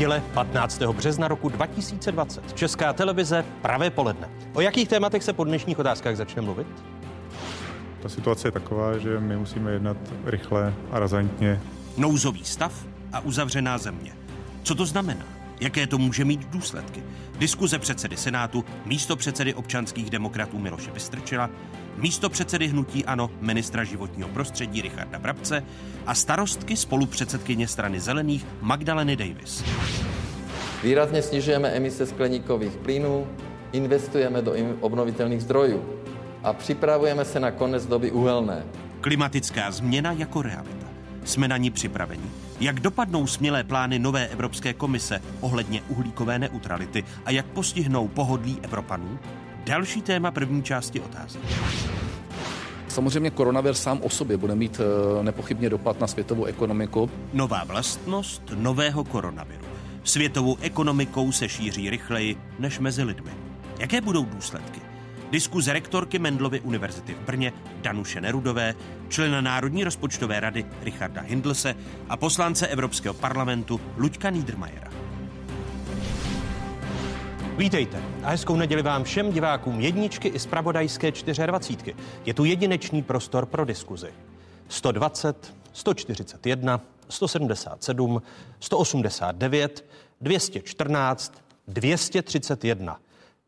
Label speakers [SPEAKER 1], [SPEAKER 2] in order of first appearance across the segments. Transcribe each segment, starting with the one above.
[SPEAKER 1] Neděle 15. března roku 2020. Česká televize, pravé poledne. O jakých tématech se po dnešních otázkách začne mluvit?
[SPEAKER 2] Ta situace je taková, že my musíme jednat rychle a razantně.
[SPEAKER 1] Nouzový stav a uzavřená země. Co to znamená? Jaké to může mít důsledky? Diskuze předsedy Senátu, místo předsedy občanských demokratů Miloše Vystrčila, místo předsedy Hnutí Ano, ministra životního prostředí Richarda Brabce a starostky spolupředsedkyně strany Zelených Magdaleny Davis.
[SPEAKER 3] Výrazně snižujeme emise skleníkových plynů, investujeme do obnovitelných zdrojů a připravujeme se na konec doby uhelné.
[SPEAKER 1] Klimatická změna jako realita. Jsme na ní připraveni. Jak dopadnou smělé plány nové Evropské komise ohledně uhlíkové neutrality a jak postihnou pohodlí Evropanů? Další téma první části otázky.
[SPEAKER 4] Samozřejmě koronavir sám o sobě bude mít eh, nepochybně dopad na světovou ekonomiku.
[SPEAKER 1] Nová vlastnost nového koronaviru. Světovou ekonomikou se šíří rychleji než mezi lidmi. Jaké budou důsledky? Diskuze rektorky Mendlovy univerzity v Brně Danuše Nerudové, člena Národní rozpočtové rady Richarda Hindlse a poslance Evropského parlamentu Luďka Niedermayera. Vítejte a hezkou neděli vám všem divákům jedničky i zpravodajské 24. Je tu jedinečný prostor pro diskuzi. 120, 141, 177, 189, 214, 231.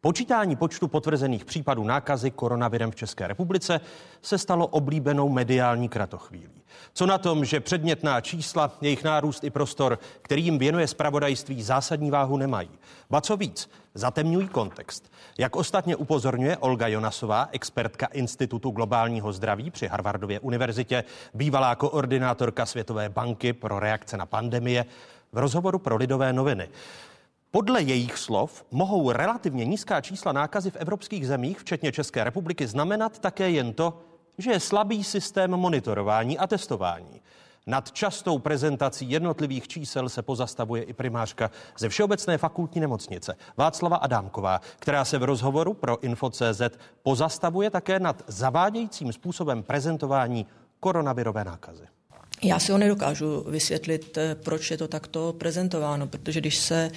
[SPEAKER 1] Počítání počtu potvrzených případů nákazy koronavirem v České republice se stalo oblíbenou mediální kratochvílí. Co na tom, že předmětná čísla, jejich nárůst i prostor, který jim věnuje zpravodajství, zásadní váhu nemají. Ba co víc, zatemňují kontext. Jak ostatně upozorňuje Olga Jonasová, expertka Institutu globálního zdraví při Harvardově univerzitě, bývalá koordinátorka Světové banky pro reakce na pandemie, v rozhovoru pro Lidové noviny. Podle jejich slov mohou relativně nízká čísla nákazy v evropských zemích, včetně České republiky, znamenat také jen to, že je slabý systém monitorování a testování. Nad častou prezentací jednotlivých čísel se pozastavuje i primářka ze Všeobecné fakultní nemocnice Václava Adámková, která se v rozhovoru pro Info.cz pozastavuje také nad zavádějícím způsobem prezentování koronavirové nákazy.
[SPEAKER 5] Já si ho nedokážu vysvětlit, proč je to takto prezentováno, protože když se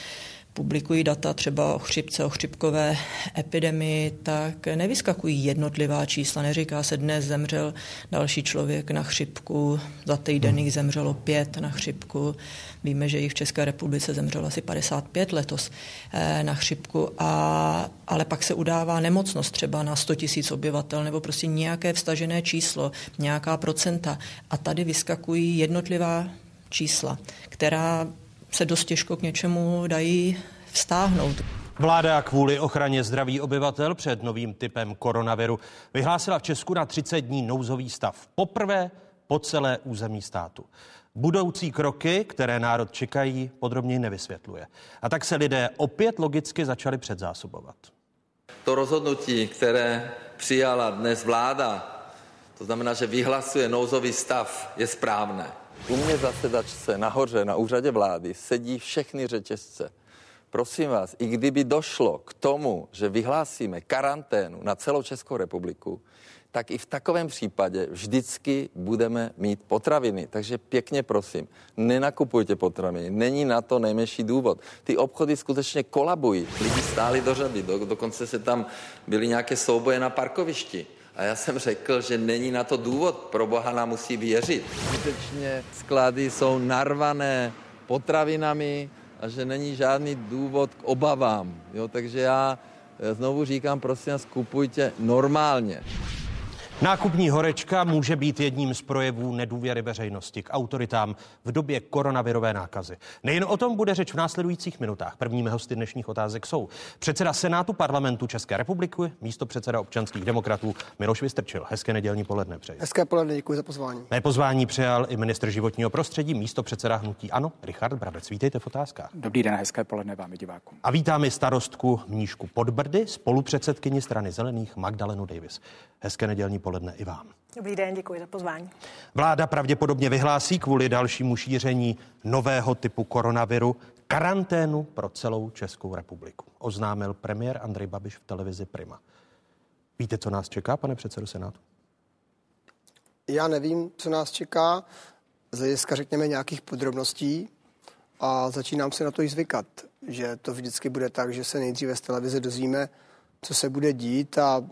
[SPEAKER 5] publikují data třeba o chřipce, o chřipkové epidemii, tak nevyskakují jednotlivá čísla. Neříká se, dnes zemřel další člověk na chřipku, za týden jich zemřelo pět na chřipku. Víme, že jich v České republice zemřelo asi 55 letos eh, na chřipku, a, ale pak se udává nemocnost třeba na 100 tisíc obyvatel nebo prostě nějaké vstažené číslo, nějaká procenta. A tady vyskakují jednotlivá čísla, která se dost těžko k něčemu dají vztáhnout.
[SPEAKER 1] Vláda kvůli ochraně zdraví obyvatel před novým typem koronaviru vyhlásila v Česku na 30 dní nouzový stav. Poprvé po celé území státu. Budoucí kroky, které národ čekají, podrobněji nevysvětluje. A tak se lidé opět logicky začali předzásobovat.
[SPEAKER 3] To rozhodnutí, které přijala dnes vláda, to znamená, že vyhlasuje nouzový stav, je správné. U mě zasedačce nahoře na úřadě vlády sedí všechny řetězce. Prosím vás, i kdyby došlo k tomu, že vyhlásíme karanténu na celou Českou republiku, tak i v takovém případě vždycky budeme mít potraviny. Takže pěkně prosím, nenakupujte potraviny. Není na to nejmenší důvod. Ty obchody skutečně kolabují. Lidi stáli do řady, do, dokonce se tam byly nějaké souboje na parkovišti. A já jsem řekl, že není na to důvod, pro Boha nám musí věřit. Skutečně sklady jsou narvané potravinami a že není žádný důvod k obavám. Jo, takže já znovu říkám, prosím vás, kupujte normálně.
[SPEAKER 1] Nákupní horečka může být jedním z projevů nedůvěry veřejnosti k autoritám v době koronavirové nákazy. Nejen o tom bude řeč v následujících minutách. Prvními hosty dnešních otázek jsou předseda Senátu parlamentu České republiky, místo předseda občanských demokratů Miloš Vystrčil. Hezké nedělní poledne přeji.
[SPEAKER 6] Hezké poledne, děkuji za pozvání.
[SPEAKER 1] Mé pozvání přijal i ministr životního prostředí, místo předseda hnutí Ano, Richard Brabec. Vítejte v otázkách.
[SPEAKER 7] Dobrý den, hezké poledne vám divákům.
[SPEAKER 1] A vítáme starostku Mníšku Podbrdy, spolupředsedkyni strany Zelených Magdalenu Davis. Hezké nedělní poledne i vám.
[SPEAKER 8] Dobrý den, děkuji za pozvání.
[SPEAKER 1] Vláda pravděpodobně vyhlásí kvůli dalšímu šíření nového typu koronaviru karanténu pro celou Českou republiku. Oznámil premiér Andrej Babiš v televizi Prima. Víte, co nás čeká, pane předsedu Senátu?
[SPEAKER 6] Já nevím, co nás čeká z hlediska, řekněme, nějakých podrobností. a začínám se na to i zvykat, že to vždycky bude tak, že se nejdříve z televize dozvíme, co se bude dít a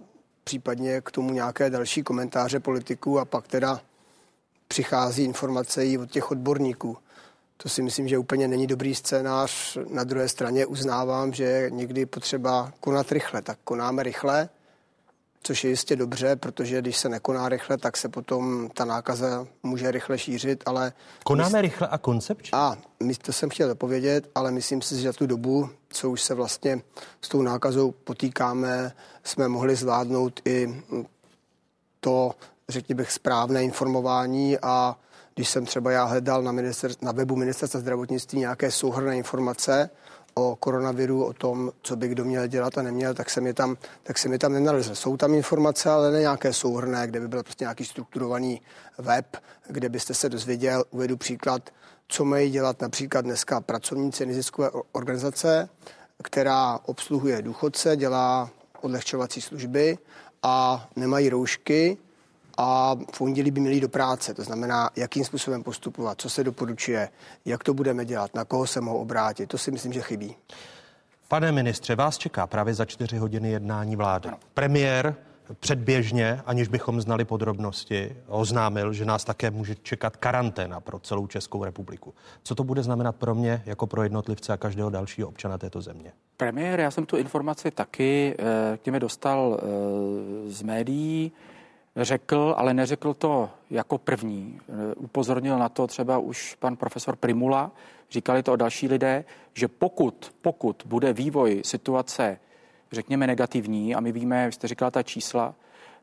[SPEAKER 6] případně k tomu nějaké další komentáře politiků a pak teda přichází informace i od těch odborníků. To si myslím, že úplně není dobrý scénář. Na druhé straně uznávám, že někdy potřeba konat rychle. Tak konáme rychle, což je jistě dobře, protože když se nekoná rychle, tak se potom ta nákaza může rychle šířit, ale...
[SPEAKER 1] Konáme rychle a koncepčně?
[SPEAKER 6] A, to jsem chtěl dopovědět, ale myslím si, že za tu dobu, co už se vlastně s tou nákazou potýkáme, jsme mohli zvládnout i to, řekněme, správné informování a když jsem třeba já hledal na, minister, na webu ministerstva zdravotnictví nějaké souhrné informace o koronaviru, o tom, co by kdo měl dělat a neměl, tak jsem je tam, tak jsem je tam nenalezl. Jsou tam informace, ale ne nějaké souhrné, kde by byl prostě nějaký strukturovaný web, kde byste se dozvěděl, uvedu příklad, co mají dělat například dneska pracovníci neziskové organizace, která obsluhuje důchodce, dělá odlehčovací služby a nemají roušky, a v pondělí by měli do práce. To znamená, jakým způsobem postupovat, co se doporučuje, jak to budeme dělat, na koho se mohou obrátit. To si myslím, že chybí.
[SPEAKER 1] Pane ministře, vás čeká právě za čtyři hodiny jednání vlády. Premiér předběžně, aniž bychom znali podrobnosti, oznámil, že nás také může čekat karanténa pro celou Českou republiku. Co to bude znamenat pro mě jako pro jednotlivce a každého dalšího občana této země?
[SPEAKER 7] Premiér, já jsem tu informaci taky eh, k těmi dostal eh, z médií řekl, ale neřekl to jako první. Upozornil na to třeba už pan profesor Primula, říkali to o další lidé, že pokud, pokud bude vývoj situace, řekněme, negativní, a my víme, jste říkala ta čísla,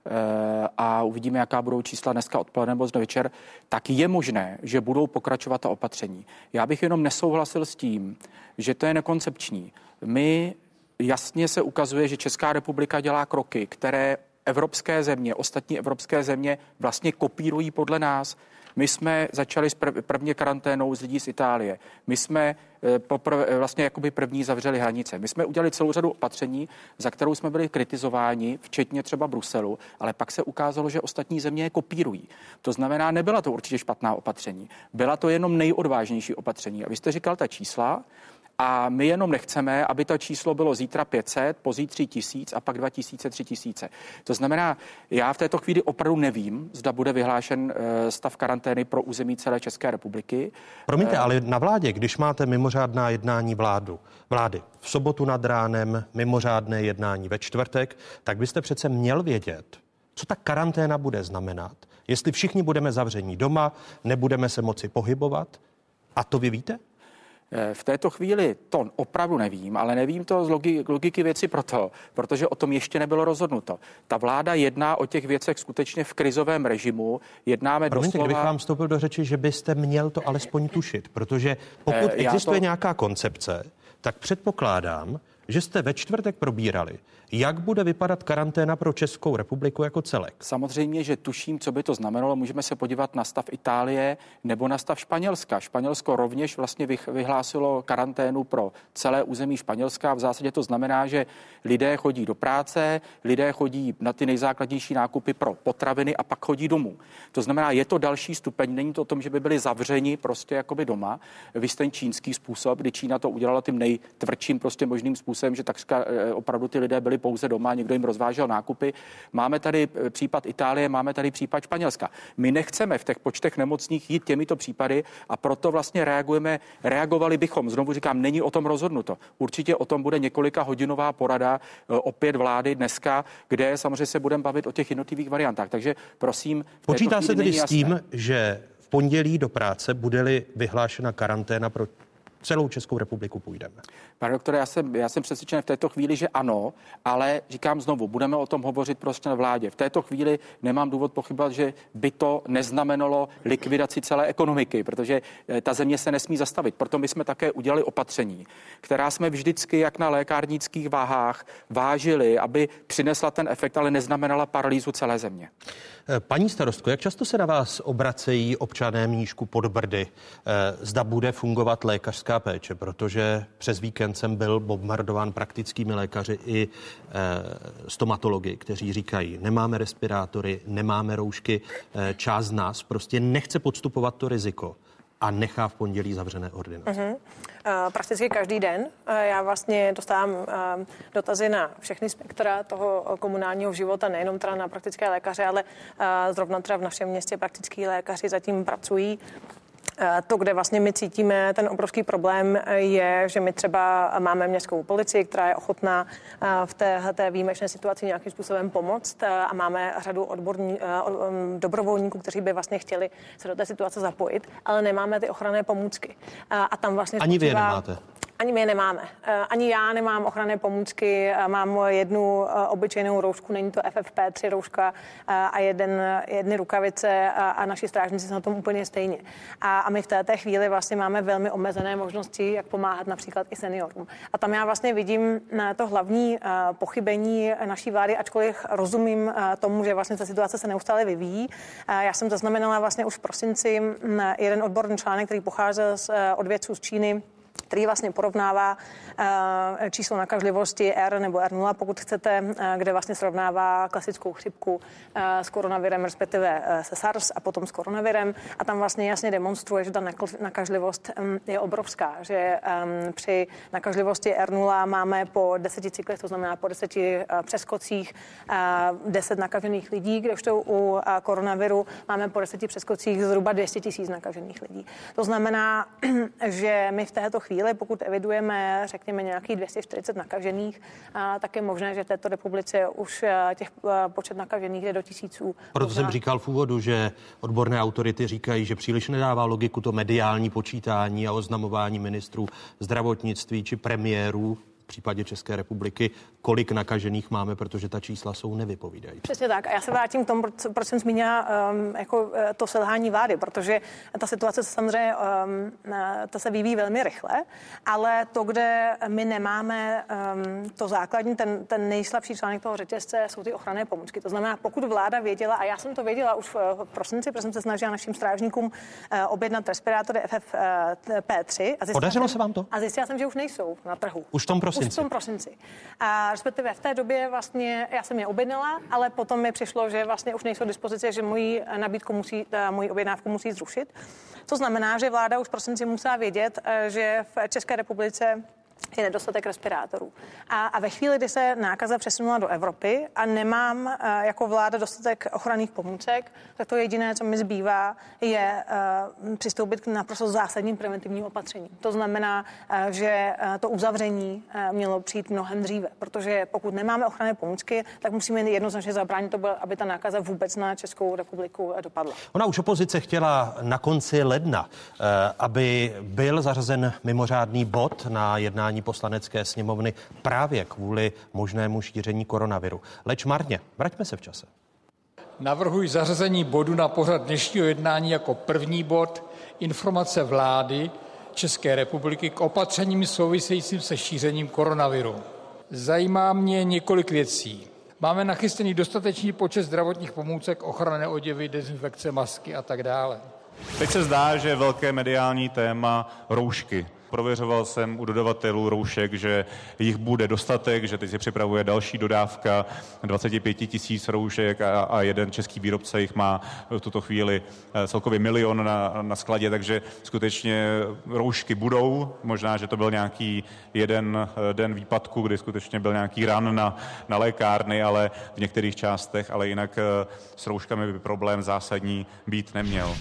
[SPEAKER 7] eh, a uvidíme, jaká budou čísla dneska odpoledne nebo zde večer, tak je možné, že budou pokračovat ta opatření. Já bych jenom nesouhlasil s tím, že to je nekoncepční. My jasně se ukazuje, že Česká republika dělá kroky, které evropské země, ostatní evropské země vlastně kopírují podle nás. My jsme začali s první karanténou z lidí z Itálie. My jsme eh, poprvé, eh, vlastně jakoby první zavřeli hranice. My jsme udělali celou řadu opatření, za kterou jsme byli kritizováni, včetně třeba Bruselu, ale pak se ukázalo, že ostatní země je kopírují. To znamená, nebyla to určitě špatná opatření. Byla to jenom nejodvážnější opatření. A vy jste říkal ta čísla, a my jenom nechceme, aby to číslo bylo zítra 500, pozítří tisíc a pak 2000, 3000. To znamená, já v této chvíli opravdu nevím, zda bude vyhlášen eh, stav karantény pro území celé České republiky.
[SPEAKER 1] Promiňte, eh, ale na vládě, když máte mimořádná jednání vládu, vlády v sobotu nad ránem, mimořádné jednání ve čtvrtek, tak byste přece měl vědět, co ta karanténa bude znamenat, jestli všichni budeme zavření doma, nebudeme se moci pohybovat. A to vy víte?
[SPEAKER 7] Eh, v této chvíli to opravdu nevím, ale nevím to z logiky věci proto, protože o tom ještě nebylo rozhodnuto. Ta vláda jedná o těch věcech skutečně v krizovém režimu. Jednáme
[SPEAKER 1] Promiňte,
[SPEAKER 7] doslova...
[SPEAKER 1] kdybych vám vstoupil do řeči, že byste měl to alespoň tušit, protože pokud eh, existuje to... nějaká koncepce, tak předpokládám, že jste ve čtvrtek probírali, jak bude vypadat karanténa pro Českou republiku jako celek?
[SPEAKER 7] Samozřejmě, že tuším, co by to znamenalo. Můžeme se podívat na stav Itálie nebo na stav Španělska. Španělsko rovněž vlastně vyhlásilo karanténu pro celé území Španělska. V zásadě to znamená, že lidé chodí do práce, lidé chodí na ty nejzákladnější nákupy pro potraviny a pak chodí domů. To znamená, je to další stupeň. Není to o tom, že by byli zavřeni prostě jakoby doma. Vy ten čínský způsob, kdy Čína to udělala tím nejtvrdším prostě možným způsobem, že takřka eh, opravdu ty lidé byli pouze doma, někdo jim rozvážel nákupy. Máme tady eh, případ Itálie, máme tady případ Španělska. My nechceme v těch počtech nemocných jít těmito případy a proto vlastně reagujeme, reagovali bychom. Znovu říkám, není o tom rozhodnuto. Určitě o tom bude několika hodinová porada eh, opět vlády dneska, kde samozřejmě se budeme bavit o těch jednotlivých variantách. Takže prosím.
[SPEAKER 1] Počítá se tedy s tím, že v pondělí do práce bude-li vyhlášena karanténa pro celou Českou republiku půjdeme.
[SPEAKER 7] Pane doktore, já jsem, já jsem přesvědčen v této chvíli, že ano, ale říkám znovu, budeme o tom hovořit prostě na vládě. V této chvíli nemám důvod pochybovat, že by to neznamenalo likvidaci celé ekonomiky, protože eh, ta země se nesmí zastavit. Proto my jsme také udělali opatření, která jsme vždycky, jak na lékárnických váhách, vážili, aby přinesla ten efekt, ale neznamenala paralýzu celé země.
[SPEAKER 1] Eh, paní starostko, jak často se na vás obracejí občané Míšku pod Brdy? Eh, zda bude fungovat lékařská péče, protože přes víkend jsem byl bombardován praktickými lékaři i eh, stomatologi, kteří říkají, nemáme respirátory, nemáme roušky, část z nás prostě nechce podstupovat to riziko a nechá v pondělí zavřené ordinace? Uh-huh.
[SPEAKER 8] Uh, prakticky každý den. Uh, já vlastně dostávám uh, dotazy na všechny spektra toho komunálního života, nejenom teda na praktické lékaře, ale zrovna teda v našem městě praktický lékaři zatím pracují to, kde vlastně my cítíme ten obrovský problém, eh, je, že my třeba máme městskou policii, která je ochotná eh, v té, té výjimečné situaci nějakým způsobem pomoct a máme řadu odborní, mm, dobrovolníků, kteří by vlastně chtěli se do té situace zapojit, ale nemáme ty ochranné pomůcky. A tam vlastně
[SPEAKER 1] Ani vy je nemáte.
[SPEAKER 8] Ani my je nemáme. Eh, ani já nemám ochranné pomůcky. Eh, mám jednu eh, obyčejnou roušku, není to FFP3 rouška a jeden, jedny rukavice a, a naši strážníci jsou na tom úplně stejně. A, a my v této chvíli vlastně máme velmi omezené možnosti, jak pomáhat například i seniorům. A tam já vlastně vidím to hlavní pochybení naší vlády, ačkoliv rozumím tomu, že vlastně ta situace se neustále vyvíjí. Já jsem zaznamenala vlastně už v prosinci mm, jeden odborný článek, který pocházel z odvědců z Číny, který vlastně porovnává eh, číslo nakažlivosti R nebo R0, pokud chcete, eh, kde vlastně srovnává klasickou chřipku eh, s koronavirem, respektive se SARS a potom s koronavirem. A tam vlastně jasně demonstruje, že ta nakažlivost mm, je obrovská, že při nakažlivosti R0 máme po deseti cyklech, to znamená po deseti přeskocích, deset nakažených lidí, kdežto u koronaviru máme po deseti přeskocích zhruba 200 tisíc nakažených lidí. To znamená, že my v této chvíli chvíli, pokud evidujeme, řekněme, nějakých 240 nakažených, tak je možné, že v této republice už těch počet nakažených je do tisíců.
[SPEAKER 1] Proto možná... jsem říkal v úvodu, že odborné autority říkají, že příliš nedává logiku to mediální počítání a oznamování ministrů zdravotnictví či premiérů případě České republiky, kolik nakažených máme, protože ta čísla jsou nevypovídající.
[SPEAKER 8] Přesně tak. A já se vrátím k tomu, proč jsem zmínila um, jako eh, to selhání vlády, protože ta situace se samozřejmě um, ta se vyvíjí velmi rychle, ale to, kde my nemáme um, to základní, ten, ten nejslabší článek toho řetězce, jsou ty ochranné pomůcky. To znamená, pokud vláda věděla, a já jsem to věděla už v prosinci, protože jsem se snažila našim strážníkům uh, objednat respirátory FFP3.
[SPEAKER 1] A Podařilo jsem, se vám to?
[SPEAKER 8] A zjistila jsem, že už nejsou na trhu.
[SPEAKER 1] Už v tom prosinci?
[SPEAKER 8] Už v tom prosinci. A respektive v té době vlastně já jsem je objednala, ale potom mi přišlo, že vlastně už nejsou dispozice, že moji nabídku musí, moji objednávku musí zrušit. To znamená, že vláda už v prosinci musela vědět, eh, že v České republice je nedostatek respirátorů. A, a ve chvíli, kdy se nákaza přesunula do Evropy a nemám uh, jako vláda dostatek ochranných pomůcek, tak to jediné, co mi zbývá, je uh, přistoupit k naprosto zásadním preventivním opatřením. To znamená, uh, že uh, to uzavření uh, mělo přijít mnohem dříve, protože pokud nemáme ochranné pomůcky, tak musíme jednoznačně zabránit to, aby ta nákaza vůbec na Českou republiku dopadla.
[SPEAKER 1] Ona už opozice chtěla na konci ledna, uh, aby byl zařazen mimořádný bod na jednání jednání poslanecké sněmovny právě kvůli možnému šíření koronaviru. Leč marně, vraťme se v čase.
[SPEAKER 9] Navrhuji zařazení bodu na pořad dnešního jednání jako první bod informace vlády České republiky k opatřením souvisejícím se šířením koronaviru. Zajímá mě několik věcí. Máme nachystený dostatečný počet zdravotních pomůcek, ochranné oděvy, dezinfekce, masky a tak dále.
[SPEAKER 2] Teď se zdá, že je velké mediální téma roušky. Prověřoval jsem u dodavatelů roušek, že jich bude dostatek, že teď se připravuje další dodávka 25 tisíc roušek a, a jeden český výrobce jich má v tuto chvíli eh, celkově milion na, na skladě, takže skutečně roušky budou. Možná, že to byl nějaký jeden eh, den výpadku, kdy skutečně byl nějaký ran na, na lékárny, ale v některých částech, ale jinak eh, s rouškami by problém zásadní být neměl.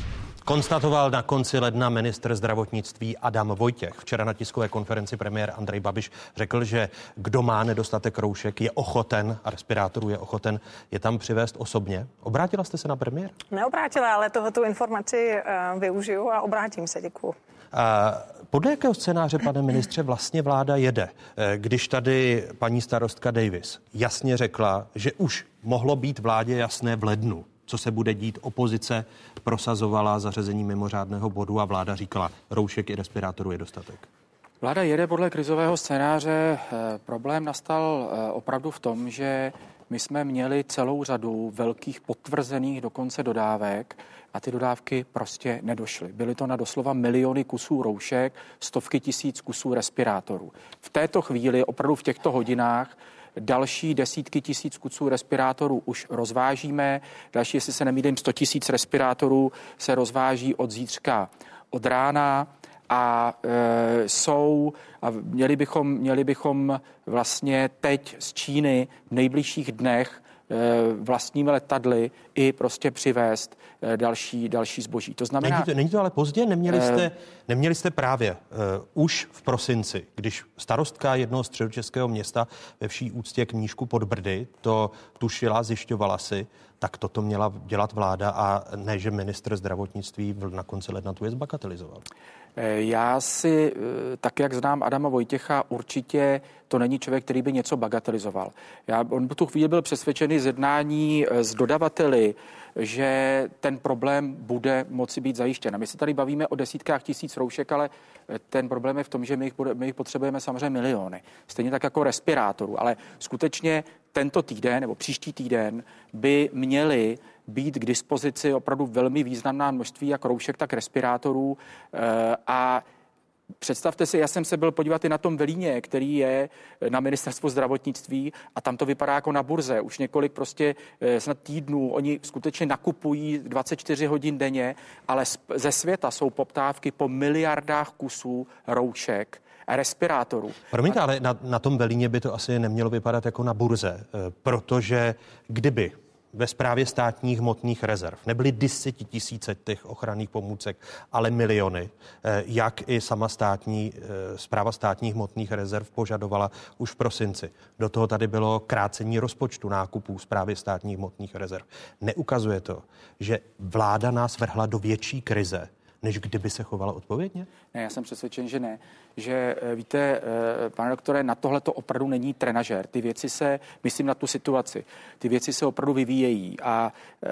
[SPEAKER 1] Konstatoval na konci ledna ministr zdravotnictví Adam Vojtěch. Včera na tiskové konferenci premiér Andrej Babiš řekl, že kdo má nedostatek roušek, je ochoten a respirátorů je ochoten je tam přivést osobně. Obrátila jste se na premiér?
[SPEAKER 8] Neobrátila, ale tohoto informaci uh, využiju a obrátím se. Děkuju.
[SPEAKER 1] Podle jakého scénáře, pane ministře, vlastně vláda jede? Eh, když tady paní starostka Davis jasně řekla, že už mohlo být vládě jasné v lednu, co se bude dít. Opozice prosazovala zařazení mimořádného bodu a vláda říkala, roušek i respirátorů je dostatek.
[SPEAKER 7] Vláda jede podle krizového scénáře. Eh, problém nastal eh, opravdu v tom, že my jsme měli celou řadu velkých potvrzených dokonce dodávek a ty dodávky prostě nedošly. Byly to na doslova miliony kusů roušek, stovky tisíc kusů respirátorů. V této chvíli, opravdu v těchto hodinách, Další desítky tisíc kusů respirátorů už rozvážíme. Další, jestli se nemýlím, 100 tisíc respirátorů se rozváží od zítřka od rána a e, jsou, a měli bychom, měli bychom vlastně teď z Číny v nejbližších dnech vlastními letadly i prostě přivést e, další, další zboží. To znamená...
[SPEAKER 1] Není to, není to ale pozdě? Neměli jste, neměli jste právě uh, už v prosinci, když starostka jednoho středočeského města ve vší úctě k Mníšku pod Brdy to tušila, zjišťovala si, tak toto měla dělat vláda a ne, že ministr zdravotnictví na konci ledna tu je zbagatelizoval.
[SPEAKER 7] Eh, já si, eh, tak jak znám Adama Vojtěcha, určitě to není člověk, který by něco bagatelizoval. Já, on v tu chvíli byl přesvědčený z jednání eh, s dodavateli, že ten problém bude moci být zajištěn. A my se tady bavíme o desítkách tisíc roušek, ale ten problém je v tom, že my jich, my jich potřebujeme samozřejmě miliony. Stejně tak jako respirátorů. Ale skutečně tento týden nebo příští týden by měli být k dispozici opravdu velmi významná množství jak roušek, tak respirátorů eh, a Představte si, já jsem se byl podívat i na tom Velíně, který je na ministerstvu zdravotnictví a tam to vypadá jako na burze. Už několik prostě eh, snad týdnů. Oni skutečně nakupují 24 hodin denně, ale ze světa jsou poptávky po miliardách kusů roušek respirátorů.
[SPEAKER 1] Promiňte, ale na, na tom Velíně by to asi nemělo vypadat jako na burze, eh, protože kdyby ve správě státních hmotných rezerv. Nebyly desetitisíce těch ochranných pomůcek, ale miliony, eh, jak i sama státní, zpráva eh, státních hmotných rezerv požadovala už v prosinci. Do toho tady bylo krácení rozpočtu nákupů zprávy státních hmotných rezerv. Neukazuje to, že vláda nás vrhla do větší krize, než kdyby se chovala odpovědně?
[SPEAKER 7] Ne, já jsem přesvědčen, že ne. Že eh, víte, eh, pane doktore, na tohle to opravdu není trenažer. Ty věci se, myslím na tu situaci, ty věci se opravdu vyvíjejí a eh,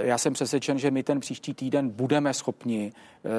[SPEAKER 7] já jsem přesvědčen, že my ten příští týden budeme schopni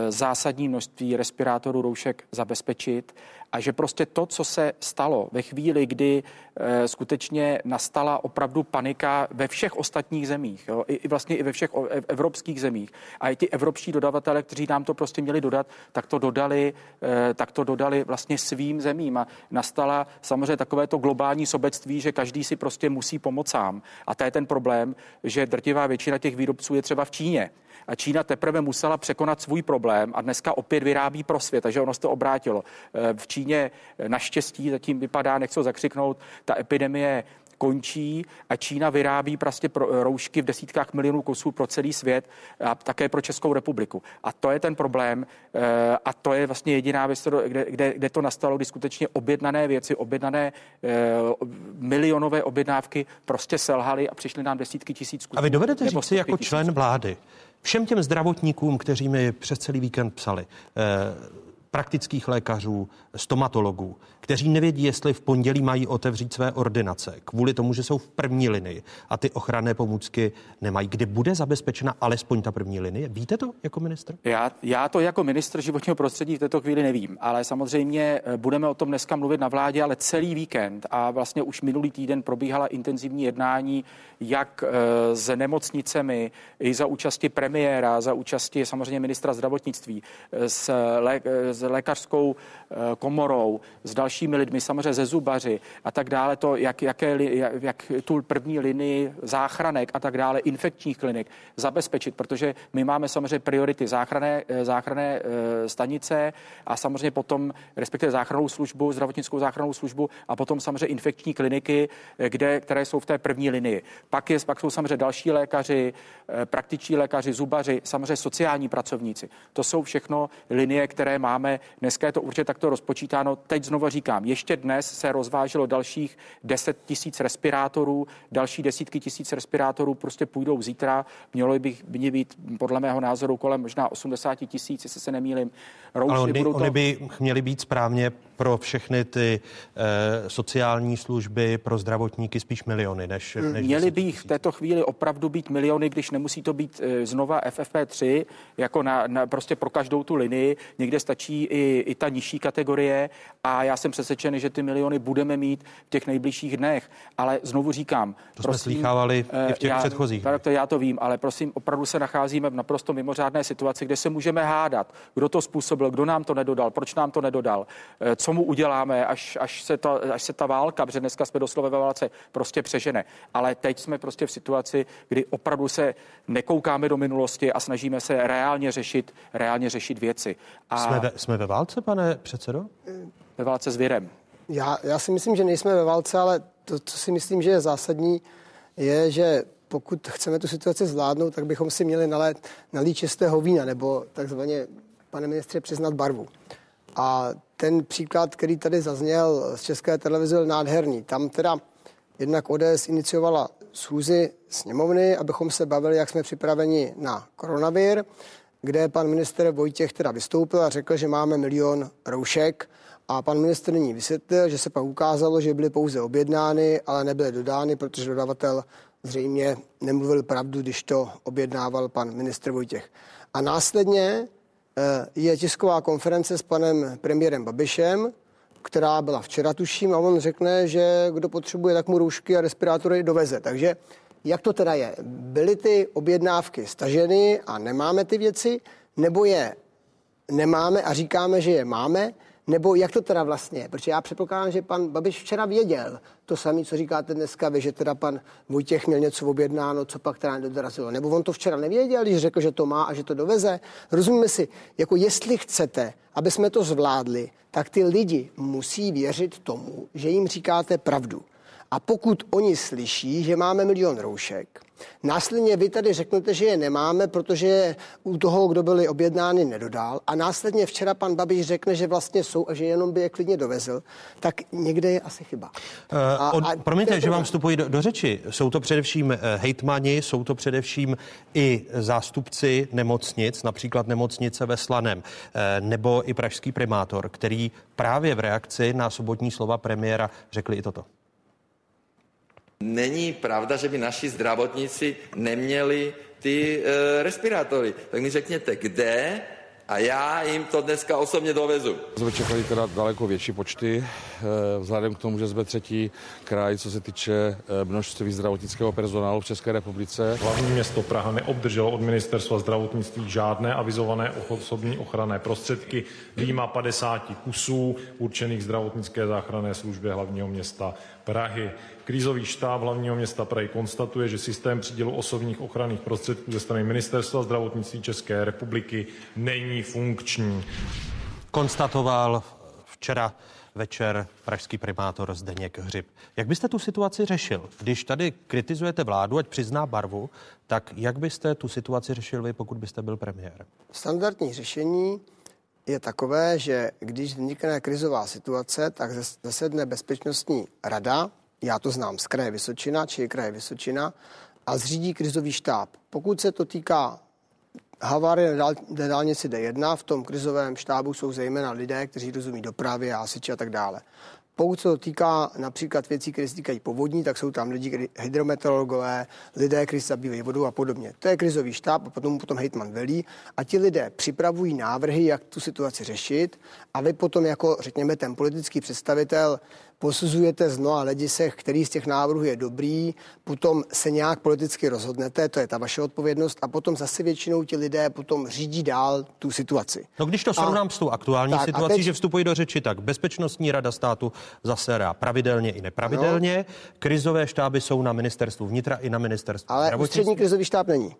[SPEAKER 7] zásadní množství respirátorů roušek zabezpečit a že prostě to, co se stalo ve chvíli, kdy e, skutečně nastala opravdu panika ve všech ostatních zemích, jo, i, vlastně i ve všech o, evropských zemích a i ti evropští dodavatelé, kteří nám to prostě měli dodat, tak to dodali, e, tak to dodali vlastně svým zemím a nastala samozřejmě takové to globální sobectví, že každý si prostě musí pomoct sám. A to je ten problém, že drtivá většina těch výrobců je třeba v Číně a Čína teprve musela překonat svůj problém a dneska opět vyrábí pro svět, takže ono se to obrátilo. Eh, v Číně eh, naštěstí zatím vypadá, nechci zakřiknout, ta epidemie končí a Čína vyrábí prostě pro, roušky v desítkách milionů kusů pro celý svět a také pro Českou republiku. A to je ten problém eh, a to je vlastně jediná věc, kde, kde, kde to nastalo, kdy skutečně objednané věci, objednané milionové objednávky prostě selhaly a přišly nám desítky tisíc kusů.
[SPEAKER 1] A vy dovedete říct si jako člen vlády, všem těm zdravotníkům, kteří mi přes celý víkend psali, eh, praktických lékařů, stomatologů, kteří nevědí, jestli v pondělí mají otevřít své ordinace, kvůli tomu, že jsou v první linii a ty ochranné pomůcky nemají. Kdy bude zabezpečena alespoň ta první linie? Víte to jako ministr?
[SPEAKER 7] Já, já to jako ministr životního prostředí v této chvíli nevím, ale samozřejmě eh, budeme o tom dneska mluvit na vládě, ale celý víkend a vlastně už minulý týden probíhala intenzivní jednání jak eh, s nemocnicemi, i za účasti premiéra, za účasti samozřejmě ministra zdravotnictví, eh, s, lé, s lékařskou komorou, s dalšími lidmi, samozřejmě ze zubaři a tak dále, to, jak, jaké, jak, jak tu první linii záchranek a tak dále, infekčních klinik zabezpečit, protože my máme samozřejmě priority záchrané, eh, záchrané eh, stanice a samozřejmě potom, respektive záchrannou službu, zdravotnickou záchrannou službu a potom samozřejmě infekční kliniky, eh, kde, které jsou v té první linii. Pak, je, pak jsou samozřejmě další lékaři, praktičtí lékaři, zubaři, samozřejmě sociální pracovníci. To jsou všechno linie, které máme. Dneska je to určitě takto rozpočítáno. Teď znovu říkám, ještě dnes se rozváželo dalších 10 tisíc respirátorů, další desítky tisíc respirátorů prostě půjdou zítra. Mělo by by být podle mého názoru kolem možná 80 tisíc, jestli se nemýlim.
[SPEAKER 1] Rouši, Ale oni, to... oni by měli být správně pro všechny ty e, sociální služby, pro zdravotníky spíš miliony, než, než
[SPEAKER 7] Měli by jich v této chvíli opravdu být miliony, když nemusí to být e, znova FFP3, jako na, na, prostě pro každou tu linii. Někde stačí i, i ta nižší kategorie a já jsem přesvědčen, že ty miliony budeme mít v těch nejbližších dnech. Ale znovu říkám.
[SPEAKER 1] To prosím, jsme slýchávali i v těch já, předchozích.
[SPEAKER 7] To já to vím, ale prosím, opravdu se nacházíme v naprosto mimořádné situaci, kde se můžeme hádat, kdo to způsobil, kdo nám to nedodal, proč nám to nedodal, e, co co mu uděláme, až, až, se ta, až se ta válka, protože dneska jsme doslova ve válce, prostě přežene. Ale teď jsme prostě v situaci, kdy opravdu se nekoukáme do minulosti a snažíme se reálně řešit, reálně řešit věci. A
[SPEAKER 1] Jsme ve, jsme ve válce, pane předsedo?
[SPEAKER 7] ve válce s virem.
[SPEAKER 6] Já, já si myslím, že nejsme ve válce, ale to, co si myslím, že je zásadní, je, že pokud chceme tu situaci zvládnout, tak bychom si měli nalét, nalít čistého vína, nebo takzvaně, pane ministře, přiznat barvu. A ten příklad, který tady zazněl z České televize, byl nádherný. Tam teda jednak ODS iniciovala schůzi sněmovny, abychom se bavili, jak jsme připraveni na koronavir, kde pan minister Vojtěch teda vystoupil a řekl, že máme milion roušek a pan minister nyní vysvětlil, že se pak ukázalo, že byly pouze objednány, ale nebyly dodány, protože dodavatel zřejmě nemluvil pravdu, když to objednával pan ministr Vojtěch. A následně je tisková konference s panem premiérem Babišem, která byla včera, tuším, a on řekne, že kdo potřebuje, tak mu roušky a respirátory doveze. Takže jak to teda je? Byly ty objednávky staženy a nemáme ty věci, nebo je nemáme a říkáme, že je máme, nebo jak to teda vlastně? Protože já předpokládám, že pan Babiš včera věděl to samé, co říkáte dneska vy, že teda pan Vojtěch měl něco objednáno, co pak teda nedorazilo. Nebo on to včera nevěděl, když řekl, že to má a že to doveze. Rozumíme si, jako jestli chcete, aby jsme to zvládli, tak ty lidi musí věřit tomu, že jim říkáte pravdu. A pokud oni slyší, že máme milion roušek, následně vy tady řeknete, že je nemáme, protože u toho, kdo byli objednány, nedodal, a následně včera pan Babiš řekne, že vlastně jsou a že jenom by je klidně dovezl, tak někde je asi chyba.
[SPEAKER 1] Uh, od, promiňte, že vám vstupuji do, do řeči. Jsou to především uh, hejtmani, jsou to především i zástupci nemocnic, například nemocnice ve Slaném, uh, nebo i pražský primátor, který právě v reakci na sobotní slova premiéra řekli i toto.
[SPEAKER 3] Není pravda, že by naši zdravotníci neměli ty e, respirátory. Tak mi řekněte, kde a já jim to dneska osobně dovezu.
[SPEAKER 10] Jsme čekali teda daleko větší počty, eh, vzhledem k tomu, že jsme třetí kraj, co se týče eh, množství zdravotnického personálu v České republice.
[SPEAKER 11] Hlavní město Praha neobdrželo od ministerstva zdravotnictví žádné avizované osobní ochranné prostředky, výjima 50 kusů určených zdravotnické záchranné službě hlavního města Prahy. Krízový štáb hlavního města Prahy konstatuje, že systém přídělu osobních ochranných prostředků ze strany Ministerstva zdravotnictví České republiky není funkční.
[SPEAKER 1] Konstatoval včera večer pražský primátor Zdeněk Hřib. Jak byste tu situaci řešil? Když tady kritizujete vládu, ať přizná barvu, tak jak byste tu situaci řešil vy, pokud byste byl premiér?
[SPEAKER 6] Standardní řešení je takové, že když vznikne krizová situace, tak zasedne bezpečnostní rada, já to znám z kraje Vysočina, či kraje Vysočina, a zřídí krizový štáb. Pokud se to týká havárie na dálnici D1, v tom krizovém štábu jsou zejména lidé, kteří rozumí dopravě, hasiči a tak dále. Pokud se to týká například věcí, které se týkají povodní, tak jsou tam lidi, hydrometeorologové, lidé, kteří se zabývají vodou a podobně. To je krizový štáb a potom potom hejtman velí a ti lidé připravují návrhy, jak tu situaci řešit a vy potom jako, řekněme, ten politický představitel posuzujete z mnoha hledisek, který z těch návrhů je dobrý, potom se nějak politicky rozhodnete, to je ta vaše odpovědnost, a potom zase většinou ti lidé potom řídí dál tu situaci.
[SPEAKER 1] No když to srovnám a, s tou aktuální tak, situací, teď, že vstupují do řeči, tak Bezpečnostní rada státu zasedá pravidelně i nepravidelně, no, krizové štáby jsou na ministerstvu vnitra i na ministerstvu
[SPEAKER 6] Ale ústřední krizový štáb není.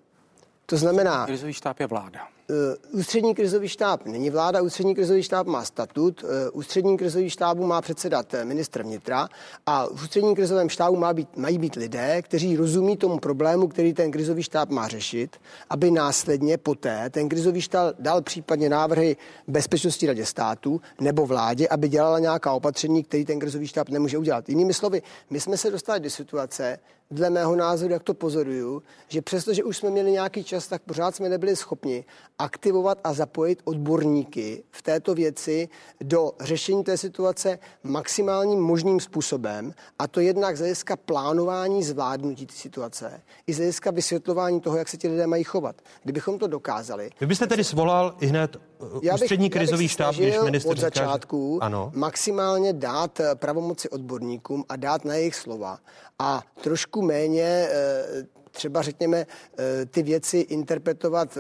[SPEAKER 6] To znamená...
[SPEAKER 7] Krizový štáb je vláda.
[SPEAKER 6] Uh, ústřední krizový štáb není vláda, ústřední krizový štáb má statut, uh, ústřední krizový štábu má předsedat uh, ministr vnitra a v ústředním krizovém štábu má být, mají být lidé, kteří rozumí tomu problému, který ten krizový štáb má řešit, aby následně poté ten krizový štáb dal případně návrhy bezpečnosti radě státu nebo vládě, aby dělala nějaká opatření, který ten krizový štáb nemůže udělat. Jinými slovy, my jsme se dostali do situace, dle mého názoru, jak to pozoruju, že přestože už jsme měli nějaký čas, tak pořád jsme nebyli schopni aktivovat a zapojit odborníky v této věci do řešení té situace maximálním možným způsobem, a to jednak z hlediska plánování zvládnutí té situace, i z hlediska vysvětlování toho, jak se ti lidé mají chovat. Kdybychom to dokázali.
[SPEAKER 1] Vy byste tedy svolal i hned uh, já bych, ústřední krizový štáb, když minister
[SPEAKER 6] od začátku ano. maximálně dát eh, pravomoci odborníkům a dát na jejich slova a trošku méně eh, třeba řekněme eh, ty věci interpretovat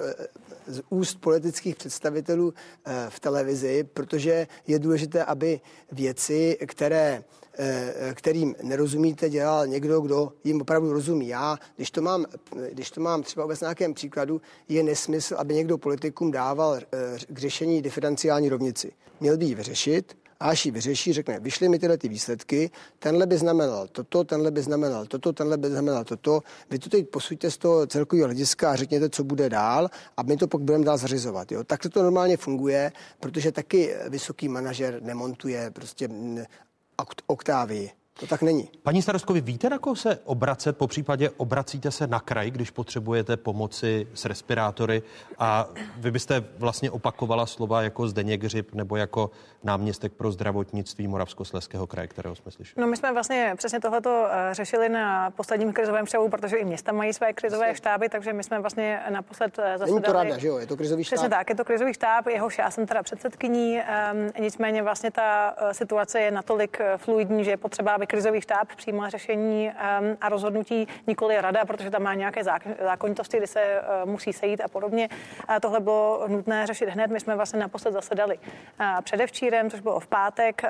[SPEAKER 6] z úst politických představitelů eh, v televizi, protože je důležité, aby věci, které eh, kterým nerozumíte, dělal někdo, kdo jim opravdu rozumí. Já, když to mám, když to mám třeba vůbec nějakém příkladu, je nesmysl, aby někdo politikům dával k řešení diferenciální rovnici. Měl by ji vyřešit, a až ji vyřeší, řekne, vyšly mi tyhle ty výsledky, tenhle by znamenal toto, tenhle by znamenal toto, tenhle by znamenal toto. Vy to teď posuďte z toho celkového hlediska a řekněte, co bude dál a my to pak budeme dál zařizovat. Jo? Tak to normálně funguje, protože taky vysoký manažer nemontuje prostě oktávy. To tak není.
[SPEAKER 1] Paní starostkovi, víte, na koho se obracet? Po případě obracíte se na kraj, když potřebujete pomoci s respirátory a vy byste vlastně opakovala slova jako Zdeněk Hřib nebo jako náměstek pro zdravotnictví Moravskosleského kraje, kterého jsme slyšeli.
[SPEAKER 8] No my jsme vlastně přesně tohleto eh, řešili na posledním krizovém štábu, protože i města mají své krizové štáby, takže my jsme vlastně naposled zasedali.
[SPEAKER 6] Není to rada, že jo? Je to krizový štáb.
[SPEAKER 8] Přesně tak, je to krizový štáb, jehož já jsem teda předsedkyní. Um, nicméně vlastně ta eh, situace je natolik eh, fluidní, že je potřeba, aby krizový štáb přijímal řešení a rozhodnutí nikoli rada, protože tam má nějaké zákonitosti, kdy se uh, musí sejít a podobně. A tohle bylo nutné řešit hned. My jsme vlastně naposled zasedali uh, předevčírem, což bylo v pátek,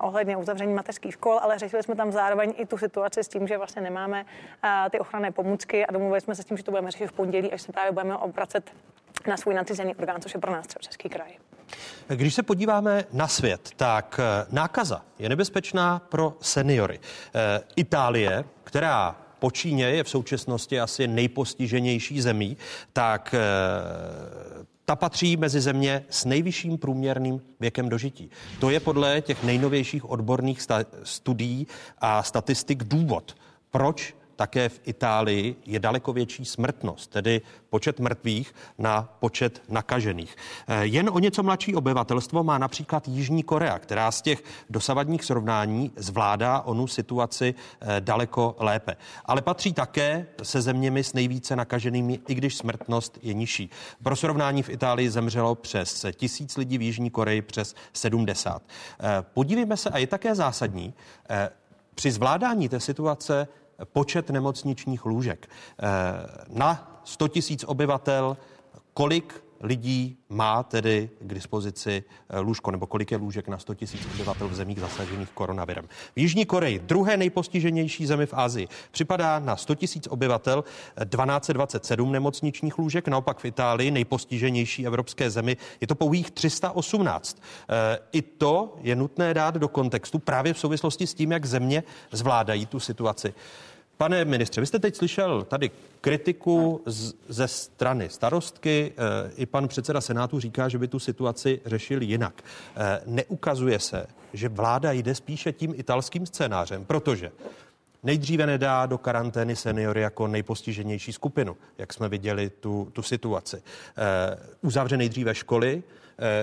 [SPEAKER 8] ohledně uzavření mateřských škol, ale řešili jsme tam zároveň i tu situaci s tím, že vlastně nemáme uh, ty ochranné pomůcky a domluvili jsme se s tím, že to budeme řešit v pondělí, až se právě budeme obracet na svůj nadřízený orgán, což je pro nás třeba Český kraj.
[SPEAKER 1] Když se podíváme na svět, tak eh, nákaza je nebezpečná pro seniory. E, Itálie, která po Číně je v současnosti asi nejpostiženější zemí, tak e, ta patří mezi země s nejvyšším průměrným věkem dožití. To je podle těch nejnovějších odborných studií a statistik důvod, proč také v Itálii je daleko větší smrtnost, tedy počet mrtvých na počet nakažených. Eh, jen o něco mladší obyvatelstvo má například Jižní Korea, která z těch dosavadních srovnání zvládá onu situaci eh, daleko lépe. Ale patří také se zeměmi s nejvíce nakaženými, i když smrtnost je nižší. Pro srovnání v Itálii zemřelo přes tisíc lidí, v Jižní Koreji přes 70. Eh, podívejme se, a je také zásadní, při zvládání té situace počet nemocničních lůžek. Eh, na 100 tisíc obyvatel, kolik lidí má tedy k dispozici eh, lůžko, nebo kolik je lůžek na 100 tisíc obyvatel v zemích zasažených koronavirem. V Jižní Koreji, druhé nejpostiženější zemi v Asii, připadá na 100 tisíc obyvatel 1227 nemocničních lůžek, naopak v Itálii, nejpostiženější evropské zemi, je to pouhých 318. Eh, I to je nutné dát do kontextu právě v souvislosti s tím, jak země zvládají tu situaci. Pane ministře, vy jste teď slyšel tady kritiku z, ze strany starostky. E, I pan předseda Senátu říká, že by tu situaci řešil jinak. E, neukazuje se, že vláda jde spíše tím italským scénářem, protože nejdříve nedá do karantény seniory jako nejpostiženější skupinu, jak jsme viděli tu, tu situaci. E, uzavře nejdříve školy,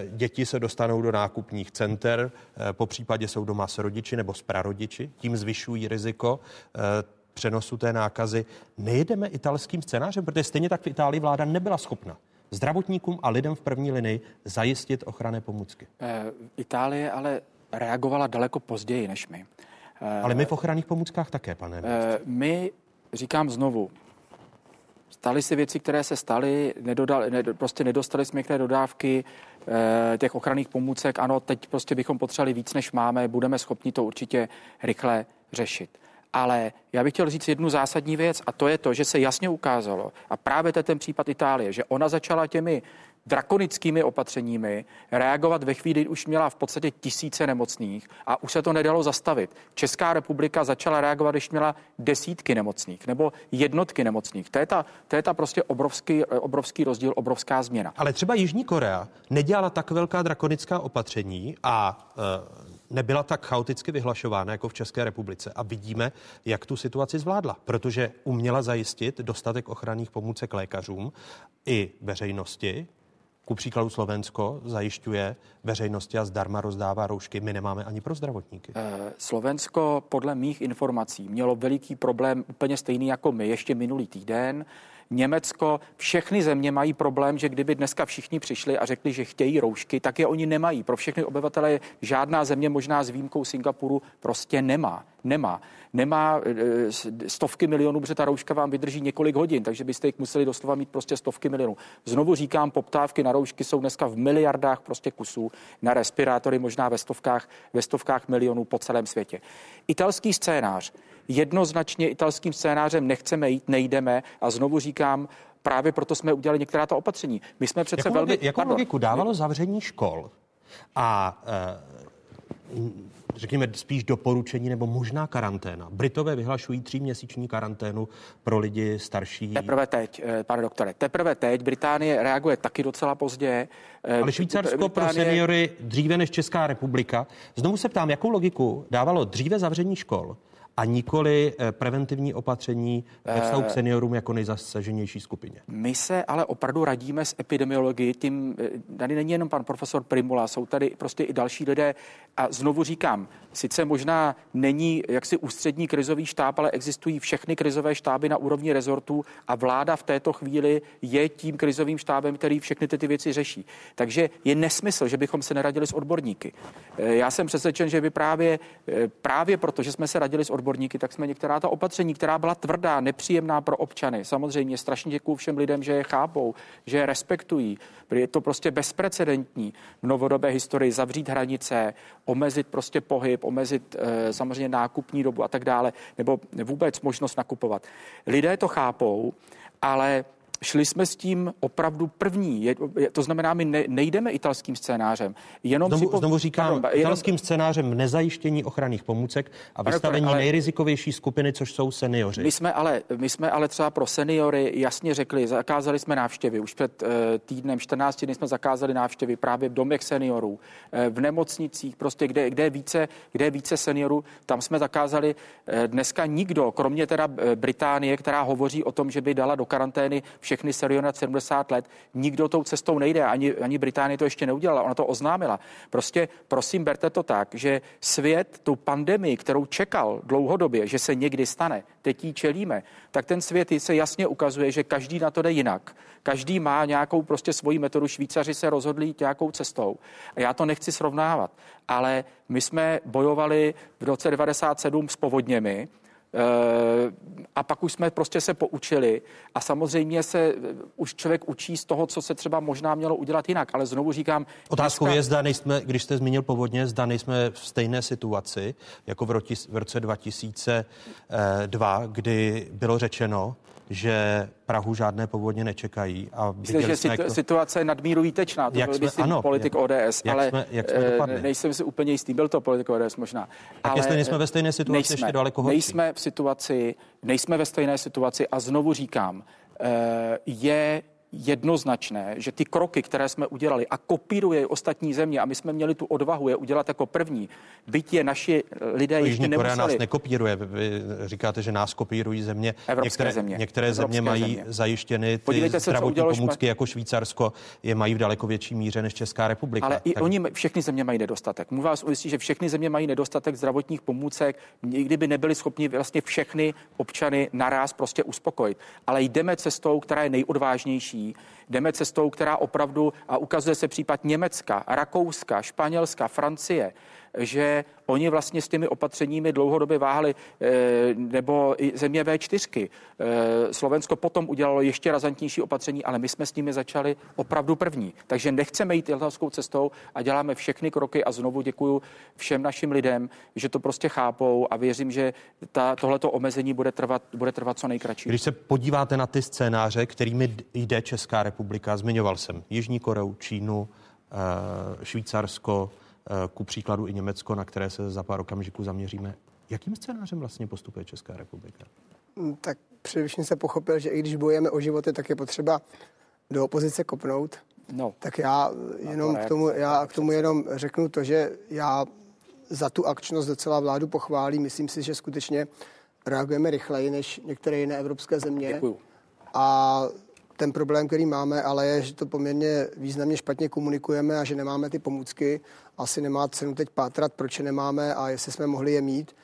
[SPEAKER 1] děti se dostanou do nákupních center, po případě jsou doma s rodiči nebo s prarodiči, tím zvyšují riziko přenosu té nákazy. Nejedeme italským scénářem, protože stejně tak v Itálii vláda nebyla schopna zdravotníkům a lidem v první linii zajistit ochranné pomůcky.
[SPEAKER 7] E, Itálie ale reagovala daleko později než my.
[SPEAKER 1] E, ale my v ochranných pomůckách také, pane. E,
[SPEAKER 7] my, říkám znovu, staly se věci, které se staly, nedodali, ne, prostě nedostali jsme některé dodávky e, těch ochranných pomůcek. Ano, teď prostě bychom potřebovali víc, než máme, budeme schopni to určitě rychle řešit. Ale já bych chtěl říct jednu zásadní věc a to je to, že se jasně ukázalo, a právě to je ten případ Itálie, že ona začala těmi drakonickými opatřeními reagovat ve chvíli, kdy už měla v podstatě tisíce nemocných a už se to nedalo zastavit. Česká republika začala reagovat, když měla desítky nemocných nebo jednotky nemocných. To je ta, to je ta prostě obrovský, obrovský rozdíl, obrovská změna.
[SPEAKER 1] Ale třeba Jižní Korea nedělala tak velká drakonická opatření a uh nebyla tak chaoticky vyhlašována jako v České republice. A vidíme, jak tu situaci zvládla, protože uměla zajistit dostatek ochranných pomůcek lékařům i veřejnosti. Ku příkladu Slovensko zajišťuje veřejnosti a zdarma rozdává roušky. My nemáme ani pro zdravotníky.
[SPEAKER 7] Eh, Slovensko podle mých informací mělo veliký problém úplně stejný jako my ještě minulý týden. Německo, všechny země mají problém, že kdyby dneska všichni přišli a řekli, že chtějí roušky, tak je oni nemají. Pro všechny obyvatele žádná země, možná s výjimkou Singapuru, prostě nemá. Nemá. Nemá e, stovky milionů, protože ta rouška vám vydrží několik hodin, takže byste jich museli doslova mít prostě stovky milionů. Znovu říkám, poptávky na roušky jsou dneska v miliardách prostě kusů, na respirátory možná ve stovkách, ve stovkách milionů po celém světě. Italský scénář. Jednoznačně italským scénářem nechceme jít, nejdeme a znovu říkám, právě proto jsme udělali některá ta opatření. My jsme přece
[SPEAKER 1] jakou
[SPEAKER 7] velmi...
[SPEAKER 1] Logi, jakou logiku dávalo zavření škol a e, řekněme spíš doporučení nebo možná karanténa. Britové vyhlašují tříměsíční karanténu pro lidi starší.
[SPEAKER 7] Teprve teď, eh, pane doktore, teprve teď. Británie reaguje taky docela pozdě.
[SPEAKER 1] Eh, Ale Švýcarsko Británie... pro seniory dříve než Česká republika. Znovu se ptám, jakou logiku dávalo dříve zavření škol a nikoli eh, preventivní opatření ve vztahu k seniorům jako nejzasaženější skupině.
[SPEAKER 7] My se ale opravdu radíme s epidemiologií, tím tady není jenom pan profesor Primula, jsou tady prostě i další lidé a znovu říkám, sice možná není jaksi ústřední krizový štáb, ale existují všechny krizové štáby na úrovni rezortů a vláda v této chvíli je tím krizovým štábem, který všechny ty, ty věci řeší. Takže je nesmysl, že bychom se neradili s odborníky. Já jsem přesvědčen, že by právě, právě proto, že jsme se radili s odborníky, odborníky, tak jsme některá ta opatření, která byla tvrdá, nepříjemná pro občany, samozřejmě strašně děkuju všem lidem, že je chápou, že je respektují. Je to prostě bezprecedentní v novodobé historii zavřít hranice, omezit prostě pohyb, omezit e, samozřejmě nákupní dobu a tak dále, nebo vůbec možnost nakupovat. Lidé to chápou, ale šli jsme s tím opravdu první. Je, to znamená, my ne, nejdeme italským scénářem.
[SPEAKER 1] Jenom znovu, připo... znovu říkám, pardon, italským jenom... scénářem nezajištění ochranných pomůcek a vystavení ale... nejrizikovější skupiny, což jsou seniori.
[SPEAKER 7] My jsme, ale, my jsme ale třeba pro seniory jasně řekli, zakázali jsme návštěvy. Už před uh, týdnem, 14 dny jsme zakázali návštěvy právě v domech seniorů, uh, v nemocnicích, prostě kde, kde, je více, kde je více seniorů, tam jsme zakázali uh, dneska nikdo, kromě teda Británie, která hovoří o tom, že by dala do karantény všechny seniory nad 70 let. Nikdo tou cestou nejde, ani, ani Británie to ještě neudělala, ona to oznámila. Prostě prosím, berte to tak, že svět tu pandemii, kterou čekal dlouhodobě, že se někdy stane, teď jí čelíme, tak ten svět se jasně ukazuje, že každý na to jde jinak. Každý má nějakou prostě svoji metodu. Švýcaři se rozhodli nějakou cestou. A já to nechci srovnávat, ale my jsme bojovali v roce 97 s povodněmi, Eh, a pak už jsme prostě se poučili a samozřejmě se eh, už člověk učí z toho, co se třeba možná mělo udělat jinak. Ale znovu říkám...
[SPEAKER 1] Otázkou dneska... je, zda nejsme, když jste zmínil povodně, zda nejsme v stejné situaci jako v, roti, v roce 2002, kdy bylo řečeno, že Prahu žádné povodně nečekají. A
[SPEAKER 7] Myslím, že situ, jako... situace je nadmíru výtečná. To
[SPEAKER 1] jak
[SPEAKER 7] byl,
[SPEAKER 1] jsme, ano,
[SPEAKER 7] politik
[SPEAKER 1] jak,
[SPEAKER 7] ODS,
[SPEAKER 1] jak
[SPEAKER 7] ale
[SPEAKER 1] jsme, jak jsme eh, dopadli?
[SPEAKER 7] nejsem si úplně jistý. Byl to politik ODS možná.
[SPEAKER 1] Tak ale jestli nejsme ve stejné situaci, nejsme, ještě daleko horší.
[SPEAKER 7] Nejsme v situaci, nejsme ve stejné situaci a znovu říkám, eh, je jednoznačné, že ty kroky, které jsme udělali a kopíruje ostatní země a my jsme měli tu odvahu je udělat jako první, byť je naši lidé
[SPEAKER 1] Jižní
[SPEAKER 7] ještě nemuseli.
[SPEAKER 1] nás nekopíruje. Vy říkáte, že nás kopírují země.
[SPEAKER 7] Evropské
[SPEAKER 1] některé
[SPEAKER 7] země.
[SPEAKER 1] Některé Evropské země mají země. zajištěny ty Podívejte zdravotní se, pomůcky špat... jako Švýcarsko, je mají v daleko větší míře než Česká republika.
[SPEAKER 7] Ale tak... i oni, všechny země mají nedostatek. Můžu vás ujistit, že všechny země mají nedostatek zdravotních pomůcek, nikdy by nebyli schopni vlastně všechny občany naraz prostě uspokojit. Ale jdeme cestou, která je nejodvážnější jdeme cestou, která opravdu, a ukazuje se případ Německa, Rakouska, Španělska, Francie, že oni vlastně s těmi opatřeními dlouhodobě váhali, eh, nebo i země V4. Eh, Slovensko potom udělalo ještě razantnější opatření, ale my jsme s nimi začali opravdu první. Takže nechceme jít italskou cestou a děláme všechny kroky a znovu děkuju všem našim lidem, že to prostě chápou a věřím, že ta, tohleto omezení bude trvat, bude trvat co nejkratší.
[SPEAKER 1] Když se podíváte na ty scénáře, kterými jde Česká republika, zmiňoval jsem Jižní Koreu, Čínu, eh, Švýcarsko, ku příkladu i Německo, na které se za pár okamžiků zaměříme. Jakým scénářem vlastně postupuje Česká republika?
[SPEAKER 6] Mm, tak především se pochopil, že i když bojujeme o životy, tak je potřeba do opozice kopnout. No. Tak já jenom k tomu, já k tomu jenom řeknu to, že já za tu akčnost docela vládu pochválím. Myslím si, že skutečně reagujeme rychleji než některé jiné evropské země.
[SPEAKER 7] Děkuju.
[SPEAKER 6] A ten problém, který máme, ale je, že to poměrně významně špatně komunikujeme a že nemáme ty pomůcky. Asi nemá cenu teď pátrat, proč je nemáme a jestli jsme mohli je mít.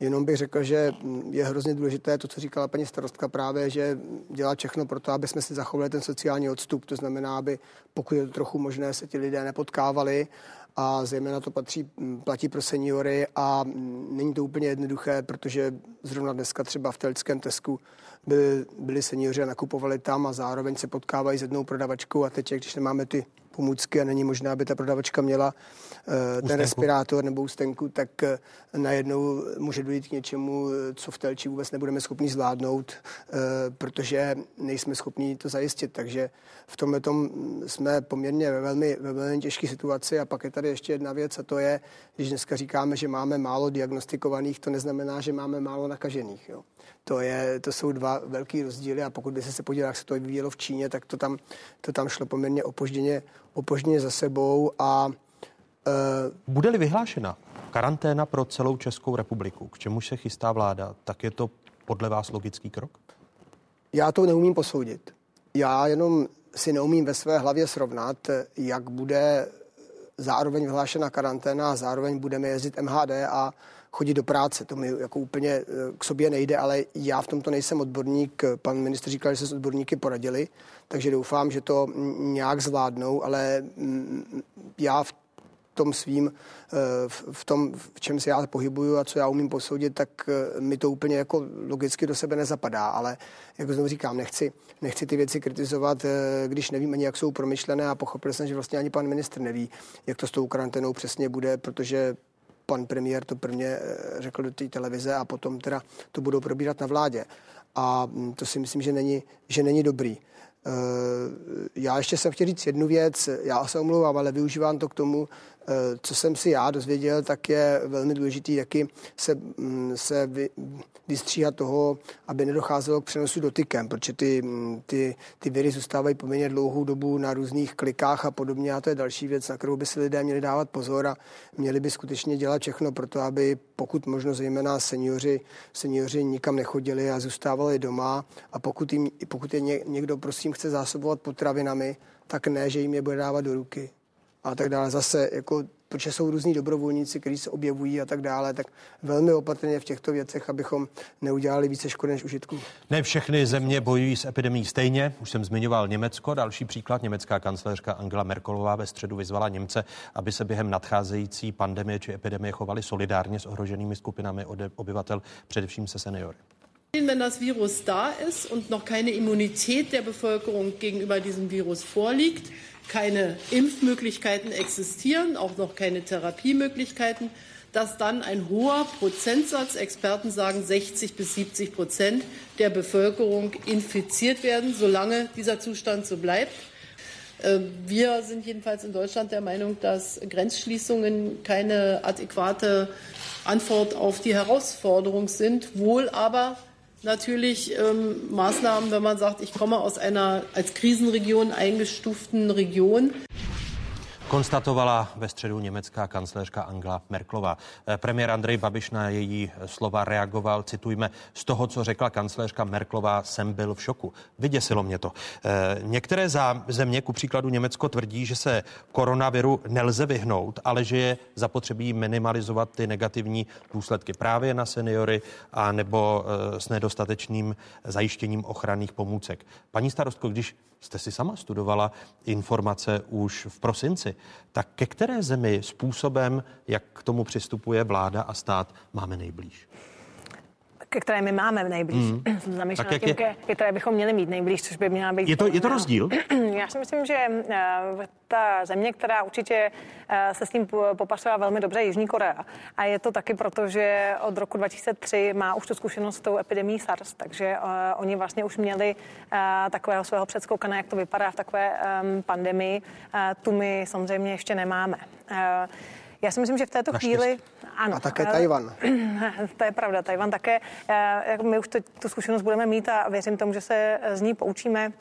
[SPEAKER 6] Jenom bych řekl, že je hrozně důležité to, co říkala paní starostka právě, že dělá všechno pro to, aby jsme si zachovali ten sociální odstup. To znamená, aby pokud je to trochu možné, se ti lidé nepotkávali a zejména to patří, platí pro seniory a není to úplně jednoduché, protože zrovna dneska třeba v Telském Tesku byli, byli seniori a nakupovali tam a zároveň se potkávají s jednou prodavačkou a teď, když nemáme ty pomůcky a není možné, aby ta prodavačka měla uh, ten respirátor nebo ústenku, tak uh, najednou může dojít k něčemu, co v Telči vůbec nebudeme schopni zvládnout, uh, protože nejsme schopni to zajistit. Takže v tomhle tom jsme poměrně ve velmi, ve velmi těžké situaci a pak je tady ještě jedna věc a to je, když dneska říkáme, že máme málo diagnostikovaných, to neznamená, že máme málo nakažených. Jo. To, je, to jsou dva velký rozdíly a pokud by se podíval, jak se to vyvíjelo v Číně, tak to tam, to tam šlo poměrně opožděně, opožděně za sebou a
[SPEAKER 1] uh, bude-li vyhlášena karanténa pro celou Českou republiku, k čemu se chystá vláda, tak je to podle vás logický krok?
[SPEAKER 6] Já to neumím posoudit. Já jenom si neumím ve své hlavě srovnat, jak bude zároveň vyhlášena karanténa a zároveň budeme jezdit MHD a chodit do práce. To mi jako úplně eh, k sobě nejde, ale já v tomto nejsem odborník. Pan ministr říkal, že se s odborníky poradili, takže doufám, že to nějak zvládnou, ale já v tom svým, eh, v tom, v čem se já pohybuju a co já umím posoudit, tak eh, mi to úplně jako logicky do sebe nezapadá, ale jak znovu říkám, nechci, nechci ty věci kritizovat, když nevím ani, jak jsou promyšlené a pochopil jsem, že vlastně ani pan ministr neví, jak to s tou karanténou přesně bude, protože pan premiér to prvně eh, řekl do té televize a potom teda to budou probírat na vládě. A mm, to si myslím, že není, že není dobrý. Eh, já ještě jsem chtěl říct jednu věc, já se omlouvám, ale využívám to k tomu, co jsem si já dozvěděl, tak je velmi důležitý, jaký se, mm, se vy, vystříhat toho, aby nedocházelo k přenosu dotykem, protože ty, mm, ty, ty viry zůstávají poměrně dlouhou dobu na různých klikách a podobně a to je další věc, na kterou by si lidé měli dávat pozor a měli by skutečně dělat všechno pro to, aby pokud možno zejména seniori, seniori nikam nechodili a zůstávali doma a pokud, jim, pokud je někdo prosím chce zásobovat potravinami, tak ne, že jim je bude dávat do ruky a tak dále. Zase, jako, protože jsou různí dobrovolníci, kteří se objevují a tak dále, tak velmi opatrně v těchto věcech, abychom neudělali více škody než užitku.
[SPEAKER 1] Ne všechny země bojují s epidemí stejně. Už jsem zmiňoval Německo. Další příklad. Německá kancléřka Angela Merkelová ve středu vyzvala Němce, aby se během nadcházející pandemie či epidemie chovali solidárně s ohroženými skupinami obyvatel, především se seniory.
[SPEAKER 12] Wenn das Virus da ist und noch keine Immunität der Bevölkerung gegenüber diesem Virus vorliegt, keine Impfmöglichkeiten existieren, auch noch keine Therapiemöglichkeiten, dass dann ein hoher Prozentsatz, Experten sagen 60 bis 70 Prozent der Bevölkerung infiziert werden, solange dieser Zustand so bleibt. Äh, wir sind jedenfalls in Deutschland der Meinung, dass Grenzschließungen keine adäquate Antwort auf die Herausforderung sind, wohl aber natürlich ähm, Maßnahmen, wenn man sagt, ich komme aus einer als Krisenregion eingestuften Region.
[SPEAKER 1] Konstatovala ve středu německá kancléřka Angela Merklová. Eh, premiér Andrej Babiš na její slova reagoval, citujme, z toho, co řekla kancléřka Merklová, jsem byl v šoku. Vyděsilo mě to. Eh, některé země, ku příkladu Německo, tvrdí, že se koronaviru nelze vyhnout, ale že je zapotřebí minimalizovat ty negativní důsledky právě na seniory a nebo eh, s nedostatečným zajištěním ochranných pomůcek. Paní starostko, když jste si sama studovala informace už v prosinci, tak ke které zemi způsobem, jak k tomu přistupuje vláda a stát, máme nejblíž?
[SPEAKER 8] Ke které my máme v nejblíž. Mm. Jsem zamýšlela tím, je... ke, ke které bychom měli mít nejblíž, což by měla být...
[SPEAKER 1] Je to, je to rozdíl?
[SPEAKER 8] Já si myslím, že uh, ta země, která určitě uh, se s tím popasuje velmi dobře, je Jižní Korea. A je to taky proto, že od roku 2003 má už tu zkušenost s tou epidemí SARS, takže uh, oni vlastně už měli takového svého předskoukana, jak to vypadá v takové pandemii. Tu my samozřejmě ještě nemáme. Já si myslím, že v této Naštěstí. chvíli...
[SPEAKER 6] Ano. A také Tajvan.
[SPEAKER 8] To je pravda, Tajvan také. Eh, my už to, tu zkušenost budeme mít a věřím tomu, že se z ní poučíme.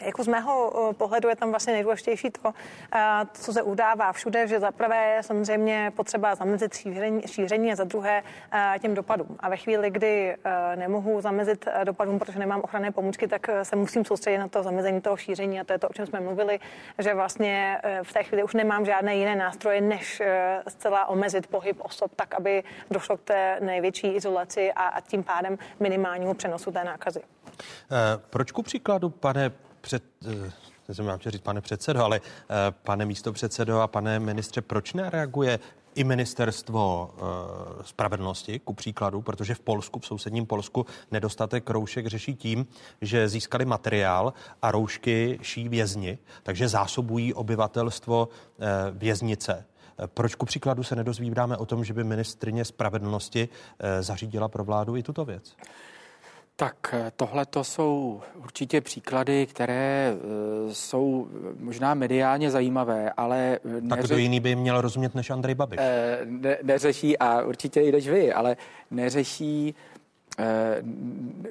[SPEAKER 8] Jako z mého eh, pohledu je tam vlastně nejdůležitější to, eh, co se udává všude, že za prvé je samozřejmě potřeba zamezit šíření, šíření a za druhé eh, těm dopadům. A ve chvíli, kdy nemohu zamezit dopadům, protože nemám ochranné pomůcky, tak se musím soustředit na to zamezení toho šíření a to je to, o čem jsme mluvili, že vlastně v té chvíli už nemám žádné jiné nástroje, než zcela omezit pohyb osob tak, aby došlo k té největší izolaci a, a tím pádem minimálnímu přenosu té nákazy.
[SPEAKER 1] Proč ku příkladu, pane před, jsem vám říct pane předsedo, ale eh, pane místo předsedo a pane ministře, proč nereaguje i ministerstvo e, spravedlnosti, ku příkladu, protože v Polsku, v sousedním Polsku, nedostatek roušek řeší tím, že získali materiál a roušky ší vězni, takže zásobují obyvatelstvo e, věznice. Proč ku příkladu se nedozvídáme o tom, že by ministrině spravedlnosti e, zařídila pro vládu i tuto věc?
[SPEAKER 7] Tak eh, tohle to jsou určitě příklady, které uh, jsou možná mediálně zajímavé, ale...
[SPEAKER 1] Neře... Tak kdo jiný by měl rozumět než Andrej Babiš?
[SPEAKER 7] Ne, neřeší, a určitě i než vy, ale neřeší Eh,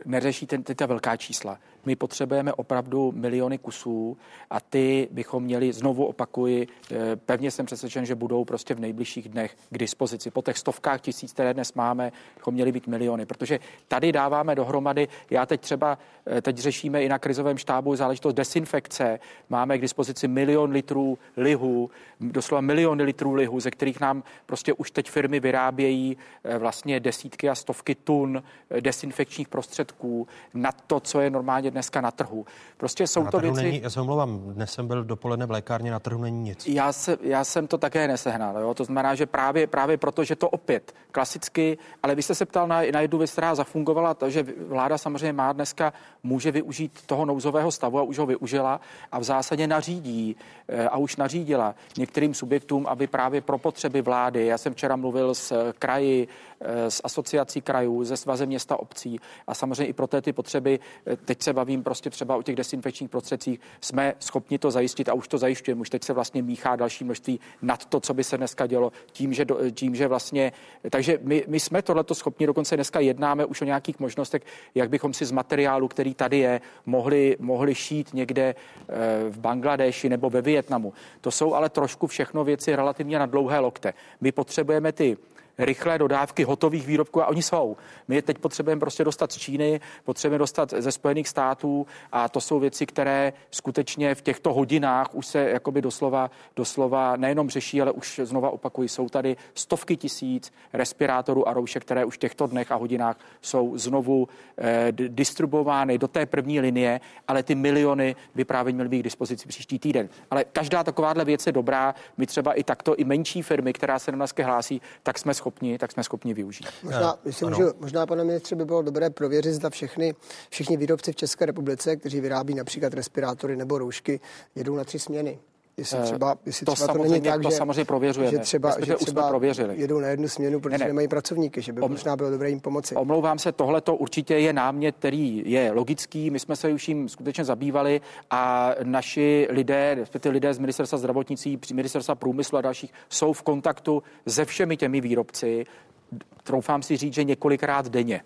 [SPEAKER 7] neřeší ten, ty ta velká čísla. My potřebujeme opravdu miliony kusů a ty bychom měli, znovu opakuji, eh, pevně jsem přesvědčen, že budou prostě v nejbližších dnech k dispozici. Po těch stovkách tisíc, které dnes máme, bychom měli být miliony, protože tady dáváme dohromady, já teď třeba, eh, teď řešíme i na krizovém štábu záležitost desinfekce, máme k dispozici milion litrů lihu, doslova miliony litrů lihu, ze kterých nám prostě už teď firmy vyrábějí vlastně desítky a stovky tun desinfekčních prostředků na to, co je normálně dneska na trhu. Prostě jsou
[SPEAKER 1] na
[SPEAKER 7] to věci...
[SPEAKER 1] Není, já se omlouvám, dnes jsem byl dopoledne v lékárně, na trhu není nic.
[SPEAKER 7] Já, se, já jsem to také nesehnal. Jo? To znamená, že právě, právě proto, že to opět klasicky, ale vy jste se ptal na, na jednu věc, která zafungovala, to, že vláda samozřejmě má dneska, může využít toho nouzového stavu a už ho využila a v zásadě nařídí eh, a už nařídila některým subjektům, aby právě pro potřeby vlády, já jsem včera mluvil s kraji, s asociací krajů, ze svazem města obcí a samozřejmě i pro té ty potřeby, eh, teď se bavím prostě třeba o těch desinfekčních prostředcích, jsme schopni to zajistit a už to zajišťujeme. Už teď se vlastně míchá další množství nad to, co by se dneska dělo, tím, že, do, tím, že vlastně, takže my, my jsme tohleto schopni, dokonce dneska jednáme už o nějakých možnostech, jak bychom si z materiálu, který tady je, mohli, mohli šít někde eh, v Bangladeši nebo ve Vietnamu. To jsou ale trošku všechno věci relativně na dlouhé lokte. My potřebujeme ty rychlé dodávky hotových výrobků a oni jsou. My je teď potřebujeme prostě dostat z Číny, potřebujeme dostat ze Spojených států a to jsou věci, které skutečně v těchto hodinách už se jakoby doslova, doslova nejenom řeší, ale už znova opakují, jsou tady stovky tisíc respirátorů a roušek, které už v těchto dnech a hodinách jsou znovu eh, distribuovány do té první linie, ale ty miliony by právě měly být k dispozici příští týden. Ale každá takováhle věc je dobrá. My třeba i takto, i menší firmy, která se na nás hlásí, tak jsme schopni schopni, tak jsme schopni využít.
[SPEAKER 6] Možná, myslím, že možná, pane ministře, by bylo dobré prověřit, zda všechny, všichni výrobci v České republice, kteří vyrábí například respirátory nebo roušky, jedou na tři směny. Jestli eh, třeba, jestli
[SPEAKER 7] to,
[SPEAKER 6] třeba
[SPEAKER 7] to není tak, to že, samozřejmě prověřujeme.
[SPEAKER 6] že třeba, že třeba prověřili. jedou na jednu směnu, protože ne, ne. nemají pracovníky, že by Om, možná bylo dobré jim pomoci.
[SPEAKER 7] Omlouvám se, tohle to určitě je námět, který je logický. My jsme se už jim skutečně zabývali a naši lidé, respektive lidé z ministerstva zdravotnictví, ministerstva průmyslu a dalších, jsou v kontaktu se všemi těmi výrobci, troufám si říct, že několikrát denně.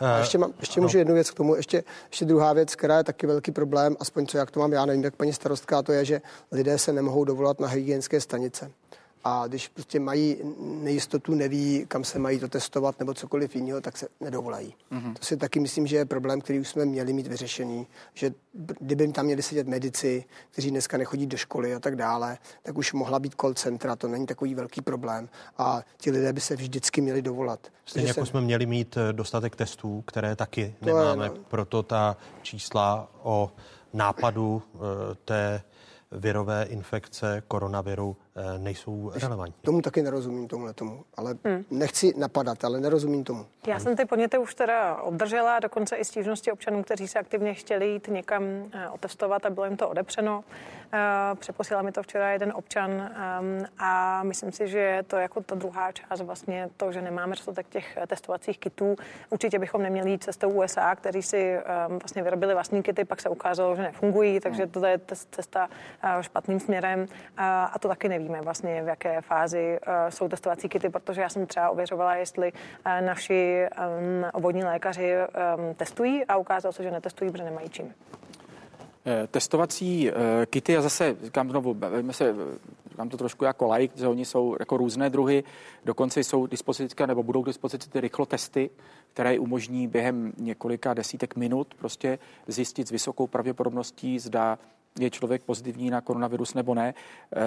[SPEAKER 6] A ještě, mám, ještě můžu jednu věc k tomu. Ještě, ještě druhá věc, která je taky velký problém, aspoň co jak to mám já, nevím, jak paní starostka, to je, že lidé se nemohou dovolat na hygienické stanice a když prostě mají nejistotu, neví, kam se mají to testovat nebo cokoliv jiného, tak se nedovolají. Mm-hmm. To si taky myslím, že je problém, který už jsme měli mít vyřešený, že kdyby tam měli sedět medici, kteří dneska nechodí do školy a tak dále, tak už mohla být call centra, to není takový velký problém a ti lidé by se vždycky měli dovolat.
[SPEAKER 1] Stejně jako se... jsme měli mít eh, dostatek testů, které taky to nemáme, je, no. proto ta čísla o nápadu eh, té virové infekce koronaviru nejsou relevantní.
[SPEAKER 6] Tomu taky nerozumím, tomuhle tomu. Ale hmm. nechci napadat, ale nerozumím tomu.
[SPEAKER 8] Já jsem ty podněty už teda obdržela, dokonce i stížnosti občanů, kteří se aktivně chtěli jít někam eh, otestovat a bylo jim to odepřeno. Eh, přeposílal mi to včera jeden občan ehm, a myslím si, že je to jako ta druhá část vlastně to, že nemáme dostatek těch testovacích kitů. Určitě bychom neměli jít cestou USA, kteří si ehm, vlastně vyrobili vlastní kity, pak se ukázalo, že nefungují, takže to je cesta špatným směrem a to taky nevím nevíme vlastně, v jaké fázi jsou testovací kity, protože já jsem třeba ověřovala, jestli naši um, obvodní lékaři testují a ukázalo se, že netestují, protože nemají čím.
[SPEAKER 7] Testovací kity, a zase říkám znovu, bavíme se, říkám to trošku jako like, že oni jsou jako různé druhy, dokonce jsou dispozice, nebo budou k dispozici ty rychlotesty, které umožní během několika desítek minut prostě zjistit s vysokou pravděpodobností, zda je člověk pozitivní na koronavirus nebo ne, eh,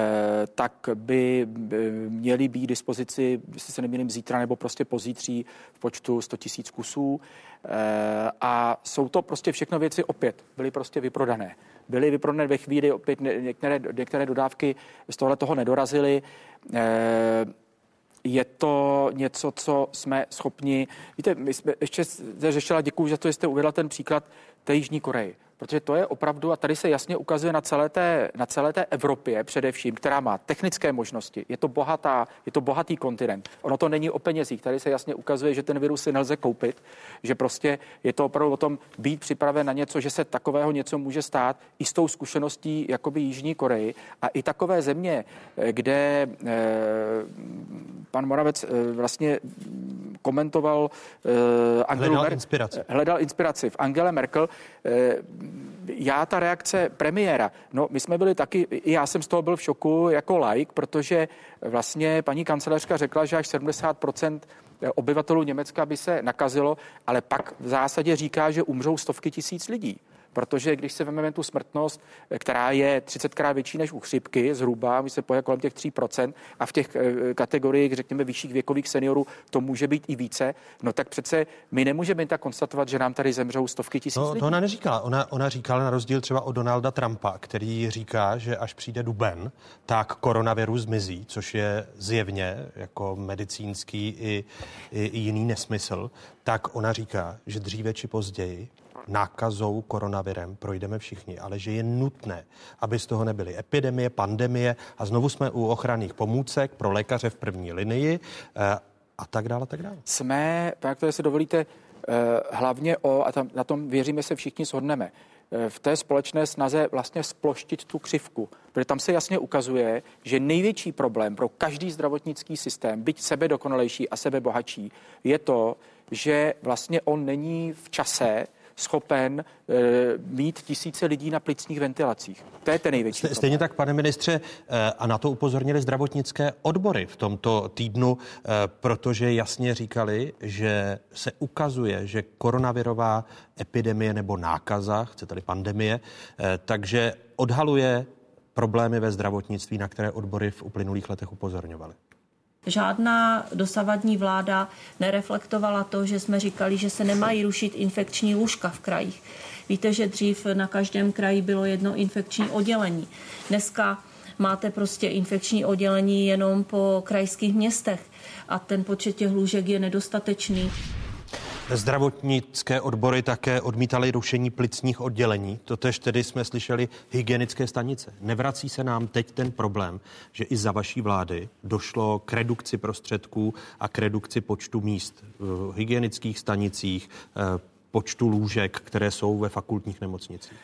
[SPEAKER 7] tak by měly být dispozici, jestli se nemýlím, zítra nebo prostě pozítří v počtu 100 000 kusů. Eh, a jsou to prostě všechno věci opět, byly prostě vyprodané. Byly vyprodané ve chvíli, opět některé, některé dodávky z tohle toho nedorazily. Eh, je to něco, co jsme schopni. Víte, my jsme ještě řešila, děkuji, že to jste uvedla ten příklad té Jižní Koreji protože to je opravdu, a tady se jasně ukazuje na celé té, na celé té Evropě především, která má technické možnosti. Je to, bohatá, je to bohatý kontinent. Ono to není o penězích. Tady se jasně ukazuje, že ten virus si nelze koupit, že prostě je to opravdu o tom být připraven na něco, že se takového něco může stát i s tou zkušeností jakoby Jižní Koreji a i takové země, kde eh, pan Moravec eh, vlastně komentoval
[SPEAKER 1] eh, Angelu hledal, Mer- inspiraci.
[SPEAKER 7] hledal inspiraci v Angele Merkel. Eh, já ta reakce premiéra, no my jsme byli taky, i já jsem z toho byl v šoku jako like, protože vlastně paní kancelářka řekla, že až 70% obyvatelů Německa by se nakazilo, ale pak v zásadě říká, že umřou stovky tisíc lidí. Protože když se vezmeme tu smrtnost, která je 30krát větší než u chřipky, zhruba, my se poje kolem těch 3%, a v těch eh, kategoriích, řekněme, vyšších věkových seniorů, to může být i více, no tak přece my nemůžeme tak konstatovat, že nám tady zemřou stovky tisíc
[SPEAKER 1] no,
[SPEAKER 7] lidí.
[SPEAKER 1] To ona neříkala. Ona, ona říkala na rozdíl třeba od Donalda Trumpa, který říká, že až přijde duben, tak koronavirus zmizí, což je zjevně jako medicínský i, i, i jiný nesmysl. Tak ona říká, že dříve či později nákazou koronavirem projdeme všichni, ale že je nutné, aby z toho nebyly epidemie, pandemie a znovu jsme u ochranných pomůcek pro lékaře v první linii eh, a tak dále, a tak dále.
[SPEAKER 7] Jsme, tak to si dovolíte, eh, hlavně o, a tam, na tom věříme se všichni shodneme, eh, v té společné snaze vlastně sploštit tu křivku. Protože tam se jasně ukazuje, že největší problém pro každý zdravotnický systém, byť sebe dokonalejší a sebe bohatší, je to, že vlastně on není v čase schopen e, mít tisíce lidí na plicních ventilacích. To je ten největší
[SPEAKER 1] Stejně problém. tak, pane ministře, e, a na to upozornili zdravotnické odbory v tomto týdnu, e, protože jasně říkali, že se ukazuje, že koronavirová epidemie nebo nákaza, chce tady pandemie, takže odhaluje problémy ve zdravotnictví, na které odbory v uplynulých letech upozorňovaly.
[SPEAKER 13] Žádná dosavadní vláda nereflektovala to, že jsme říkali, že se nemají rušit infekční lůžka v krajích. Víte, že dřív na každém kraji bylo jedno infekční oddělení. Dneska máte prostě infekční oddělení jenom po krajských městech a ten počet těch lůžek je nedostatečný.
[SPEAKER 1] Zdravotnické odbory také odmítaly rušení plicních oddělení. Totež tedy jsme slyšeli hygienické stanice. Nevrací se nám teď ten problém, že i za vaší vlády došlo k redukci prostředků a k redukci počtu míst v hygienických stanicích, eh, počtu lůžek, které jsou ve fakultních nemocnicích.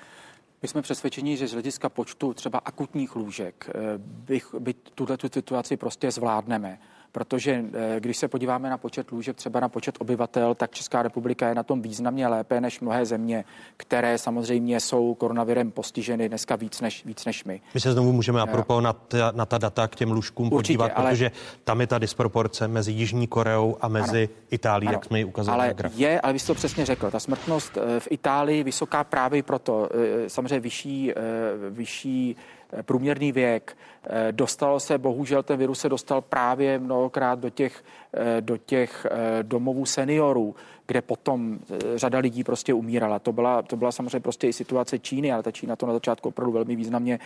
[SPEAKER 7] My jsme přesvědčeni, že z hlediska počtu třeba akutních lůžek eh, bych, by tuhle tu situaci prostě zvládneme protože eh, když se podíváme na počet lůžek, třeba na počet obyvatel, tak Česká republika je na tom významně lépe než mnohé země, které samozřejmě jsou koronavirem postiženy dneska víc než, víc než my.
[SPEAKER 1] My se znovu můžeme apropos na ta, na ta data k těm lůžkům Určitě, podívat, ale... protože tam je ta disproporce mezi Jižní Koreou a mezi ano. Itálií, ano. jak jsme ji ukazovali.
[SPEAKER 7] Ale je, ale vy jste to přesně řekl, ta smrtnost eh, v Itálii vysoká právě proto, eh, samozřejmě vyšší, vyšší průměrný věk. Eh, dostalo se, bohužel ten virus se dostal právě mnohokrát do těch, eh, do těch eh, domovů seniorů, kde potom řada lidí prostě umírala. To byla, to byla samozřejmě prostě i situace Číny, ale ta Čína to na začátku opravdu velmi významně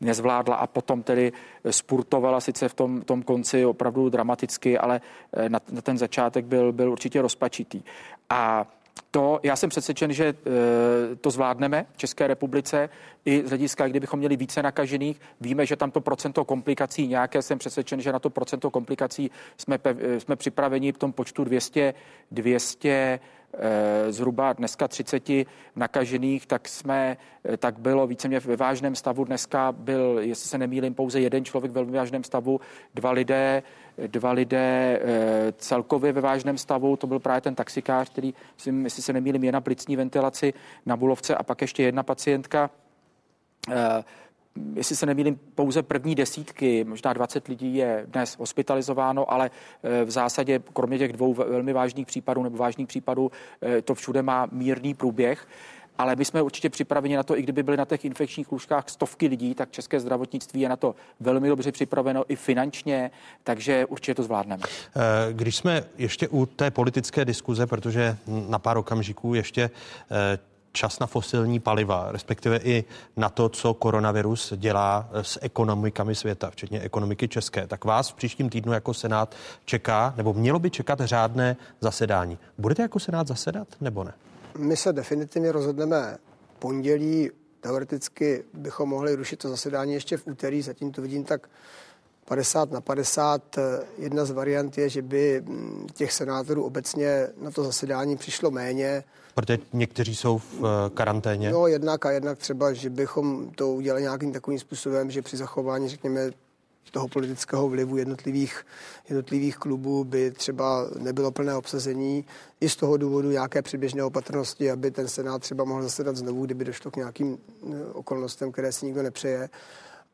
[SPEAKER 7] nezvládla a potom tedy spurtovala sice v tom, tom konci opravdu dramaticky, ale na, na ten začátek byl, byl určitě rozpačitý. A to já jsem přesvědčen, že e, to zvládneme v České republice i z hlediska, kdybychom měli více nakažených. Víme, že tam to procento komplikací nějaké, jsem přesvědčen, že na to procento komplikací jsme, e, jsme připraveni v tom počtu 200, 200 e, zhruba dneska 30 nakažených, tak jsme, tak bylo víceméně ve vážném stavu. Dneska byl, jestli se nemýlím, pouze jeden člověk ve vážném stavu, dva lidé dva lidé eh, celkově ve vážném stavu. To byl právě ten taxikář, který, myslím, jestli se nemýlím, je na plicní ventilaci na Bulovce a pak ještě jedna pacientka jestli se nemýlím, pouze první desítky, možná 20 lidí je dnes hospitalizováno, ale v zásadě, kromě těch dvou velmi vážných případů nebo vážných případů, to všude má mírný průběh ale my jsme určitě připraveni na to, i kdyby byly na těch infekčních lůžkách stovky lidí, tak české zdravotnictví je na to velmi dobře připraveno i finančně, takže určitě to zvládneme.
[SPEAKER 1] Eh, když jsme ještě u té politické diskuze, protože na pár okamžiků ještě eh, čas na fosilní paliva, respektive i na to, co koronavirus dělá eh, s ekonomikami světa, včetně ekonomiky české. Tak vás v příštím týdnu jako Senát čeká, nebo mělo by čekat řádné zasedání. Budete jako Senát zasedat, nebo ne?
[SPEAKER 6] My se definitivně rozhodneme pondělí. Teoreticky bychom mohli rušit to zasedání ještě v úterý, zatím to vidím tak 50 na 50. Jedna z variant je, že by mm, těch senátorů obecně na to zasedání přišlo méně.
[SPEAKER 1] Protože někteří jsou v eh, karanténě?
[SPEAKER 6] No, jednak a jednak třeba, že bychom to udělali nějakým takovým způsobem, že při zachování, řekněme, toho politického vlivu jednotlivých, jednotlivých klubů by třeba nebylo plné obsazení i z toho důvodu nějaké předběžné opatrnosti, aby ten senát třeba mohl zasedat znovu, kdyby došlo k nějakým eh, okolnostem, které si nikdo nepřeje.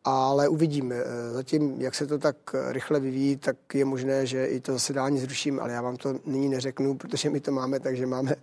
[SPEAKER 6] Ale uvidíme. Eh, zatím, jak se to tak rychle vyvíjí, tak je možné, že i to zasedání zruším, ale já vám to nyní neřeknu, protože my to máme, takže máme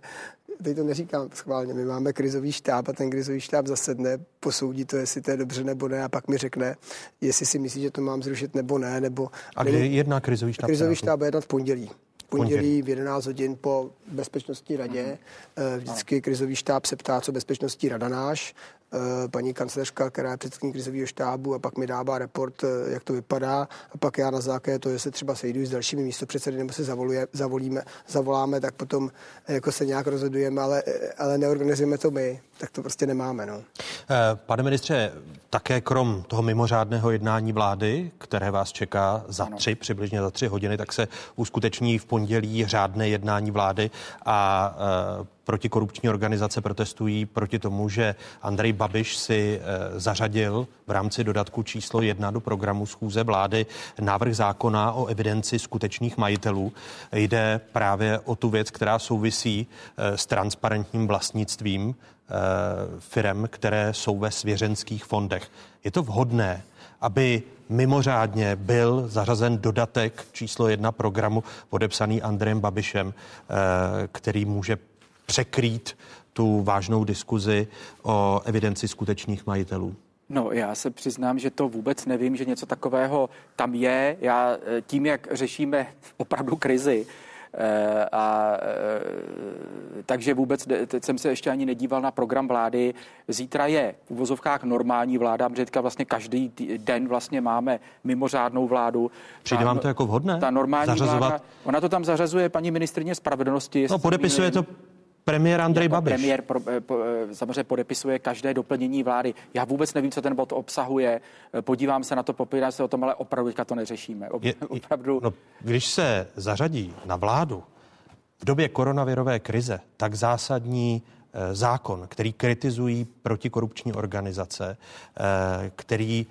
[SPEAKER 6] teď to neříkám schválně, my máme krizový štáb a ten krizový štáb zasedne, posoudí to, jestli to je dobře nebo ne a pak mi řekne, jestli si myslí, že to mám zrušit nebo ne. Nebo,
[SPEAKER 1] a kdy jedna krizový štáb?
[SPEAKER 6] Krizový štáb je jednat v pondělí pondělí v 11 hodin po bezpečnostní radě. Uh-huh. Vždycky krizový štáb se ptá, co bezpečnostní rada náš. Eh, paní kancelářka, která je předsedkyní krizového štábu a pak mi dává report, eh, jak to vypadá a pak já na základě toho, že se třeba sejdu s dalšími místopředsedy nebo se zavoluje, zavolíme, zavoláme, tak potom jako se nějak rozhodujeme, ale, ale neorganizujeme to my, tak to prostě nemáme. No.
[SPEAKER 1] Pane ministře, také krom toho mimořádného jednání vlády, které vás čeká za ano. tři, přibližně za tři hodiny, tak se uskuteční v pondělí řádné jednání vlády a protikorupční organizace protestují proti tomu, že Andrej Babiš si eh, zařadil v rámci dodatku číslo jedna do programu schůze vlády návrh zákona o evidenci skutečných majitelů. Jde právě o tu věc, která souvisí eh, s transparentním vlastnictvím eh, firem, které jsou ve svěřenských fondech. Je to vhodné, aby mimořádně byl zařazen dodatek číslo jedna programu podepsaný Andrejem Babišem, který může překrýt tu vážnou diskuzi o evidenci skutečných majitelů?
[SPEAKER 7] No, já se přiznám, že to vůbec nevím, že něco takového tam je. Já eh, tím, jak řešíme opravdu krizi, eh, a eh, takže vůbec teď jsem se ještě ani nedíval na program vlády. Zítra je v uvozovkách normální vláda, protože vlastně každý den vlastně máme mimořádnou vládu.
[SPEAKER 1] Přijde vám to jako vhodné?
[SPEAKER 7] Ta normální Zařazovat... vláda, ona to tam zařazuje paní ministrině spravedlnosti.
[SPEAKER 1] No, podepisuje to Premiér Andrej jako Babiš.
[SPEAKER 7] Premiér pro, eh, po, eh, samozřejmě podepisuje každé doplnění vlády. Já vůbec nevím, co ten bod obsahuje. Eh, podívám se na to, popírám se o tom, ale opravdu to neřešíme. Ob, Je, opravdu. No,
[SPEAKER 1] když se zařadí na vládu v době koronavirové krize tak zásadní zákon, který kritizují protikorupční organizace, který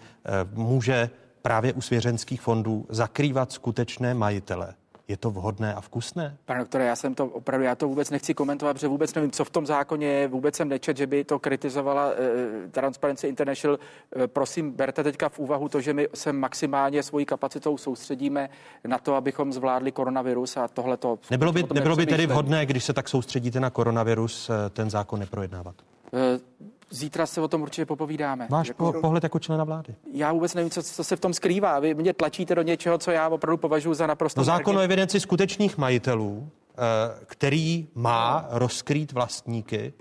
[SPEAKER 1] může právě u svěřenských fondů zakrývat skutečné majitele, je to vhodné a vkusné?
[SPEAKER 7] Pane doktore, já jsem to opravdu, já to vůbec nechci komentovat, protože vůbec nevím, co v tom zákoně je, vůbec jsem nečet, že by to kritizovala uh, Transparency International. Uh, prosím, berte teďka v úvahu to, že my se maximálně svojí kapacitou soustředíme na to, abychom zvládli koronavirus a tohle to.
[SPEAKER 1] Nebylo by, nebylo by tedy vhodné, když se tak soustředíte na koronavirus, eh, ten zákon neprojednávat? Uh,
[SPEAKER 7] Zítra se o tom určitě popovídáme.
[SPEAKER 1] Váš jako, pohled jako člena vlády?
[SPEAKER 7] Já vůbec nevím, co, co se v tom skrývá. Vy mě tlačíte do něčeho, co já opravdu považuji za naprosto.
[SPEAKER 1] No zákon o evidenci skutečných majitelů, eh, který má rozkrýt vlastníky,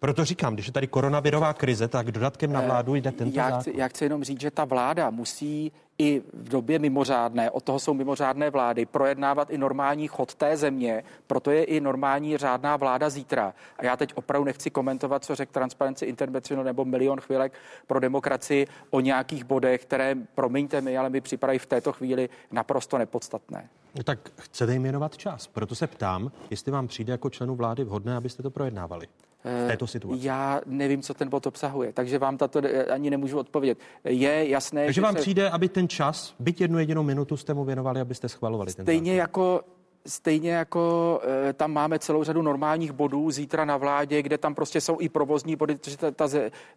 [SPEAKER 1] proto říkám, když je tady koronavirová krize, tak dodatkem na eh, vládu jde tento
[SPEAKER 7] já
[SPEAKER 1] zákon.
[SPEAKER 7] Chci, já chci jenom říct, že ta vláda musí i v době mimořádné, od toho jsou mimořádné vlády, projednávat i normální chod té země, proto je i normální řádná vláda zítra. A já teď opravdu nechci komentovat, co řekl Transparency International nebo Milion chvílek pro demokracii o nějakých bodech, které, promiňte mi, ale mi připadají v této chvíli naprosto nepodstatné.
[SPEAKER 1] No tak chcete jim věnovat čas. Proto se ptám, jestli vám přijde jako členu vlády vhodné, abyste to projednávali v této situaci?
[SPEAKER 7] Já nevím, co ten bod obsahuje, takže vám tato ani nemůžu odpovědět. Je jasné,
[SPEAKER 1] takže že vám se... přijde, aby ten čas, byť jednu jedinou minutu jste mu věnovali, abyste schvalovali
[SPEAKER 7] Stejně
[SPEAKER 1] ten
[SPEAKER 7] jako stejně jako e, tam máme celou řadu normálních bodů zítra na vládě, kde tam prostě jsou i provozní body, protože ta, ta,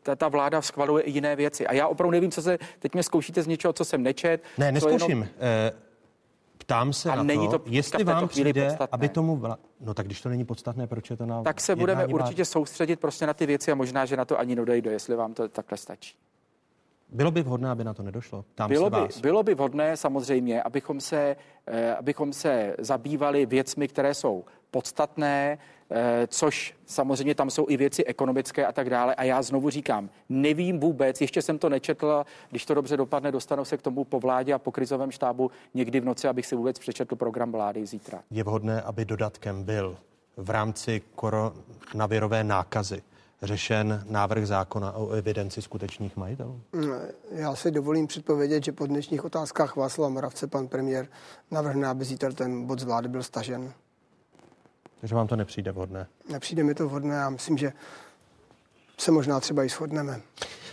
[SPEAKER 7] ta, ta vláda schvaluje i jiné věci. A já opravdu nevím, co se, teď mě zkoušíte z něčeho, co jsem nečet.
[SPEAKER 1] Ne, neskouším.
[SPEAKER 7] Jenom...
[SPEAKER 1] E, ptám se
[SPEAKER 7] A
[SPEAKER 1] na
[SPEAKER 7] není
[SPEAKER 1] to,
[SPEAKER 7] to
[SPEAKER 1] jestli vám přijde,
[SPEAKER 7] podstatné.
[SPEAKER 1] aby tomu... Vla... No tak když to není podstatné, proč je to na
[SPEAKER 7] Tak se budeme určitě soustředit prostě na ty věci a možná, že na to ani nedojde, jestli vám to takhle stačí.
[SPEAKER 1] Bylo by vhodné, aby na to nedošlo? Tam
[SPEAKER 7] Bylo
[SPEAKER 1] se
[SPEAKER 7] by,
[SPEAKER 1] vás.
[SPEAKER 7] bylo by vhodné samozřejmě, abychom se, eh, abychom se zabývali věcmi, které jsou podstatné, což samozřejmě tam jsou i věci ekonomické a tak dále. A já znovu říkám, nevím vůbec, ještě jsem to nečetl, když to dobře dopadne, dostanu se k tomu po vládě a po krizovém štábu někdy v noci, abych si vůbec přečetl program vlády zítra.
[SPEAKER 1] Je vhodné, aby dodatkem byl v rámci koronavirové nákazy řešen návrh zákona o evidenci skutečných majitelů?
[SPEAKER 6] Já si dovolím předpovědět, že po dnešních otázkách Václava Moravce pan premiér navrhne, aby zítra ten bod z vlády byl stažen.
[SPEAKER 1] Takže vám to nepřijde vhodné?
[SPEAKER 6] Nepřijde mi to vhodné a myslím, že se možná třeba i shodneme.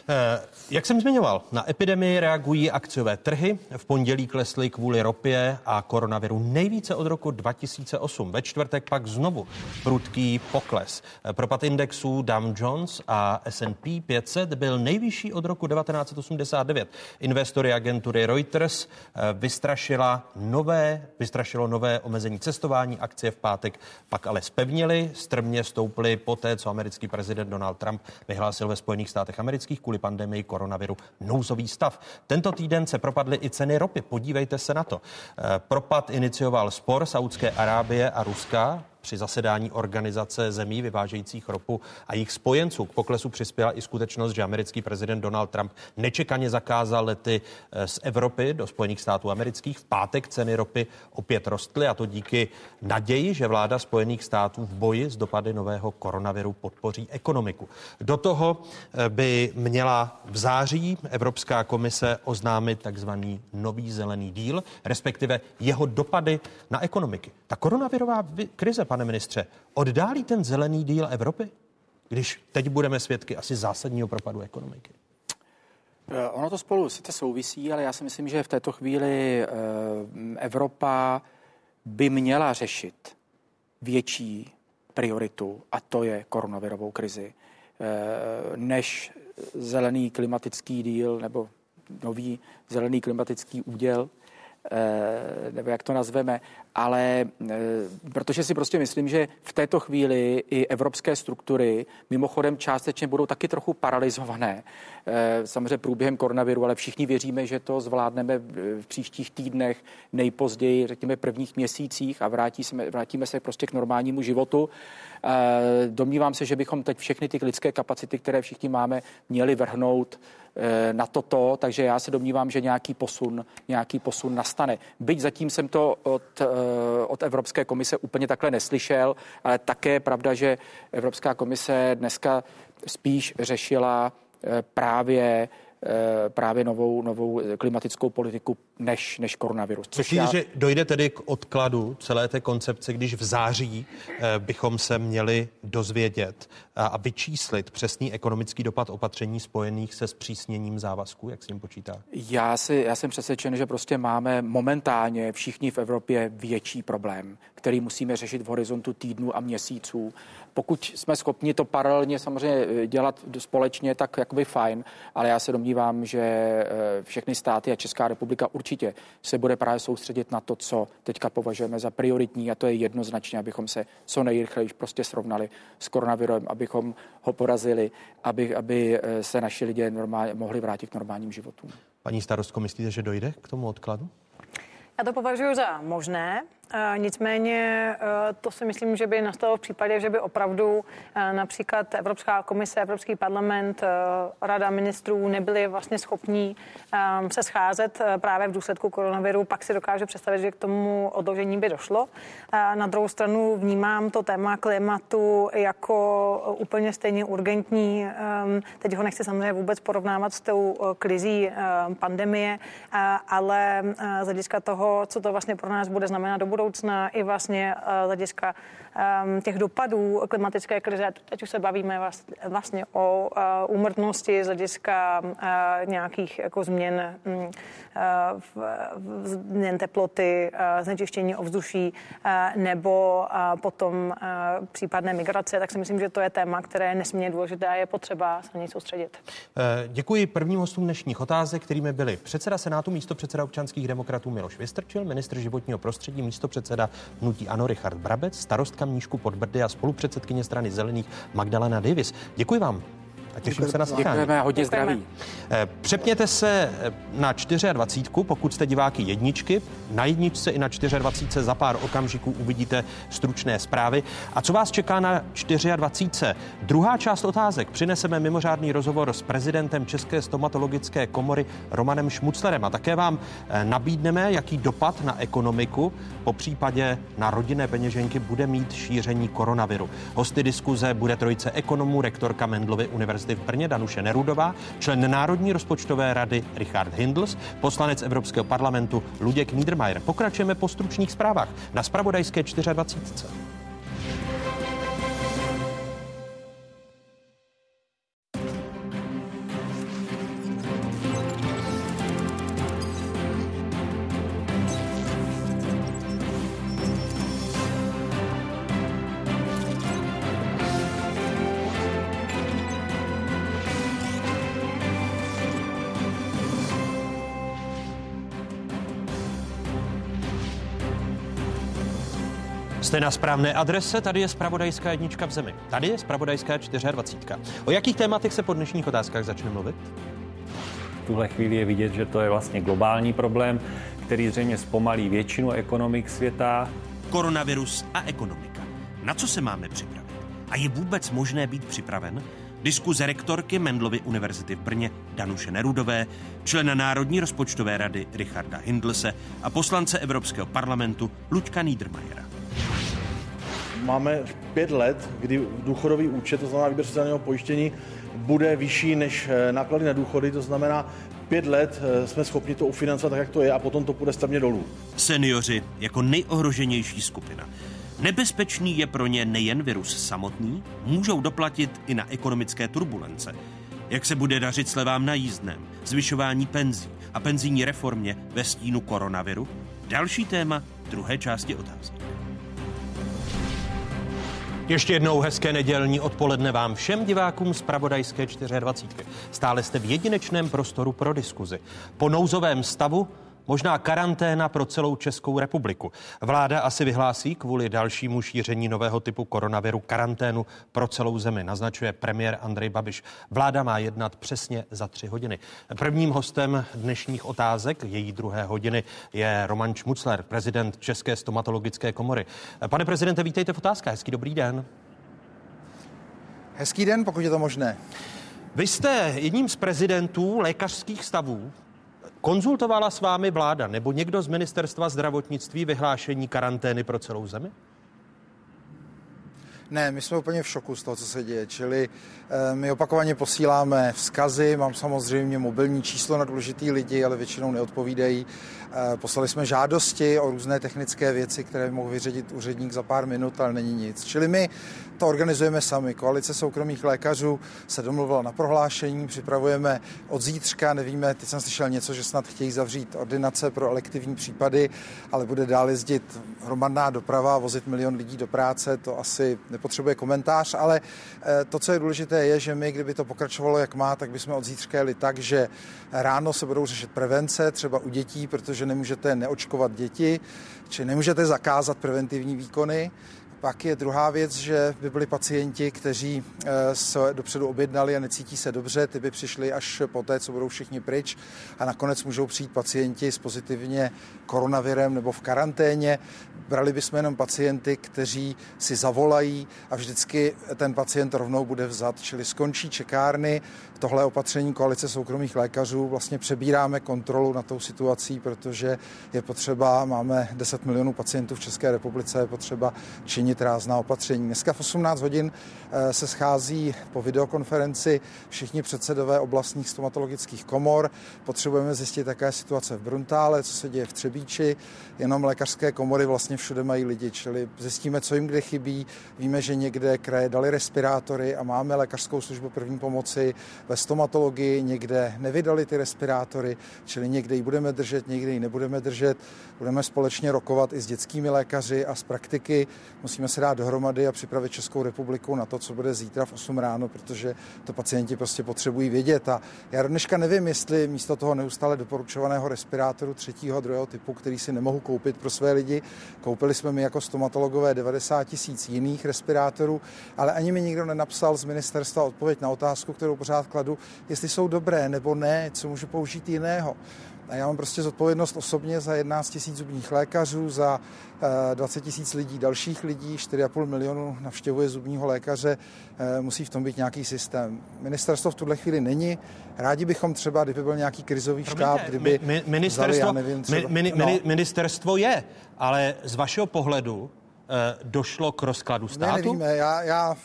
[SPEAKER 1] Eh, Jak jsem zmiňoval, na epidemii reagují akciové trhy. V pondělí klesly kvůli ropě a koronaviru nejvíce od roku 2008. Ve čtvrtek pak znovu prudký pokles. Eh, Propad indexů Dow Jones a S&P 500 byl nejvyšší od roku 1989. Investory agentury Reuters eh, vystrašila nové, vystrašilo nové omezení cestování. Akcie v pátek pak ale spevnily, strmě stouply poté, co americký prezident Donald Trump vyhlásil ve Spojených státech amerických kvůli pandemii koronaviru nouzový stav. Tento týden se propadly i ceny ropy. Podívejte se na to. Eh, Propad inicioval spor Saudské Arábie a Ruska při zasedání organizace zemí vyvážejících ropu a jejich spojenců. K poklesu přispěla i skutečnost, že americký prezident Donald Trump nečekaně zakázal lety eh, z Evropy do Spojených států amerických. V pátek ceny ropy opět rostly a to díky naději, že vláda Spojených států v boji s dopady nového koronaviru podpoří ekonomiku. Do toho eh, by měla v září Evropská komise oznámit takzvaný nový zelený díl, respektive jeho dopady na ekonomiky. Ta koronavirová vi- krize, pane ministře, oddálí ten zelený díl Evropy? Když teď budeme svědky asi zásadního propadu ekonomiky.
[SPEAKER 7] Eh, Ono to spolu sice souvisí, ale já si myslím, že v této chvíli eh, Evropa by měla řešit větší prioritu, a to je koronavirovou krizi, eh, než zelený klimatický díl nebo nový zelený klimatický úděl, nebo jak to nazveme, ale eh, protože si prostě myslím, že v této chvíli i evropské struktury mimochodem částečně budou taky trochu paralizované. Eh, Samozřejmě průběhem koronaviru, ale všichni věříme, že to zvládneme v příštích týdnech, nejpozději, řekněme, prvních měsících a vrátí jsme, vrátíme se prostě k normálnímu životu. Eh, Domnívám se, že bychom teď všechny ty lidské kapacity, které všichni máme, měli vrhnout eh, na toto, takže já se domnívám, že nějaký posun, nějaký posun nastane. Byť zatím jsem to od, eh, od Evropské komise úplně takhle neslyšel, ale také je pravda, že Evropská komise dneska spíš řešila právě právě novou, novou klimatickou politiku než, než koronavirus. Což
[SPEAKER 1] Myslíte,
[SPEAKER 7] já,
[SPEAKER 1] že dojde tedy k odkladu celé té koncepce, když v září eh, bychom se měli dozvědět a, vyčíslit přesný ekonomický dopad opatření spojených se zpřísněním závazků, jak s ním počítá?
[SPEAKER 7] Já, si, já jsem přesvědčen, že prostě máme momentálně všichni v Evropě větší problém, který musíme řešit v horizontu týdnů a měsíců. Pokud jsme schopni to paralelně samozřejmě eh, dělat společně, tak jakoby fajn, ale já se domnívám, že eh, všechny státy a Česká republika určitě se bude právě soustředit na to, co teďka považujeme za prioritní a to je jednoznačně, abychom se co nejrychleji prostě srovnali s koronavirem, abychom ho porazili, aby, aby eh, se naši lidé normálně, mohli vrátit k normálním životům.
[SPEAKER 1] Paní starostko, myslíte, že dojde k tomu odkladu?
[SPEAKER 8] Já to považuji za možné, nicméně eh, to si myslím, že by nastalo v případě, že by opravdu eh, například Evropská komise, Evropský parlament, Rada ministrů nebyli vlastně schopní se scházet právě v důsledku koronaviru, pak si dokážu představit, že k tomu odložení by došlo. Na druhou stranu vnímám to téma klimatu jako úplně stejně urgentní. Teď ho nechci samozřejmě vůbec porovnávat s tou krizí pandemie, ale z hlediska toho, co to vlastně pro nás bude znamenat do budoucna, budoucna i vlastně z hlediska ehm, těch dopadů klimatické krize. Teď už se bavíme vlastně o úmrtnosti z hlediska nějakých jako změn, mm, změn teploty, znečištění ovzduší nebo potom případné migrace, tak si myslím, že to je téma, které je nesmírně důležité a je potřeba se na něj soustředit.
[SPEAKER 1] Děkuji prvním hostům dnešních otázek, kterými byli předseda Senátu, místo předseda občanských demokratů Miloš Vystrčil, ministr životního prostředí, místo předseda hnutí Ano Richard Brabec, starostka Mníšku Podbrdy a spolupředsedkyně strany Zelených Magdalena Davis. Děkuji vám. A těším se na setkání.
[SPEAKER 7] Děkujeme, hodně zdraví.
[SPEAKER 1] Eh, přepněte se eh, na 24, pokud jste diváky jedničky. Na jedničce i na 24 za pár okamžiků uvidíte stručné zprávy. A co vás čeká na 24? Druhá část otázek. Přineseme mimořádný rozhovor s prezidentem České stomatologické komory Romanem Šmuclerem a také vám eh, nabídneme, jaký dopad na ekonomiku, po případě na rodinné peněženky bude mít šíření koronaviru. Hosty diskuze bude trojice ekonomů, rektorka Mendlovy univerzity univerzity v Brně Danuše Nerudová, člen Národní rozpočtové rady Richard Hindls, poslanec Evropského parlamentu Luděk Niedermayer. Pokračujeme po stručných zprávách na Spravodajské 24. Jste na správné adrese, tady je Spravodajská jednička v zemi. Tady je Spravodajská 24. O jakých tématech se po dnešních otázkách začne mluvit?
[SPEAKER 14] V tuhle chvíli je vidět, že to je vlastně globální problém, který zřejmě zpomalí většinu ekonomik světa.
[SPEAKER 1] Koronavirus a ekonomika. Na co se máme připravit? A je vůbec možné být připraven? Diskuze rektorky Mendlovy univerzity v Brně Danuše Nerudové, člena Národní rozpočtové rady Richarda Hindlse a poslance Evropského parlamentu Luďka Niedermayera
[SPEAKER 15] máme pět let, kdy důchodový účet, to znamená výběr sociálního pojištění, bude vyšší než eh, náklady na důchody, to znamená pět let eh, jsme schopni to ufinancovat tak, jak to je a potom to půjde stavně dolů.
[SPEAKER 1] Seniori jako nejohroženější skupina. Nebezpečný je pro ně nejen virus samotný, můžou doplatit i na ekonomické turbulence. Jak se bude dařit slevám na jízdném, zvyšování penzí a penzijní reformě ve stínu koronaviru? Další téma druhé části otázky. Ještě jednou hezké nedělní odpoledne vám všem divákům z Pravodajské 24. Stále jste v jedinečném prostoru pro diskuzi. Po nouzovém stavu Možná karanténa pro celou Českou republiku. Vláda asi vyhlásí kvůli dalšímu šíření nového typu koronaviru karanténu pro celou zemi, naznačuje premiér Andrej Babiš. Vláda má jednat přesně za tři hodiny. Prvním hostem dnešních otázek, její druhé hodiny, je Roman Šmucler, prezident České stomatologické komory. Pane prezidente, vítejte v otázkách. Hezký dobrý den.
[SPEAKER 16] Hezký den, pokud je to možné.
[SPEAKER 1] Vy jste jedním z prezidentů lékařských stavů, Konzultovala s vámi vláda nebo někdo z ministerstva zdravotnictví vyhlášení karantény pro celou zemi?
[SPEAKER 16] Ne, my jsme úplně v šoku z toho, co se děje. Čili e, my opakovaně posíláme vzkazy, mám samozřejmě mobilní číslo na důležitý lidi, ale většinou neodpovídají. E, poslali jsme žádosti o různé technické věci, které mohl vyředit úředník za pár minut, ale není nic. Čili my to organizujeme sami. Koalice soukromých lékařů se domluvila na prohlášení, připravujeme od zítřka, nevíme, teď jsem slyšel něco, že snad chtějí zavřít ordinace pro elektivní případy, ale bude dál jezdit hromadná doprava, vozit milion lidí do práce, to asi nepotřebuje komentář, ale eh, to, co je důležité, je, že my, kdyby to pokračovalo jak má, tak bychom od zítřka jeli tak, že ráno se budou řešit prevence, třeba u dětí, protože nemůžete neočkovat děti, či nemůžete zakázat preventivní výkony, pak je druhá věc, že by byli pacienti, kteří eh, se dopředu objednali a necítí se dobře, ty by přišli až po té, co budou všichni pryč a nakonec můžou přijít pacienti s pozitivně koronavirem nebo v karanténě. Brali bychom jenom pacienty, kteří si zavolají a vždycky ten pacient rovnou bude vzat, čili skončí čekárny, tohle opatření koalice soukromých lékařů vlastně přebíráme kontrolu na tou situací, protože je potřeba, máme 10 milionů pacientů v České republice, je potřeba činit rázná opatření. Dneska v 18 hodin eh, se schází po videokonferenci všichni předsedové oblastních stomatologických komor. Potřebujeme zjistit, jaká je situace v Bruntále, co se děje v Třebíči. Jenom lékařské komory vlastně všude mají lidi, čili zjistíme, co jim kde chybí. Víme, že někde kraje dali respirátory a máme lékařskou službu první pomoci ve stomatologii, někde nevydali ty respirátory, čili někde ji budeme držet, někde ji nebudeme držet. Budeme společně rokovat i s dětskými lékaři a z praktiky. Musíme se dát dohromady a připravit Českou republiku na to, co bude zítra v 8 ráno, protože to pacienti prostě potřebují vědět. A já dneška nevím, jestli místo toho neustále doporučovaného respirátoru třetího, druhého typu, který si nemohu koupit pro své lidi, koupili jsme my jako stomatologové 90 tisíc jiných respirátorů, ale ani mi nikdo nenapsal z ministerstva odpověď na otázku, kterou pořád kladu, jestli jsou dobré nebo ne, co můžu použít jiného. A já mám prostě zodpovědnost osobně za 11 tisíc zubních lékařů, za 20 eh, tisíc lidí, dalších lidí, 4,5 milionu navštěvuje zubního lékaře, eh, musí v tom být nějaký systém. Ministerstvo v tuhle chvíli není. Rádi bychom třeba, kdyby byl nějaký krizový štáb, kdyby
[SPEAKER 1] mi, ministerstvo, vzali, nevím, třeba, mi, mi, no. ministerstvo je, ale z vašeho pohledu eh, došlo k rozkladu státu?
[SPEAKER 16] Ne, nevíme, já, já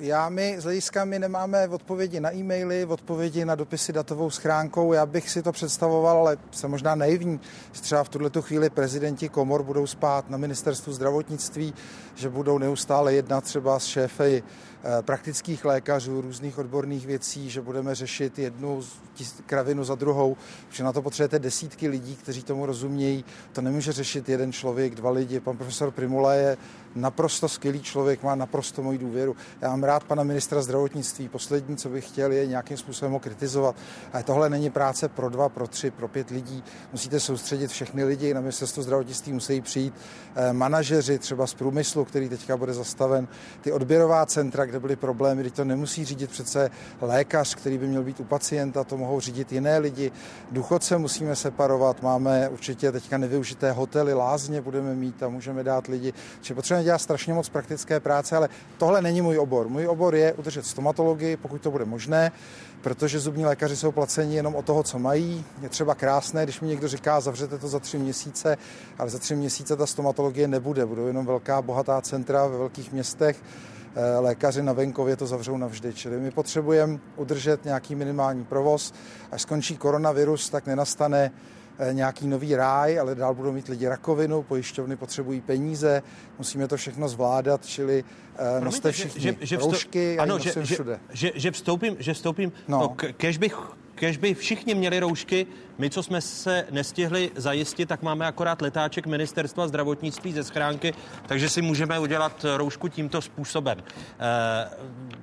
[SPEAKER 16] já my z hlediska my nemáme odpovědi na e-maily, odpovědi na dopisy datovou schránkou. Já bych si to představoval, ale jsem možná naivní, že třeba v tuto chvíli prezidenti komor budou spát na ministerstvu zdravotnictví, že budou neustále jednat třeba s šéfy Eh, praktických lékařů, různých odborných věcí, že budeme řešit jednu kravinu za druhou, že na to potřebujete desítky lidí, kteří tomu rozumějí. To nemůže řešit jeden člověk, dva lidi. Pan profesor Primula je naprosto skvělý člověk, má naprosto moji důvěru. Já mám rád pana ministra zdravotnictví. Poslední, co bych chtěl, je nějakým způsobem ho kritizovat. Ale tohle není práce pro dva, pro tři, pro pět lidí. Musíte soustředit všechny lidi. Na ministerstvo zdravotnictví musí přijít eh, manažeři třeba z průmyslu, který teďka bude zastaven, ty odběrová centra, kde byly problémy, když to nemusí řídit přece lékař, který by měl být u pacienta, to mohou řídit jiné lidi. Důchodce musíme separovat, máme určitě teďka nevyužité hotely, lázně budeme mít a můžeme dát lidi. Čiže potřebujeme dělat strašně moc praktické práce, ale tohle není můj obor. Můj obor je udržet stomatologii, pokud to bude možné, protože zubní lékaři jsou placeni jenom o toho, co mají. Je třeba krásné, když mi někdo říká, zavřete to za tři měsíce, ale za tři měsíce ta stomatologie nebude. Budou jenom velká bohatá centra ve velkých městech Eh, lékaři na venkově to zavřou navždy. Čili my potřebujeme udržet nějaký minimální provoz. Až skončí koronavirus, tak nenastane nějaký nový ráj, ale dál budou mít lidi rakovinu, pojišťovny potřebují peníze, musíme to všechno zvládat, čili eh, Promiňte, noste všichni že, že, roušky ano, že, všude.
[SPEAKER 1] Že, že, že vstoupím, že vstoupím, no. no kež bych kež by všichni měli roušky, my, co jsme se nestihli zajistit, tak máme akorát letáček ministerstva zdravotnictví ze schránky, takže si můžeme udělat roušku tímto způsobem. Uh,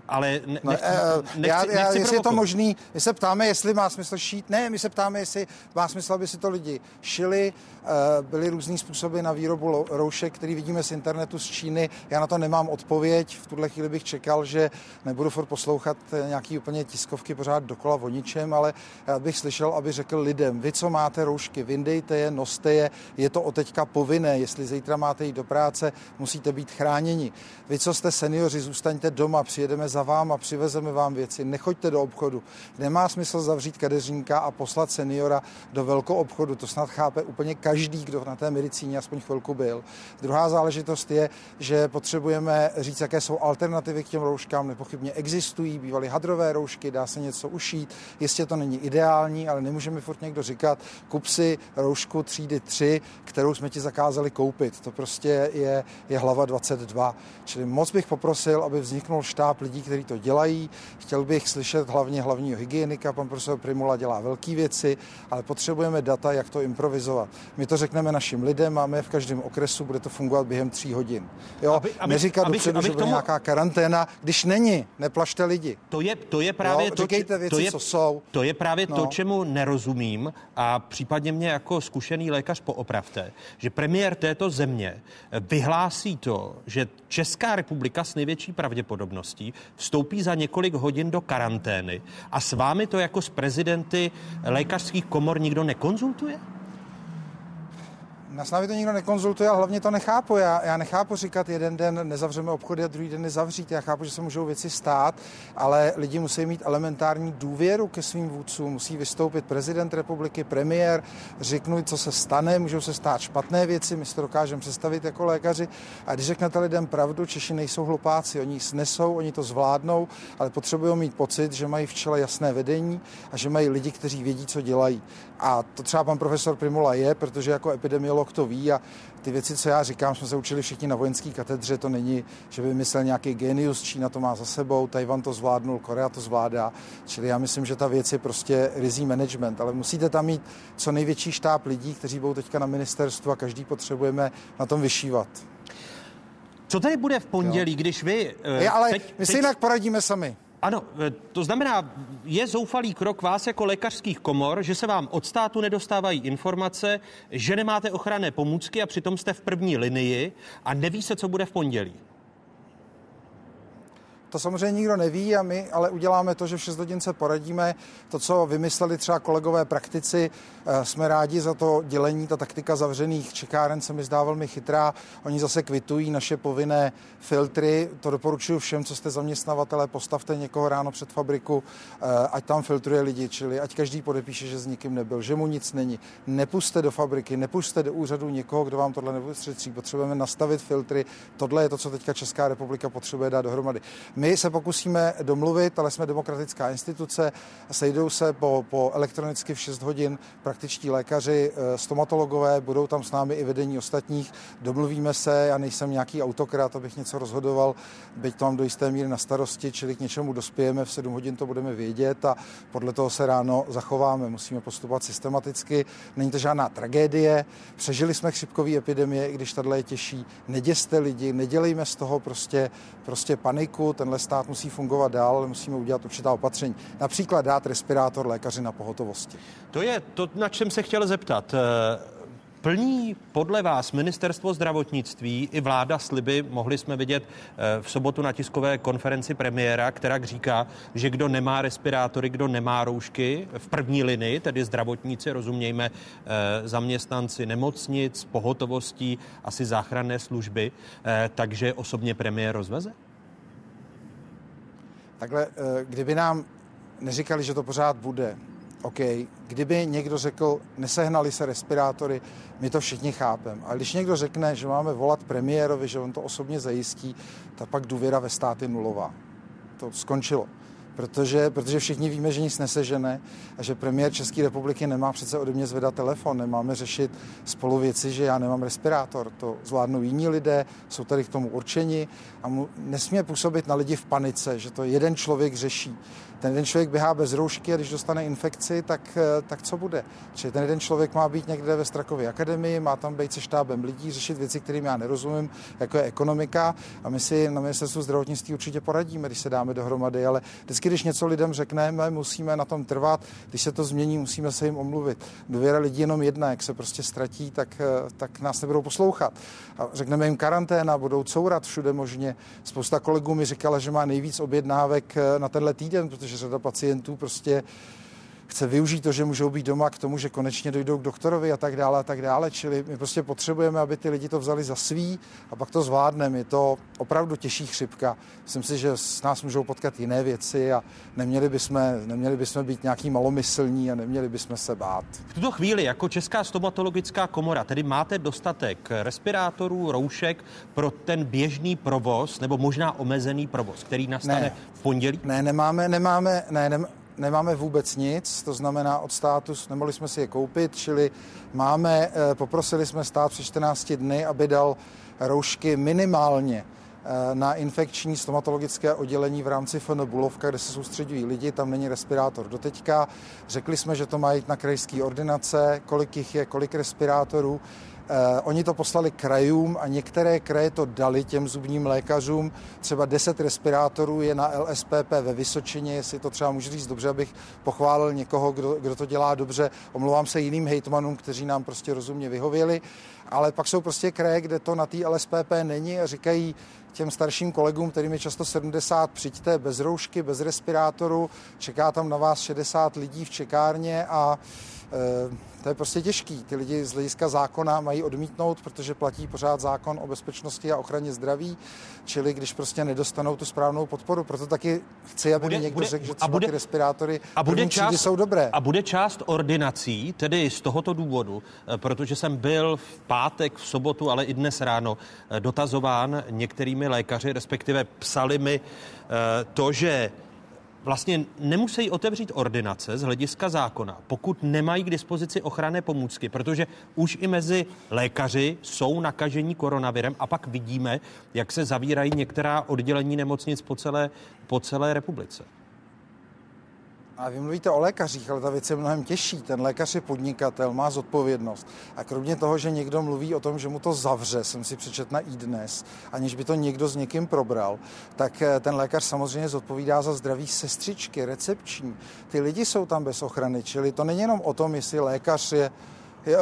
[SPEAKER 1] ale ne,
[SPEAKER 16] no, nechci, uh, nechci, já, já, nechci jestli je to možný, my se ptáme, jestli má smysl šít. Ne, my se ptáme, jestli má smysl, aby si to lidi šili. Uh, byly různý způsoby na výrobu roušek, který vidíme z internetu z Číny. Já na to nemám odpověď. V tuhle chvíli bych čekal, že nebudu furt poslouchat nějaký úplně tiskovky pořád dokola o ničem, ale já bych slyšel, aby řekl lidem, lidem, vy, co máte roušky, vyndejte je, noste je, je to od teďka povinné, jestli zítra máte jít do práce, musíte být chráněni. Vy, co jste seniori, zůstaňte doma, přijedeme za váma, přivezeme vám věci, nechoďte do obchodu. Nemá smysl zavřít kadeřínka a poslat seniora do velkou obchodu, to snad chápe úplně každý, kdo na té medicíně aspoň chvilku byl. Druhá záležitost je, že potřebujeme říct, jaké jsou alternativy k těm rouškám. Nepochybně existují, bývaly hadrové roušky, dá se něco ušít. Jistě to není ideální, ale nemůžeme furt někdo říkat, kup si roušku třídy 3, kterou jsme ti zakázali koupit. To prostě je, je hlava 22. Čili moc bych poprosil, aby vzniknul štáb lidí, kteří to dělají. Chtěl bych slyšet hlavně hlavního hygienika, pan profesor Primula dělá velké věci, ale potřebujeme data, jak to improvizovat. My to řekneme našim lidem, máme v každém okresu, bude to fungovat během tří hodin. Jo, aby, aby, neříkat aby, dopředu, aby že bude tomu... nějaká karanténa, když není, neplašte lidi.
[SPEAKER 1] To je, to je právě jo,
[SPEAKER 16] to, věci, to je, co jsou.
[SPEAKER 1] To je právě no. to, čemu nerozumím a případně mě jako zkušený lékař poopravte, že premiér této země vyhlásí to, že Česká republika s největší pravděpodobností vstoupí za několik hodin do karantény a s vámi to jako s prezidenty lékařských komor nikdo nekonzultuje?
[SPEAKER 16] Na s námi to nikdo nekonzultuje a hlavně to nechápu. Já, já nechápu říkat, jeden den nezavřeme obchody a druhý den nezavřít. Já chápu, že se můžou věci stát, ale lidi musí mít elementární důvěru ke svým vůdcům. Musí vystoupit prezident republiky, premiér, řeknout, co se stane, můžou se stát špatné věci, my si to dokážeme představit jako lékaři. A když řeknete lidem pravdu, Češi nejsou hlupáci, oni snesou, oni to zvládnou, ale potřebují mít pocit, že mají v čele jasné vedení a že mají lidi, kteří vědí, co dělají. A to třeba pan profesor Primula je, protože jako epidemiolog to ví a ty věci, co já říkám, jsme se učili všichni na vojenské katedře, to není, že by myslel nějaký genius, Čína to má za sebou, Tajvan to zvládnul, Korea to zvládá, čili já myslím, že ta věc je prostě rizí management, ale musíte tam mít co největší štáb lidí, kteří budou teďka na ministerstvu a každý potřebujeme na tom vyšívat.
[SPEAKER 1] Co tady bude v pondělí, jo. když vy...
[SPEAKER 16] Je, ale teď, my si teď... jinak poradíme sami.
[SPEAKER 1] Ano, e, to znamená, je zoufalý krok vás jako lékařských komor, že se vám od státu nedostávají informace, že nemáte ochranné pomůcky a přitom jste v první linii a neví se, co bude v pondělí.
[SPEAKER 16] To samozřejmě nikdo neví a my ale uděláme to, že v 6 hodin se poradíme. To, co vymysleli třeba kolegové praktici, eh, jsme rádi za to dělení. Ta taktika zavřených čekáren se mi zdá velmi chytrá. Oni zase kvitují naše povinné filtry. To doporučuji všem, co jste zaměstnavatelé, postavte někoho ráno před fabriku, eh, ať tam filtruje lidi, čili ať každý podepíše, že s nikým nebyl, že mu nic není. Nepuste do fabriky, nepuste do úřadu někoho, kdo vám tohle nevystřetří. Potřebujeme nastavit filtry. Tohle je to, co teďka Česká republika potřebuje dát dohromady. My se pokusíme domluvit, ale jsme demokratická instituce, sejdou se po, po elektronicky v 6 hodin praktičtí lékaři, eh, stomatologové, budou tam s námi i vedení ostatních, domluvíme se, já nejsem nějaký autokrat, abych něco rozhodoval, byť to mám do jisté míry na starosti, čili k něčemu dospějeme, v 7 hodin to budeme vědět a podle toho se ráno zachováme. Musíme postupovat systematicky, není to žádná tragédie, přežili jsme chřipkové epidemie, i když tahle je těžší, neděste lidi, nedělejme z toho prostě, prostě paniku, ten tenhle stát musí fungovat dál, ale musíme udělat určitá opatření. Například dát respirátor lékaři na pohotovosti.
[SPEAKER 1] To je to, na čem se chtěl zeptat. Eh, plní podle vás ministerstvo zdravotnictví i vláda sliby? Mohli jsme vidět eh, v sobotu na tiskové konferenci premiéra, která říká, že kdo nemá respirátory, kdo nemá roušky v první linii, tedy zdravotníci, rozumějme eh, zaměstnanci nemocnic, pohotovostí, asi záchranné služby, takže osobně premiér rozveze?
[SPEAKER 16] Takhle, eh, kdyby nám neříkali, že to pořád bude, OK, kdyby někdo řekl, nesehnali se respirátory, my to všichni chápeme. A když někdo řekne, že máme volat premiérovi, že on to osobně zajistí, tak pak důvěra ve státy nulová. To skončilo protože, protože všichni víme, že nic nesežene a že premiér České republiky nemá přece ode mě zvedat telefon, nemáme řešit spolu věci, že já nemám respirátor. To zvládnou jiní lidé, jsou tady k tomu určeni a mu nesmí působit na lidi v panice, že to jeden člověk řeší ten jeden člověk běhá bez roušky a když dostane infekci, tak, eh, tak co bude? Čili ten jeden člověk má být někde ve Strakově akademii, má tam být se štábem lidí, řešit věci, kterým já nerozumím, jako je ekonomika a my si na ministerstvu zdravotnictví určitě poradíme, když se dáme dohromady, ale vždycky, když něco lidem řekneme, musíme na tom trvat, když se to změní, musíme se jim omluvit. Důvěra lidí jenom jedna, jak se prostě ztratí, tak, eh, tak nás nebudou poslouchat. A řekneme jim karanténa, budou courat všude možně. Spousta kolegů mi říkala, že má nejvíc objednávek eh, na tenhle týden, protože protože řada pacientů prostě chce využít to, že můžou být doma k tomu, že konečně dojdou k doktorovi a tak dále a tak dále. Čili my prostě potřebujeme, aby ty lidi to vzali za svý a pak to zvládneme. Je to opravdu těžší chřipka. Myslím si, že s nás můžou potkat jiné věci a neměli bychom, neměli bychom být nějaký malomyslní a neměli bychom se bát.
[SPEAKER 1] V tuto chvíli jako Česká stomatologická komora tedy máte dostatek respirátorů, roušek pro ten běžný provoz nebo možná omezený provoz, který nastane ne. v pondělí?
[SPEAKER 16] Ne, nemáme, nemáme, ne, ne, nemáme vůbec nic, to znamená od státu nemohli jsme si je koupit, čili máme, eh, poprosili jsme stát před 14 dny, aby dal roušky minimálně eh, na infekční stomatologické oddělení v rámci FN Bulovka, kde se soustředují lidi, tam není respirátor doteďka. Řekli jsme, že to mají na krajské ordinace, kolik jich je, kolik respirátorů. Eh, oni to poslali krajům a některé kraje to dali těm zubním lékařům. Třeba 10 respirátorů je na LSPP ve Vysočině, jestli to třeba můžu říct dobře, abych pochválil někoho, kdo, kdo to dělá dobře. Omlouvám se jiným hejtmanům, kteří nám prostě rozumně vyhověli. Ale pak jsou prostě kraje, kde to na té LSPP není a říkají těm starším kolegům, kterým je často 70, přijďte bez roušky, bez respirátoru, čeká tam na vás 60 lidí v čekárně a to je prostě těžký. Ty lidi z hlediska zákona mají odmítnout, protože platí pořád zákon o bezpečnosti a ochraně zdraví, čili když prostě nedostanou tu správnou podporu. Proto taky chci, aby bude, někdo bude, řekl, že třeba bude, ty respirátory
[SPEAKER 1] a bude část,
[SPEAKER 16] jsou dobré.
[SPEAKER 1] A bude část ordinací, tedy z tohoto důvodu, eh, protože jsem byl v pátek, v sobotu, ale i dnes ráno eh, dotazován některými lékaři, respektive psali mi eh, to, že vlastně nemusí otevřít ordinace z hlediska zákona, pokud nemají k dispozici ochranné pomůcky, protože už i mezi lékaři jsou nakažení koronavirem a pak vidíme, jak se zavírají některá oddělení nemocnic po celé, po celé republice.
[SPEAKER 16] A vy mluvíte o lékařích, ale ta věc je mnohem těžší. Ten lékař je podnikatel, má zodpovědnost. A kromě toho, že někdo mluví o tom, že mu to zavře, jsem si přečet na i dnes, aniž by to někdo s někým probral, tak eh, ten lékař samozřejmě zodpovídá za zdraví sestřičky, recepční. Ty lidi jsou tam bez ochrany, čili to není jenom o tom, jestli lékař je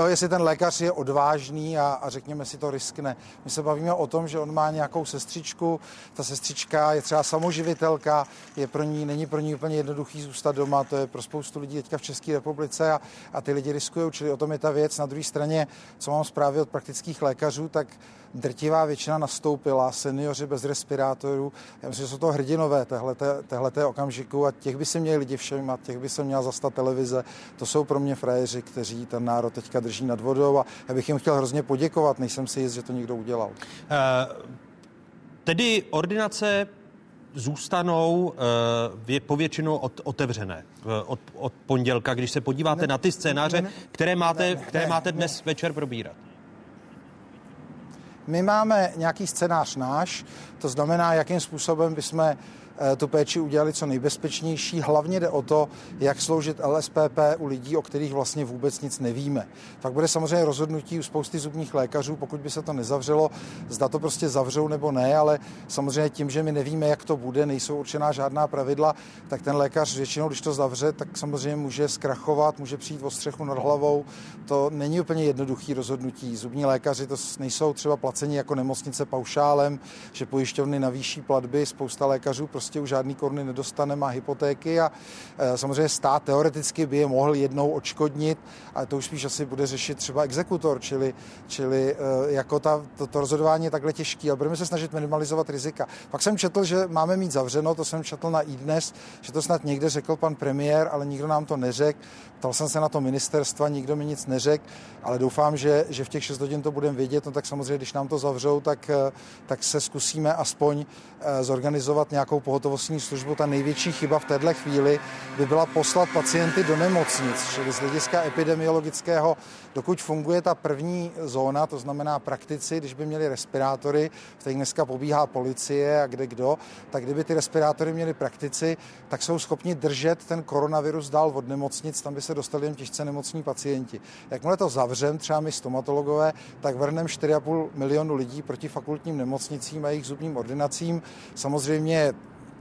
[SPEAKER 16] jestli ten lékař je odvážný a, a řekněme si to riskne. My se bavíme o tom, že on má nějakou sestřičku, ta sestřička je třeba samoživitelka, je pro ní, není pro ní úplně jednoduchý zůstat doma, to je pro spoustu lidí teďka v České republice a, a ty lidi riskují, čili o tom je ta věc. Na druhé straně, co mám zprávy od praktických lékařů, tak drtivá většina nastoupila, seniori bez respirátorů. Já myslím, že jsou to hrdinové téhleté okamžiku a těch by si měli lidi všem těch by se měla zastat televize. To jsou pro mě frajeři, kteří ten národ teďka drží nad vodou a já bych jim chtěl hrozně poděkovat, nejsem si jist, že to někdo udělal. Uh,
[SPEAKER 1] tedy ordinace zůstanou uh, povětšinou od, otevřené od, od pondělka, když se podíváte ne, na ty scénáře, ne, které máte, ne, které ne, máte dnes ne. večer probírat.
[SPEAKER 16] My máme nějaký scénář náš, to znamená, jakým způsobem bychom tu péči udělali co nejbezpečnější. Hlavně jde o to, jak sloužit LSPP u lidí, o kterých vlastně vůbec nic nevíme. Pak bude samozřejmě rozhodnutí u spousty zubních lékařů, pokud by se to nezavřelo, zda to prostě zavřou nebo ne, ale samozřejmě tím, že my nevíme, jak to bude, nejsou určená žádná pravidla, tak ten lékař většinou, když to zavře, tak samozřejmě může zkrachovat, může přijít o střechu nad hlavou. To není úplně jednoduchý rozhodnutí. Zubní lékaři to nejsou třeba placeni jako nemocnice paušálem, že pojišťovny navýší platby, spousta lékařů prostě prostě už žádný koruny nedostane, má hypotéky a e, samozřejmě stát teoreticky by je mohl jednou odškodnit, ale to už spíš asi bude řešit třeba exekutor, čili, čili e, jako ta, to, to rozhodování je takhle těžké, ale budeme se snažit minimalizovat rizika. Pak jsem četl, že máme mít zavřeno, to jsem četl na iDnes, že to snad někde řekl pan premiér, ale nikdo nám to neřekl. Ptal jsem se na to ministerstva, nikdo mi nic neřekl, ale doufám, že, že v těch 6 hodin to budeme vědět, no tak samozřejmě, když nám to zavřou, tak, e, tak se zkusíme aspoň zorganizovat nějakou pohotovostní službu, ta největší chyba v této chvíli by byla poslat pacienty do nemocnic, čili z hlediska epidemiologického, dokud funguje ta první zóna, to znamená praktici, když by měli respirátory, v kterých dneska pobíhá policie a kde kdo, tak kdyby ty respirátory měli praktici, tak jsou schopni držet ten koronavirus dál od nemocnic, tam by se dostali jen těžce nemocní pacienti. Jakmile to zavřem, třeba my stomatologové, tak vrhneme 4,5 milionu lidí proti fakultním nemocnicím a jejich zubním ordinacím. Samozřejmě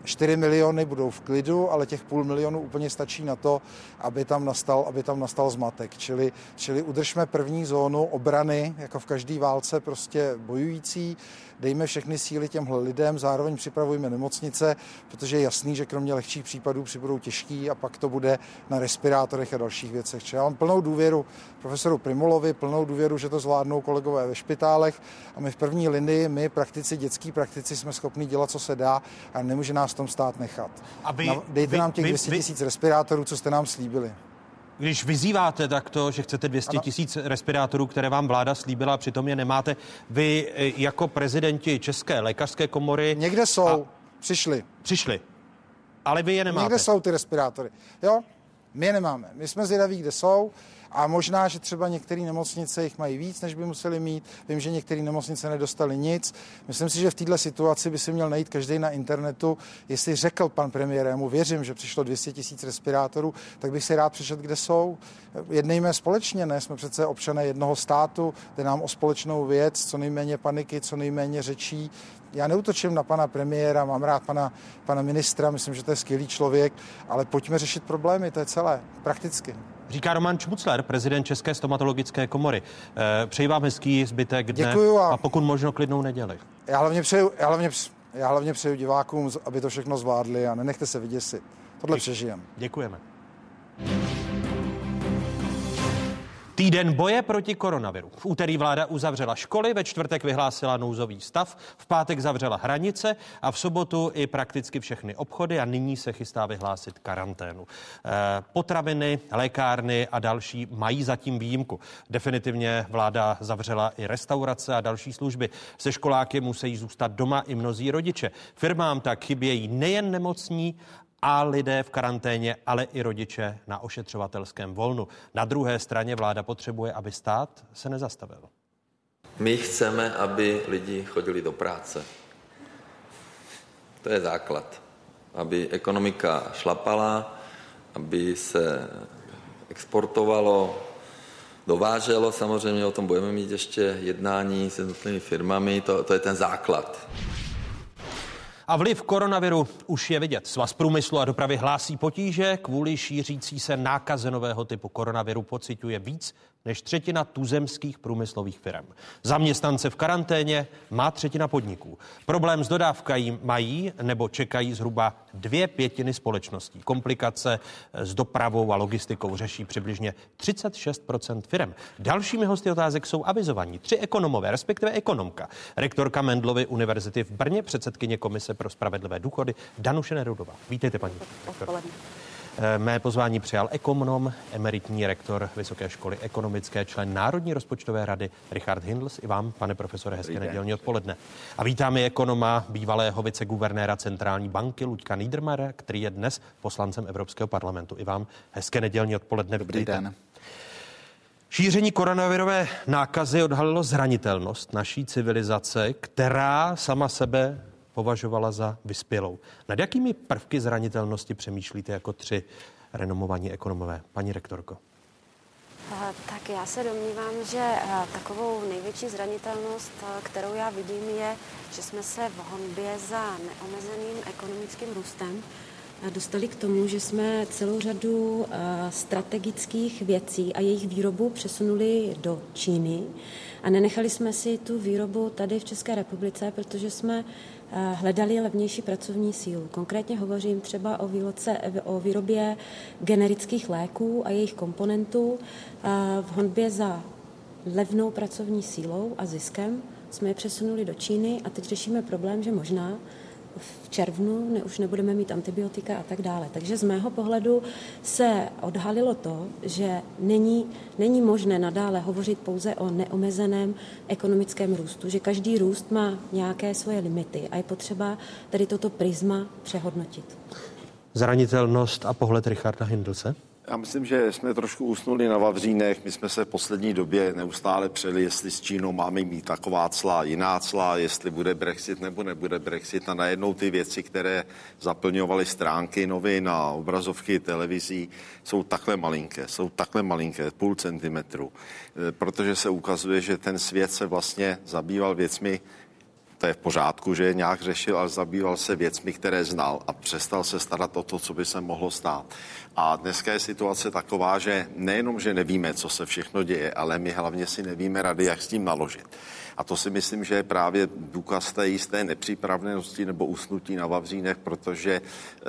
[SPEAKER 16] 4 miliony budou v klidu, ale těch půl milionu úplně stačí na to, aby tam nastal, aby tam nastal zmatek. Čili, čili udržme první zónu obrany, jako v každé válce, prostě bojující, dejme všechny síly těm lidem, zároveň připravujeme nemocnice, protože je jasný, že kromě lehčích případů přibudou těžký a pak to bude na respirátorech a dalších věcech. Čili já mám plnou důvěru profesoru Primulovi, plnou důvěru, že to zvládnou kolegové ve špitálech a my v první linii, my praktici, dětský praktici, jsme schopni dělat, co se dá a nemůže nás v tom stát nechat. Aby, Dejte vy, nám těch 200 tisíc respirátorů, co jste nám slíbili.
[SPEAKER 1] Když vyzýváte takto, že chcete 200 tisíc respirátorů, které vám vláda slíbila, přitom je nemáte, vy eh, jako prezidenti České lékařské komory...
[SPEAKER 16] Někde jsou, a... přišli.
[SPEAKER 1] Přišli, ale vy je nemáte.
[SPEAKER 16] Někde jsou ty respirátory, jo? My je nemáme. My jsme zvědaví, kde jsou. A možná, že třeba některé nemocnice jich mají víc, než by museli mít. Vím, že některé nemocnice nedostali nic. Myslím si, že v této situaci by si měl najít každý na internetu. Jestli řekl pan premiér, já mu věřím, že přišlo 200 tisíc respirátorů, tak bych si rád přečet, kde jsou. Jednejme společně, ne? Jsme přece občané jednoho státu, jde nám o společnou věc, co nejméně paniky, co nejméně řečí. Já neutočím na pana premiéra, mám rád pana, pana ministra, myslím, že to je skvělý člověk, ale pojďme řešit problémy, to je celé, prakticky.
[SPEAKER 1] Říká Roman Čmucler, prezident České stomatologické komory. Eh, přeji vám hezký zbytek dne
[SPEAKER 16] Děkuju a...
[SPEAKER 1] a pokud možno klidnou neděli.
[SPEAKER 16] Já hlavně přeju, já hlavně, já hlavně přeju divákům, aby to všechno zvládli a nenechte se vyděsit. Tohle přežijem.
[SPEAKER 1] Děkujeme. Týden boje proti koronaviru. V úterý vláda uzavřela školy, ve čtvrtek vyhlásila nouzový stav, v pátek zavřela hranice a v sobotu i prakticky všechny obchody a nyní se chystá vyhlásit karanténu. Eh, potraviny, lékárny a další mají zatím výjimku. Definitivně vláda zavřela i restaurace a další služby. Se školáky musí zůstat doma i mnozí rodiče. Firmám tak chybějí nejen nemocní, a lidé v karanténě, ale i rodiče na ošetřovatelském volnu. Na druhé straně vláda potřebuje, aby stát se nezastavil.
[SPEAKER 3] My chceme, aby lidi chodili do práce. To je základ. Aby ekonomika šlapala, aby se exportovalo, dováželo. Samozřejmě o tom budeme mít ještě jednání s jednotlivými firmami. To, to je ten základ.
[SPEAKER 1] A vliv koronaviru už je vidět. Svaz průmyslu a dopravy hlásí potíže. Kvůli šířící se nákaze nového typu koronaviru pociťuje víc než třetina tuzemských průmyslových firm. Zaměstnance v karanténě má třetina podniků. Problém s dodávkají mají nebo čekají zhruba dvě pětiny společností. Komplikace s dopravou a logistikou řeší přibližně 36% firm. Dalšími hosty otázek jsou avizovaní tři ekonomové, respektive ekonomka. Rektorka Mendlovy univerzity v Brně, předsedkyně Komise pro spravedlivé důchody Danuše Nerudová. Vítejte, paní. Odpoledne. Eh, mé pozvání přijal ekonom, emeritní rektor Vysoké školy ekonomické, člen Národní rozpočtové rady Richard Hindls. I vám, pane profesore, hezké nedělní odpoledne. A vítáme ekonoma, bývalého viceguvernéra Centrální banky Luďka Niedermayera, který je dnes poslancem Evropského parlamentu. I vám hezké nedělní odpoledne.
[SPEAKER 17] Dobrý den.
[SPEAKER 1] Šíření koronavirové nákazy odhalilo zranitelnost naší civilizace, která sama sebe považovala za vyspělou. Nad jakými prvky zranitelnosti přemýšlíte jako tři renomovaní ekonomové? Paní rektorko.
[SPEAKER 17] Tak já se domnívám, že takovou největší zranitelnost, kterou já vidím, je, že jsme se v honbě za neomezeným ekonomickým růstem dostali k tomu, že jsme celou řadu strategických věcí a jejich výrobu přesunuli do Číny a nenechali jsme si tu výrobu tady v České republice, protože jsme hledali levnější pracovní sílu. Konkrétně hovořím třeba o, výloce, o výrobě generických léků a jejich komponentů v honbě za levnou pracovní sílou a ziskem jsme je přesunuli do Číny a teď řešíme problém, že možná v červnu ne, už nebudeme mít antibiotika a tak dále. Takže z mého pohledu se odhalilo to, že není, není možné nadále hovořit pouze o neomezeném ekonomickém růstu, že každý růst má nějaké svoje limity a je potřeba tady toto prisma přehodnotit.
[SPEAKER 1] Zranitelnost a pohled Richarda Hindlse?
[SPEAKER 18] Já myslím, že jsme trošku usnuli na Vavřínech. My jsme se v poslední době neustále přeli, jestli s Čínou máme mít taková cla, jiná cla, jestli bude Brexit nebo nebude Brexit. A najednou ty věci, které zaplňovaly stránky novin a obrazovky televizí, jsou takhle malinké. Jsou takhle malinké, půl centimetru. E, protože se ukazuje, že ten svět se vlastně zabýval věcmi, to je v pořádku, že je nějak řešil, ale zabýval se věcmi, které znal a přestal se starat o to, co by se mohlo stát. A dneska je situace taková, že nejenom, že nevíme, co se všechno děje, ale my hlavně si nevíme rady, jak s tím naložit. A to si myslím, že je právě důkaz té jisté nepřípravnosti nebo usnutí na Vavřínech, protože eh,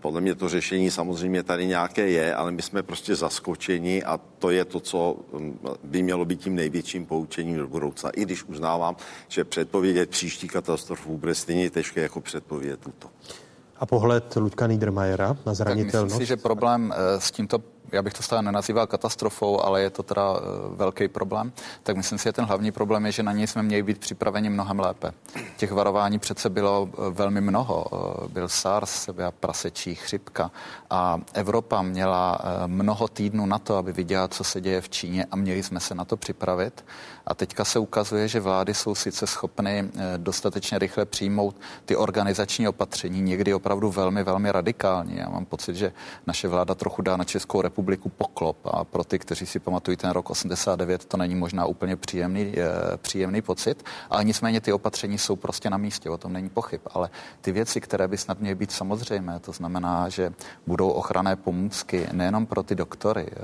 [SPEAKER 18] podle mě to řešení samozřejmě tady nějaké je, ale my jsme prostě zaskočeni a to je to, co hm, by mělo být tím největším poučením do budoucna. I když uznávám, že předpovědět příští katastrofu bude stejně těžké jako předpovědět tuto.
[SPEAKER 1] A pohled Luďka Niedermayera na zranitelnost?
[SPEAKER 19] myslím si, že problém eh, s tímto já bych to stále nenazýval katastrofou, ale je to teda uh, velký problém, tak myslím si, že ten hlavní problém je, že na něj jsme měli být připraveni mnohem lépe. Těch varování přece bylo uh, velmi mnoho. Uh, byl SARS, byla prasečí chřipka a Evropa měla mnoho týdnů na to, aby viděla, co se děje v Číně a měli jsme se na to připravit. A teďka se ukazuje, že vlády jsou sice schopny dostatečně rychle přijmout ty organizační opatření, někdy opravdu velmi, velmi radikální. Já mám pocit, že naše vláda trochu dá na Českou republiku poklop. A pro ty, kteří si pamatují ten rok 89, to není možná úplně příjemný, příjemný pocit, ale nicméně ty opatření jsou prostě na místě, o tom není pochyb, ale ty věci, které by snad měly být samozřejmé, to znamená, že budou ochranné pomůcky nejenom pro ty doktory, eh,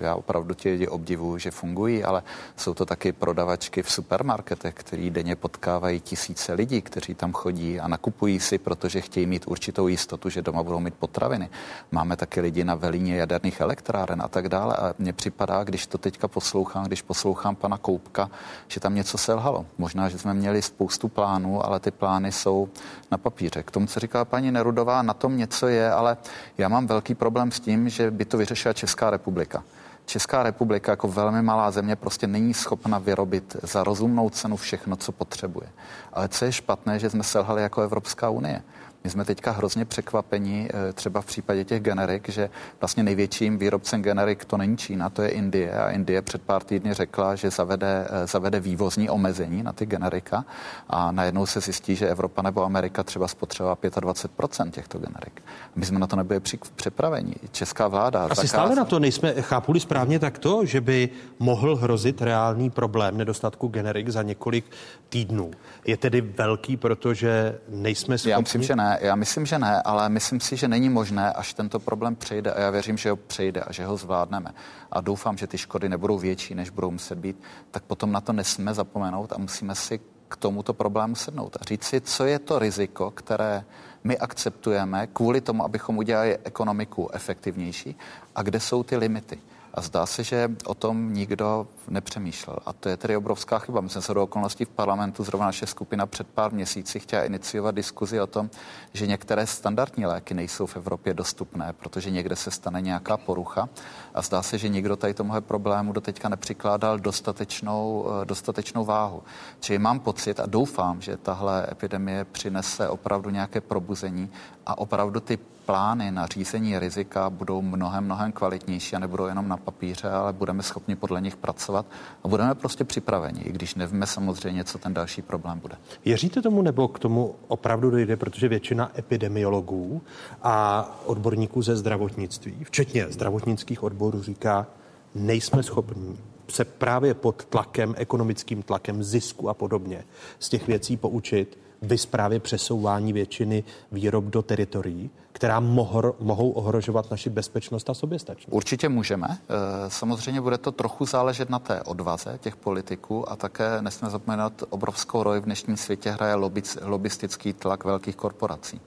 [SPEAKER 19] já opravdu ti lidi obdivuju, že fungují, ale jsou to taky prodavačky v supermarketech, který denně potkávají tisíce lidí, kteří tam chodí a nakupují si, protože chtějí mít určitou jistotu, že doma budou mít potraviny. Máme taky lidi na velíně jaderných elektráren a tak dále. A mně připadá, když to teďka poslouchám, když poslouchám pana Koupka, že tam něco selhalo. Možná, že jsme měli spoustu plánů, ale ty plány jsou na papíře. K tomu, co říká paní Nerudová, na tom něco je, ale já mám velký problém s tím, že by to vyřešila Česká republika. Česká republika jako velmi malá země prostě není schopna vyrobit za rozumnou cenu všechno, co potřebuje. Ale co je špatné, že jsme selhali jako Evropská unie. My jsme teďka hrozně překvapeni, eh, třeba v případě těch generik, že vlastně největším výrobcem generik to není Čína, to je Indie. A Indie před pár týdny řekla, že zavede, eh, zavede vývozní omezení na ty generika a najednou se zjistí, že Evropa nebo Amerika třeba spotřebovala 25% těchto generik. My jsme na to nebyli připraveni. Česká vláda.
[SPEAKER 1] Asi stále na to nejsme, chápuli správně takto, že by mohl hrozit reálný problém nedostatku generik za několik týdnů. Je tedy velký, protože nejsme schopni...
[SPEAKER 19] Já myslím, že ne já myslím, že ne, ale myslím si, že není možné, až tento problém přejde a já věřím, že ho přejde a že ho zvládneme. A doufám, že ty škody nebudou větší, než budou muset být, tak potom na to nesmíme zapomenout a musíme si k tomuto problému sednout a říct si, co je to riziko, které my akceptujeme kvůli tomu, abychom udělali ekonomiku efektivnější a kde jsou ty limity. A zdá se, že o tom nikdo nepřemýšlel. A to je tedy obrovská chyba. My jsme se do okolností v parlamentu, zrovna naše skupina před pár měsíci chtěla iniciovat diskuzi o tom, že některé standardní léky nejsou v Evropě dostupné, protože někde se stane nějaká porucha. A zdá se, že nikdo tady tomuhle problému do teďka nepřikládal dostatečnou, eh, dostatečnou váhu. Čili mám pocit a doufám, že tahle epidemie přinese opravdu nějaké probuzení a opravdu ty plány na řízení rizika budou mnohem, mnohem kvalitnější a nebudou jenom na papíře, ale budeme schopni podle nich pracovat a budeme prostě připraveni, i když nevíme samozřejmě, co ten další problém bude.
[SPEAKER 1] Věříte tomu nebo k tomu opravdu dojde, protože většina epidemiologů a odborníků ze zdravotnictví, včetně zdravotnických odborů, říká, nejsme schopni se právě pod tlakem, ekonomickým tlakem, zisku a podobně z těch věcí poučit, vy právě přesouvání většiny výrob do teritorií, která mohor, mohou ohrožovat naši bezpečnost a soběstačnost?
[SPEAKER 19] Určitě můžeme. Eh, samozřejmě bude to trochu záležet na té odvaze těch politiků a také nesmíme zapomenout, obrovskou roli v dnešním světě hraje lobistický tlak velkých korporací.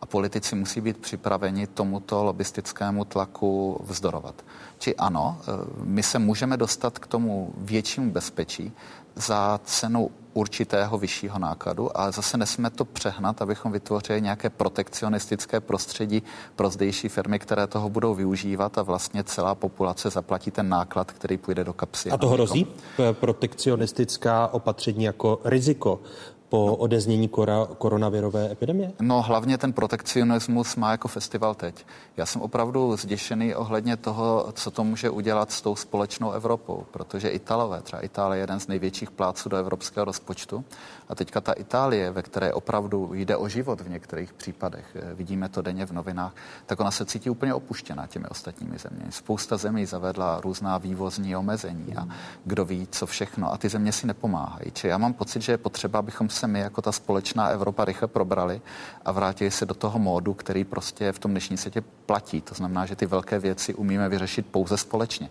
[SPEAKER 19] A politici musí být připraveni tomuto lobistickému tlaku vzdorovat. Či ano, eh, my se můžeme dostat k tomu většímu bezpečí za cenu určitého vyššího nákladu, ale zase nesmíme to přehnat, abychom vytvořili nějaké protekcionistické prostředí pro zdejší firmy, které toho budou využívat a vlastně celá populace zaplatí ten náklad, který půjde do kapsy.
[SPEAKER 1] A to hrozí protekcionistická opatření jako riziko po odeznění kora, koronavirové epidemie?
[SPEAKER 19] No hlavně ten protekcionismus má jako festival teď. Já jsem opravdu zděšený ohledně toho, co to může udělat s tou společnou Evropou, protože Italové, třeba Itálie je jeden z největších pláců do evropského rozpočtu a teďka ta Itálie, ve které opravdu jde o život v některých případech, eh, vidíme to denně v novinách, tak ona se cítí úplně opuštěná těmi ostatními zeměmi. Spousta zemí zavedla různá vývozní omezení a kdo ví, co všechno a ty země si nepomáhají. Či já mám pocit, že je potřeba, abychom se my jako ta společná Evropa rychle probrali a vrátili se do toho módu, který prostě v tom dnešní světě platí. To znamená, že ty velké věci umíme vyřešit pouze společně.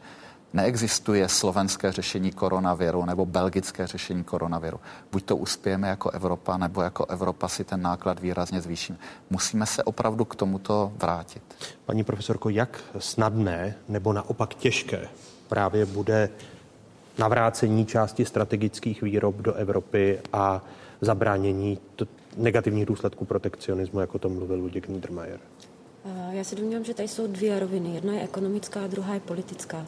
[SPEAKER 19] Neexistuje slovenské řešení koronaviru nebo belgické řešení koronaviru. Buď to uspějeme jako Evropa, nebo jako Evropa si ten náklad výrazně zvýšíme. Musíme se opravdu k tomuto vrátit.
[SPEAKER 1] Paní profesorko, jak snadné nebo naopak těžké právě bude navrácení části strategických výrob do Evropy a zabránění negativních důsledků protekcionismu, jako to mluvil Luděk Niedermayer?
[SPEAKER 17] Eh, já si domnívám, že tady jsou dvě roviny. Jedna je ekonomická a druhá je politická.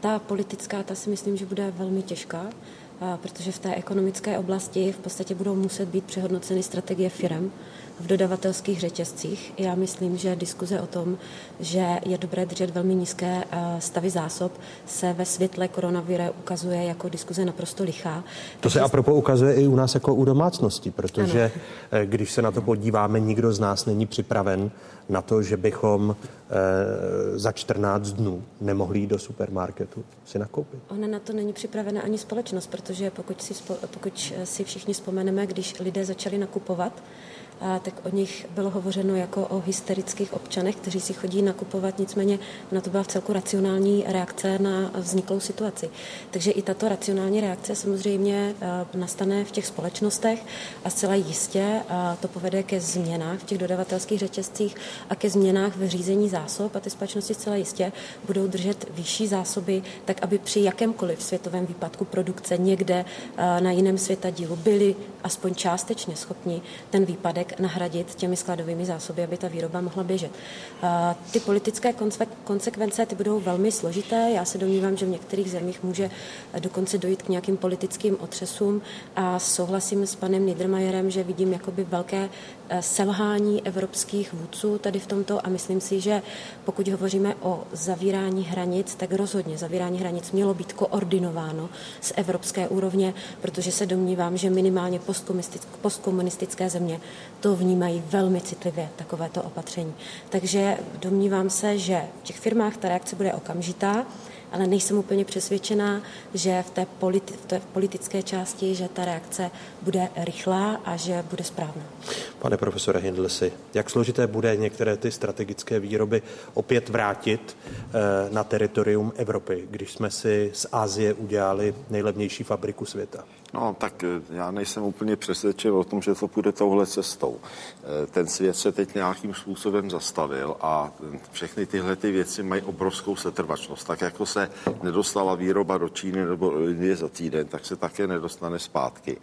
[SPEAKER 17] Ta politická, ta si myslím, že bude velmi těžká, eh, protože v té ekonomické oblasti v podstatě budou muset být přehodnoceny strategie firm v dodavatelských řetězcích. Já myslím, že diskuze o tom, že je dobré držet velmi nízké eh, stavy zásob, se ve světle koronavire ukazuje jako diskuze naprosto lichá.
[SPEAKER 1] To se apropo ukazuje i u nás jako u domácnosti, protože ano. Eh, když se na to podíváme, nikdo z nás není připraven na to, že bychom e, za 14 dnů nemohli jít do supermarketu si nakoupit.
[SPEAKER 17] Ona na to není připravena ani společnost, protože pokud si, pokud si všichni vzpomeneme, když lidé začali nakupovat, začátek o nich bylo hovořeno jako o hysterických občanech, kteří si chodí nakupovat, nicméně na to byla v celku racionální reakce na vzniklou situaci. Takže i tato racionální reakce samozřejmě eh, nastane v těch společnostech a zcela jistě to povede ke změnách v těch dodavatelských řetězcích a ke změnách ve řízení zásob a ty společnosti zcela jistě budou držet vyšší zásoby, tak aby při jakémkoliv světovém výpadku produkce někde eh, na jiném světa dílu byli aspoň částečně schopni ten výpadek nahradit těmi skladovými zásoby, aby ta výroba mohla běžet. Ty politické konsekvence ty budou velmi složité. Já se domnívám, že v některých zemích může dokonce dojít k nějakým politickým otřesům a souhlasím s panem Niedermayerem, že vidím jakoby velké eh, selhání evropských vůdců tady v tomto a myslím si, že pokud hovoříme o zavírání hranic, tak rozhodně zavírání hranic mělo být koordinováno z evropské úrovně, protože se domnívám, že minimálně postkomunistické země to vnímají velmi citlivě, takovéto opatření. Takže domnívám se, že v těch firmách ta reakce bude okamžitá, ale nejsem úplně přesvědčená, že v té, politi- v té politické části, že ta reakce bude rychlá a že bude správná.
[SPEAKER 1] Pane profesore Hindlesi, jak složité bude některé ty strategické výroby opět vrátit eh, na teritorium Evropy, když jsme si z Ázie udělali nejlevnější fabriku světa?
[SPEAKER 18] No, tak eh, já nejsem úplně přesvědčen o tom, že to půjde touhle cestou. Eh, ten svět se teď nějakým způsobem zastavil a všechny tyhle ty věci mají obrovskou setrvačnost. Tak jako se nedostala výroba do Číny nebo Indie za týden, tak se také nedostane zpátky.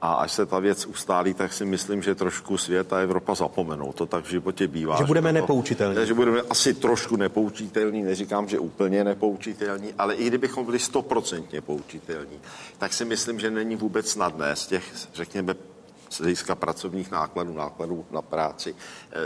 [SPEAKER 18] A až se ta věc ustálí, tak si myslím, že trošku svět a Evropa zapomenou. To tak v životě bývá.
[SPEAKER 1] Že budeme
[SPEAKER 18] že to,
[SPEAKER 1] nepoučitelní.
[SPEAKER 18] Že budeme asi trošku nepoučitelní, neříkám, že úplně nepoučitelní, ale i kdybychom byli stoprocentně poučitelní, tak si myslím, že není vůbec snadné z těch, řekněme, z hlediska pracovních nákladů, nákladů na práci,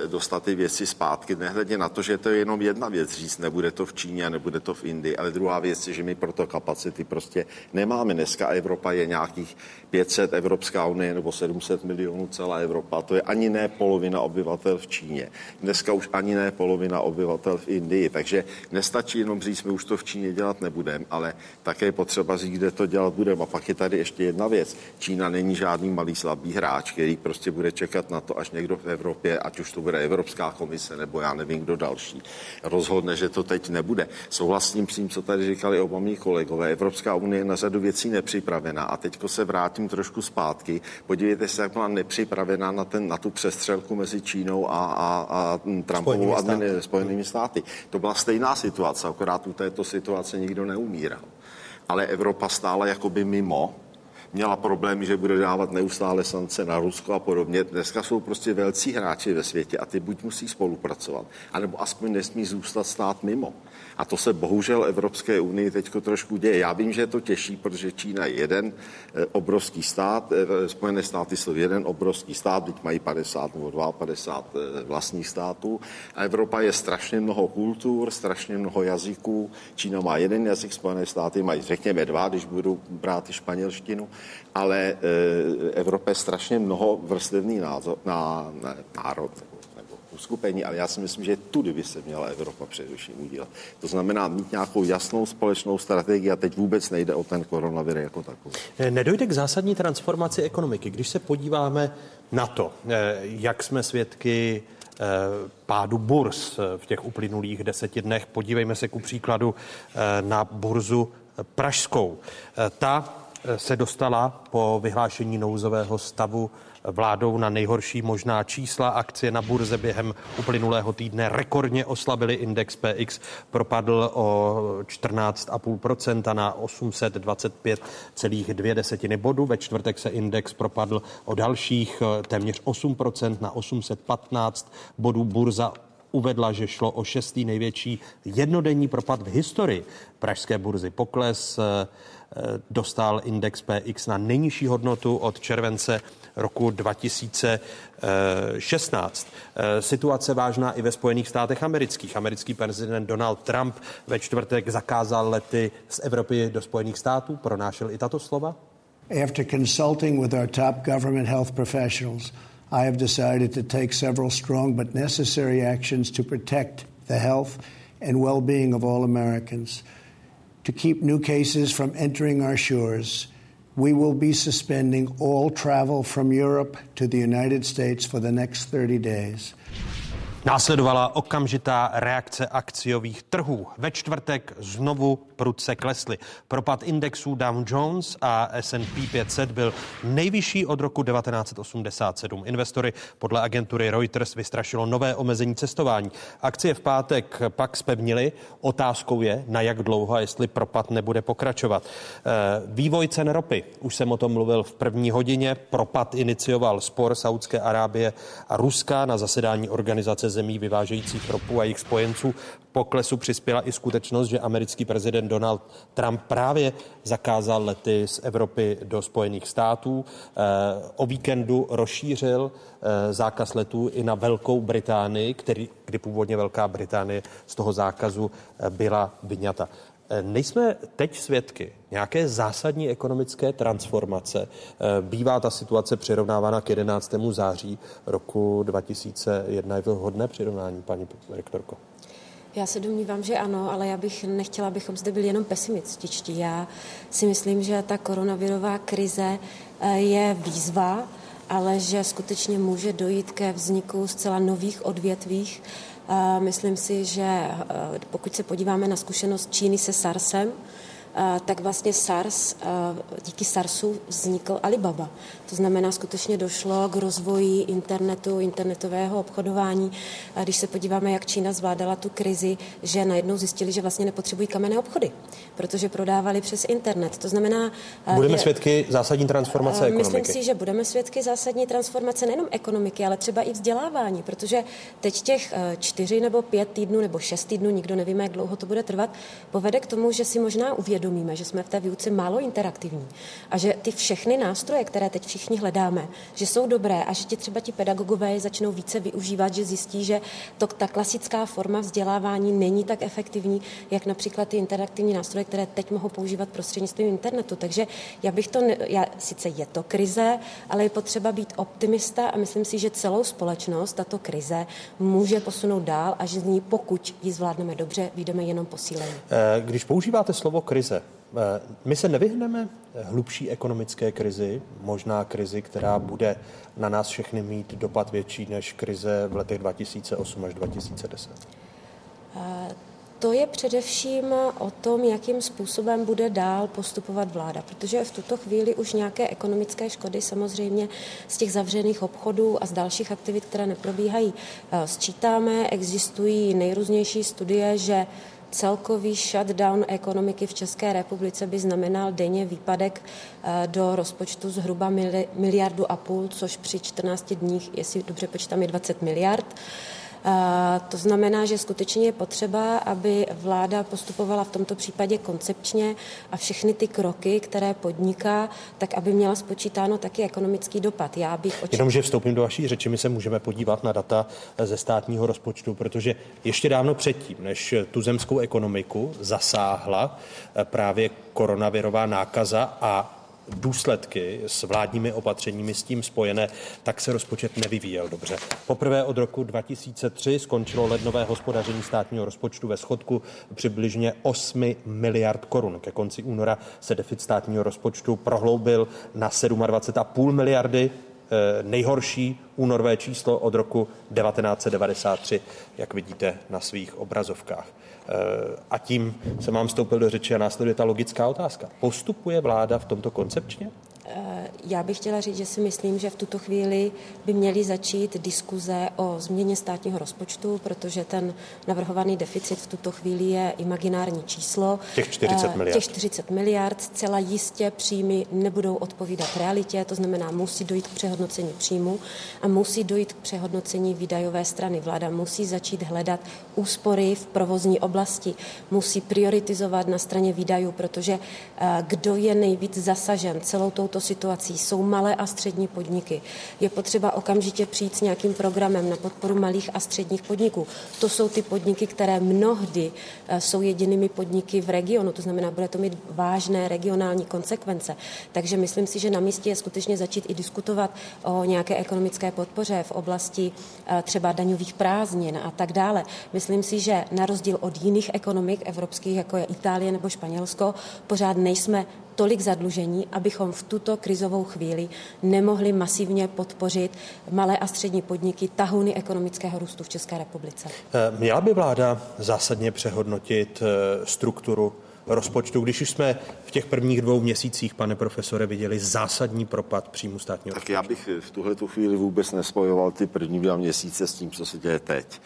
[SPEAKER 18] dostat ty věci zpátky, nehledě na to, že to je jenom jedna věc říct, nebude to v Číně a nebude to v Indii, ale druhá věc je, že my proto kapacity prostě nemáme. Dneska Evropa je nějakých 500, Evropská unie nebo 700 milionů celá Evropa, to je ani ne polovina obyvatel v Číně. Dneska už ani ne polovina obyvatel v Indii, takže nestačí jenom říct, my už to v Číně dělat nebudeme, ale také je potřeba říct, kde to dělat budeme. A pak je tady ještě jedna věc. Čína není žádný malý slabý hráč hráč, který prostě bude čekat na to, až někdo v Evropě, ať už to bude Evropská komise nebo já nevím kdo další, rozhodne, že to teď nebude. Souhlasím s tím, co tady říkali oba mý kolegové. Evropská unie je na řadu věcí nepřipravená a teďko se vrátím trošku zpátky. Podívejte se, jak byla nepřipravená na, ten, na tu přestřelku mezi Čínou a, a, a Trumpovou Spojenými, Spojenými státy. To byla stejná situace, akorát u této situace nikdo neumíral ale Evropa stála jakoby mimo měla problémy, že bude dávat neustále sance na Rusko a podobně. Dneska jsou prostě velcí hráči ve světě a ty buď musí spolupracovat, anebo aspoň nesmí zůstat stát mimo. A to se bohužel Evropské unii teď trošku děje. Já vím, že je to těžší, protože Čína je jeden eh, obrovský stát, eh, Spojené státy jsou jeden obrovský stát, teď mají 50 nebo 52 eh, vlastních států. A Evropa je strašně mnoho kultur, strašně mnoho jazyků. Čína má jeden jazyk, Spojené státy mají, řekněme, dva, když budou brát i španělštinu, ale Evropa je strašně mnoho vrstevný názor, na, na, národ uskupení, ale já si myslím, že tudy by se měla Evropa především udělat. To znamená mít nějakou jasnou společnou strategii a teď vůbec nejde o ten koronavir jako takový.
[SPEAKER 1] Eh, nedojde k zásadní transformaci ekonomiky. Když se podíváme na to, eh, jak jsme svědky eh, pádu burz v těch uplynulých deseti dnech. Podívejme se ku příkladu na burzu pražskou. Ta se dostala po vyhlášení nouzového stavu vládou na nejhorší možná čísla. Akcie na burze během uplynulého týdne rekordně oslabily. Index PX propadl o 14,5% na 825,2 desetiny bodu. Ve čtvrtek se index propadl o dalších eh, téměř 8% na 815 bodů. Burza uvedla, že šlo o šestý největší jednodenní propad v historii pražské burzy. Pokles eh, dostal index PX na nejnižší hodnotu od července roku 2016. Eh, situace vážná i ve Spojených státech amerických. Americký prezident Donald Trump ve čtvrtek zakázal lety z Evropy do Spojených států. Pronášel i tato slova?
[SPEAKER 20] After consulting with our top government health professionals, I have decided to take several strong but necessary actions to protect the health and well being of all Americans, to keep new cases from entering our shores, we will be suspending all travel from Europe to the United States for the next 30 days.
[SPEAKER 1] Následovala okamžitá reakce akciových trhů. Ve čtvrtek znovu prudce klesly. Propad indexů Dow Jones a S&P 500 byl nejvyšší od roku 1987. Investory podle agentury Reuters vystrašilo nové omezení cestování. Akcie v pátek pak spevnily. Otázkou je, na jak dlouho a jestli propad nebude pokračovat. Eh, vývoj cen ropy. Už jsem o tom mluvil v první hodině. Propad inicioval spor Saudské Arábie a Ruska na zasedání organizace zemí vyvážejících ropu a jejich spojenců. Poklesu přispěla i skutečnost, že americký prezident Donald Trump právě zakázal lety z Evropy do Spojených států. Eh, o víkendu rozšířil eh, zákaz letů i na Velkou Británii, který, kdy původně Velká Británie z toho zákazu eh, byla vyňata. Nejsme teď svědky nějaké zásadní ekonomické transformace. Bývá ta situace přirovnávána k 11. září roku 2001. Je to hodné přirovnání, paní rektorko?
[SPEAKER 17] Já se domnívám, že ano, ale já bych nechtěla, abychom zde byli jenom pesimističtí. Já si myslím, že ta koronavirová krize eh, je výzva, ale že skutečně může dojít ke vzniku zcela nových odvětvích. Myslím si, že eh, pokud se podíváme na zkušenost Číny se SARSem, tak vlastně SARS, díky SARSu vznikl Alibaba. To znamená, skutečně došlo k rozvoji internetu, internetového obchodování. A když se podíváme, jak Čína zvládala tu krizi, že najednou zjistili, že vlastně nepotřebují kamenné obchody, protože prodávali přes internet. To znamená...
[SPEAKER 1] Budeme je, svědky zásadní transformace ekonomiky.
[SPEAKER 17] Myslím si, že budeme svědky zásadní transformace nejenom ekonomiky, ale třeba i vzdělávání, protože teď těch čtyři nebo pět týdnů nebo šest týdnů, nikdo nevíme, jak dlouho to bude trvat, povede k tomu, že si možná uvědomíme, že jsme v té výuce málo interaktivní a že ty všechny nástroje, které teď všichni hledáme, že jsou dobré a že ti třeba ti pedagogové je začnou více využívat, že zjistí, že to, ta klasická forma vzdělávání není tak efektivní, jak například ty interaktivní nástroje, které teď mohou používat prostřednictvím internetu. Takže já bych to, ne, já, sice je to krize, ale je potřeba být optimista a myslím si, že celou společnost tato krize může posunout dál a že z ní, pokud ji zvládneme dobře, vyjdeme jenom posílení.
[SPEAKER 1] Eh, když používáte slovo krize, Eh, my se nevyhneme hlubší ekonomické krizi, možná krizi, která bude na nás všechny mít dopad větší než krize v letech 2008 až 2010.
[SPEAKER 17] Eh, to je především o tom, jakým způsobem bude dál postupovat vláda, protože v tuto chvíli už nějaké ekonomické škody samozřejmě z těch zavřených obchodů a z dalších aktivit, které neprobíhají, eh, sčítáme. Existují nejrůznější studie, že celkový shutdown ekonomiky v České republice by znamenal denně výpadek eh, do rozpočtu zhruba miliardu a půl, což při 14 dních, jestli dobře počítám, je 20 miliard. To znamená, že skutečně je potřeba, aby vláda postupovala v tomto případě koncepčně a všechny ty kroky, které podniká, tak aby měla spočítáno taky ekonomický dopad. Já bych
[SPEAKER 1] oček... Jenom, že vstoupím do vaší řeči, my se můžeme podívat na data ze státního rozpočtu, protože ještě dávno předtím, než tu zemskou ekonomiku zasáhla eh, právě koronavirová nákaza a důsledky s vládními opatřeními s tím spojené, tak se rozpočet nevyvíjel dobře. Poprvé od roku 2003 skončilo lednové hospodaření státního rozpočtu ve schodku přibližně 8 miliard korun. Ke konci února se deficit státního rozpočtu prohloubil na 27,5 miliardy eh, nejhorší únorové číslo od roku 1993, jak vidíte na svých obrazovkách. Eh, a tím se mám vstoupil do řeči a následuje ta logická otázka. Postupuje vláda v tomto koncepčně?
[SPEAKER 17] Eh, já bych chtěla říct, že si myslím, že v tuto chvíli by měly začít diskuze o změně státního rozpočtu, protože ten navrhovaný deficit v tuto chvíli je imaginární číslo.
[SPEAKER 1] Těch 40 eh, miliard.
[SPEAKER 17] Těch 40 miliard. Celá jistě příjmy nebudou odpovídat realitě, to znamená, musí dojít k přehodnocení příjmu a musí dojít k přehodnocení výdajové strany. Vláda musí začít hledat úspory v provozní oblasti, musí prioritizovat na straně výdajů, protože eh, kdo je nejvíc zasažen celou touto situací, jsou malé a střední podniky. Je potřeba okamžitě přijít s nějakým programem na podporu malých a středních podniků. To jsou ty podniky, které mnohdy eh, jsou jedinými podniky v regionu, to znamená, bude to mít vážné regionální konsekvence. Takže myslím si, že na místě je skutečně začít i diskutovat o nějaké ekonomické podpoře v oblasti eh, třeba daňových prázdnin a tak dále. Myslím si, že na rozdíl od jiných ekonomik evropských, jako je Itálie nebo Španělsko, pořád nejsme tolik zadlužení, abychom v tuto krizovou chvíli nemohli masivně podpořit malé a střední podniky, tahuny ekonomického růstu v České republice.
[SPEAKER 1] Eh, měla by vláda zásadně přehodnotit eh, strukturu rozpočtu, když už jsme v těch prvních dvou měsících, pane profesore, viděli zásadní propad příjmu státního
[SPEAKER 18] Tak já bych v tuhle tu chvíli vůbec nespojoval ty první dva měsíce s tím, co se děje teď.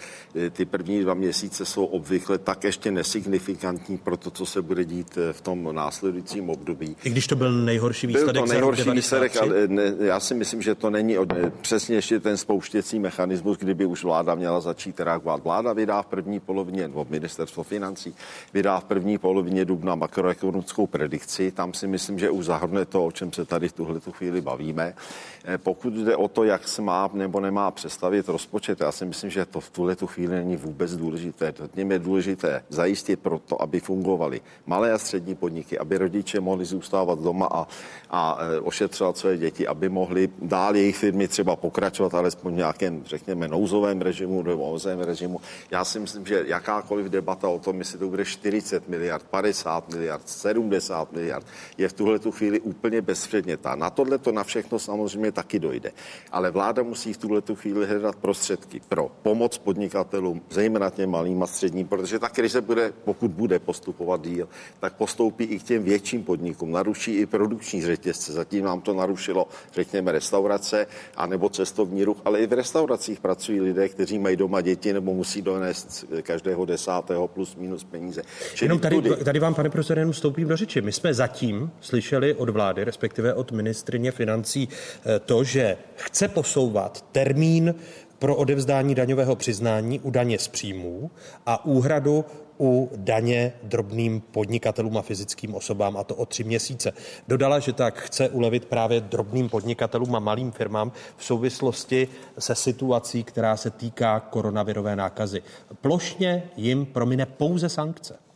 [SPEAKER 18] Ty první dva měsíce jsou obvykle tak ještě nesignifikantní pro to, co se bude dít v tom následujícím období.
[SPEAKER 1] I když to byl nejhorší výsledek
[SPEAKER 18] Byl to nejhorší výsledek, ale ne, já si myslím, že to není od, přesně ještě ten spouštěcí mechanismus, kdyby už vláda měla začít reagovat. Vláda vydá v první polovině, nebo ministerstvo financí vydá v první polovině dubna makroekonomickou predikci. Tam si myslím, že už zahrne to, o čem se tady v tuhle tu chvíli bavíme. Eh, pokud jde o to, jak se má nebo nemá představit rozpočet, já si myslím, že to v tuhle tu chvíli není vůbec důležité. To je důležité zajistit pro to, aby fungovaly malé a střední podniky, aby rodiče mohli zůstávat doma a, a eh, ošetřovat své děti, aby mohli dál jejich firmy třeba pokračovat alespoň v nějakém, řekněme, nouzovém režimu nebo omezovém režimu. Já si myslím, že jakákoliv debata o tom, jestli to bude 40 miliard, 50 miliard, 70 miliard, je v tuhle tu chvíli úplně bezpředmětná. Na tohle to na všechno samozřejmě taky dojde. Ale vláda musí v tuhle tu chvíli hledat prostředky pro pomoc podnikatelům, zejména těm malým a středním, protože ta krize bude, pokud bude postupovat díl, tak postoupí i k těm větším podnikům, naruší i produkční řetězce. Zatím nám to narušilo, řekněme, restaurace a nebo cestovní ruch, ale i v restauracích pracují lidé, kteří mají doma děti nebo musí donést každého desátého plus minus peníze.
[SPEAKER 1] Čili Jenom tady, tady vám, pane profesore, jenom vstoupím do řeči. My jsme zatím slyšeli od vlády, respektive od ministrině financí, eh, to, že chce posouvat termín pro odevzdání daňového přiznání u daně z příjmů a úhradu u daně drobným podnikatelům a fyzickým osobám, a to o tři měsíce. Dodala, že tak chce ulevit právě drobným podnikatelům a malým firmám v souvislosti se situací, která se týká koronavirové nákazy. Plošně jim promine pouze sankce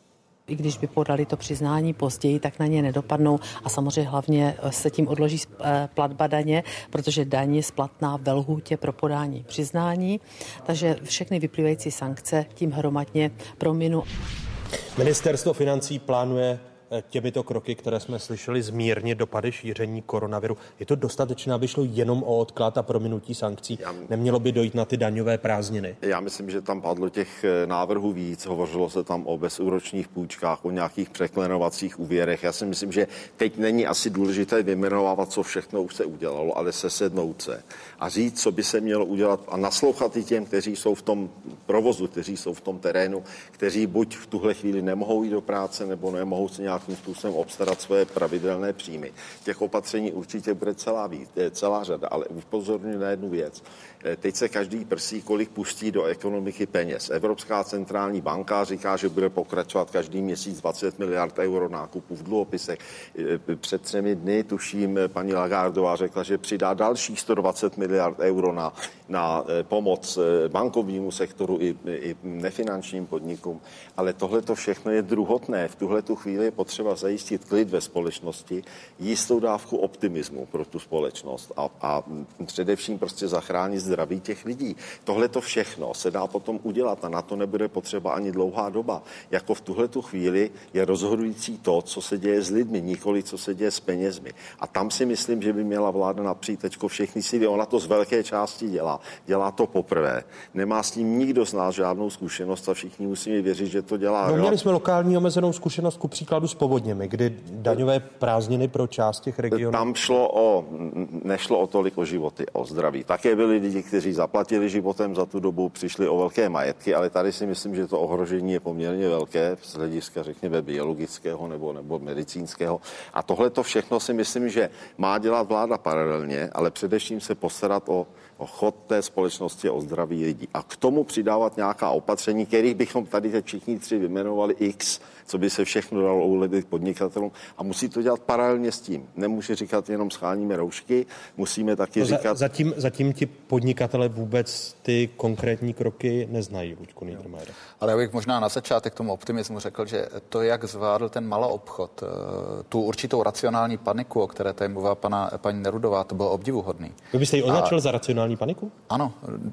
[SPEAKER 21] i když by podali to přiznání později, tak na ně nedopadnou a samozřejmě hlavně eh, se tím odloží eh, platba daně, protože daň je splatná ve lhůtě pro podání přiznání, takže všechny vyplývající sankce tím hromadně prominu.
[SPEAKER 1] Ministerstvo financí plánuje těmito kroky, které jsme slyšeli, zmírnit dopady šíření koronaviru. Je to dostatečné, aby šlo jenom o odklad a prominutí sankcí? Nemělo by dojít na ty daňové prázdniny?
[SPEAKER 18] Já myslím, že tam padlo těch eh, návrhů víc. Hovořilo se tam o bezúročních půjčkách, o nějakých překlenovacích úvěrech. Já si myslím, že teď není asi důležité vyjmenovávat, co všechno už se udělalo, ale se sednout se a říct, co by se mělo udělat a naslouchat i těm, kteří jsou v tom provozu, kteří jsou v tom terénu, kteří buď v tuhle chvíli nemohou jít do práce nebo nemohou se nějakým způsobem obstarat své pravidelné příjmy. Těch opatření určitě bude celá, víc, celá řada, ale upozorňuji na jednu věc. Eh, teď se každý prsí, kolik pustí do ekonomiky peněz. Evropská centrální banka říká, že bude pokračovat každý měsíc 20 miliard euro nákupu v dluhopisech. Eh, před třemi dny, tuším, paní Lagardová řekla, že přidá dalších 120 miliard euro na, na eh, pomoc bankovnímu sektoru i, i nefinančním podnikům. Ale tohle to všechno je druhotné. V tuhle tu chvíli je potřeba zajistit klid ve společnosti, jistou dávku optimismu pro tu společnost a, a především prostě zachránit zdraví těch lidí. Tohle to všechno se dá potom udělat a na to nebude potřeba ani dlouhá doba. Jako v tuhle tu chvíli je rozhodující to, co se děje s lidmi, nikoli co se děje s penězmi. A tam si myslím, že by měla vláda napřít teďko všechny síly. Ona to z velké části dělá. Dělá to poprvé. Nemá s tím nikdo z nás žádnou zkušenost a všichni musíme věřit, že to dělá.
[SPEAKER 1] No, měli jsme lokální omezenou zkušenost ku příkladu s povodněmi, kdy daňové prázdniny pro část těch regionů.
[SPEAKER 18] Tam šlo o, nešlo o tolik o životy, o zdraví. Také byli lidi, kteří zaplatili životem za tu dobu, přišli o velké majetky, ale tady si myslím, že to ohrožení je poměrně velké z hlediska, řekněme, biologického nebo, nebo medicínského. A tohle to všechno si myslím, že má dělat vláda paralelně, ale především se postarat o o chod té společnosti, o zdraví lidí. A k tomu přidávat nějaká opatření, kterých bychom tady teď všichni tři vymenovali X, co by se všechno dalo ulevit podnikatelům a musí to dělat paralelně s tím. Nemůže říkat jenom scháníme roušky, musíme taky no, říkat...
[SPEAKER 1] Zatím, zatím ti podnikatele vůbec ty konkrétní kroky neznají, Luďku Niedermayer.
[SPEAKER 19] Ale já bych možná na začátek tomu optimismu řekl, že to, jak zvládl ten malý obchod, eh, tu určitou racionální paniku, o které tady mluvila pana, paní Nerudová, to bylo obdivuhodný.
[SPEAKER 1] Vy byste ji označil a... za racionální paniku?
[SPEAKER 19] Ano, No,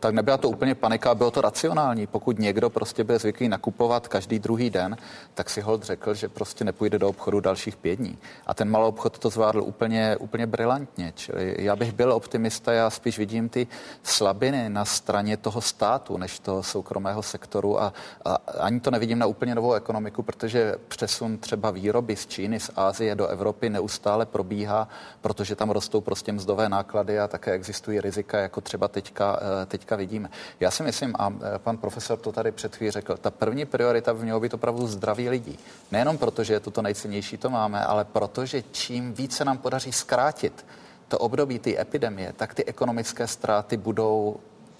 [SPEAKER 19] tak nebyla to úplně panika, bylo to racionální. Pokud někdo prostě byl zvyklý nakupovat každý druhý den, tak si hold řekl, že prostě nepůjde do obchodu dalších pět dní. A ten malý obchod to zvládl úplně, úplně brilantně. Čili já bych byl optimista, já spíš vidím ty slabiny na straně toho státu, než toho soukromého sektoru a, a ani to nevidím na úplně novou ekonomiku, protože přesun třeba výroby z Číny, z Ázie do Evropy neustále probíhá, protože tam rostou prostě mzdové náklady a také existují rizika, jako třeba teďka, eh, teďka vidíme. Já si myslím, a eh, pan profesor to tady před chvíli řekl, ta první priorita by mělo být opravdu zdraví lidí. Nejenom proto, že je to to nejcennější, to máme, ale protože čím více nám podaří zkrátit to období té epidemie, tak ty ekonomické ztráty budou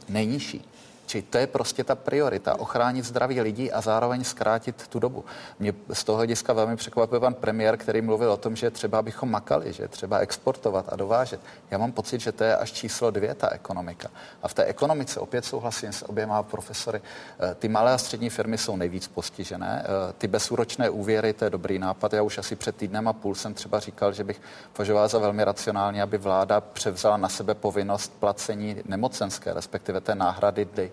[SPEAKER 19] nejnižší. Či to je prostě ta priorita, ochránit zdraví lidí a zároveň zkrátit tu dobu. Mě z toho hlediska velmi překvapuje pan premiér, který mluvil o tom, že třeba bychom makali, že třeba exportovat a dovážet. Já mám pocit, že to je až číslo dvě ta ekonomika. A v té ekonomice opět souhlasím s oběma profesory. Eh, ty malé a střední firmy jsou nejvíc postižené. Eh, ty bezúročné úvěry, to je dobrý nápad. Já už asi před týdnem a půl jsem třeba říkal, že bych považoval za velmi racionální, aby vláda převzala na sebe povinnost placení nemocenské, respektive té náhrady, kdy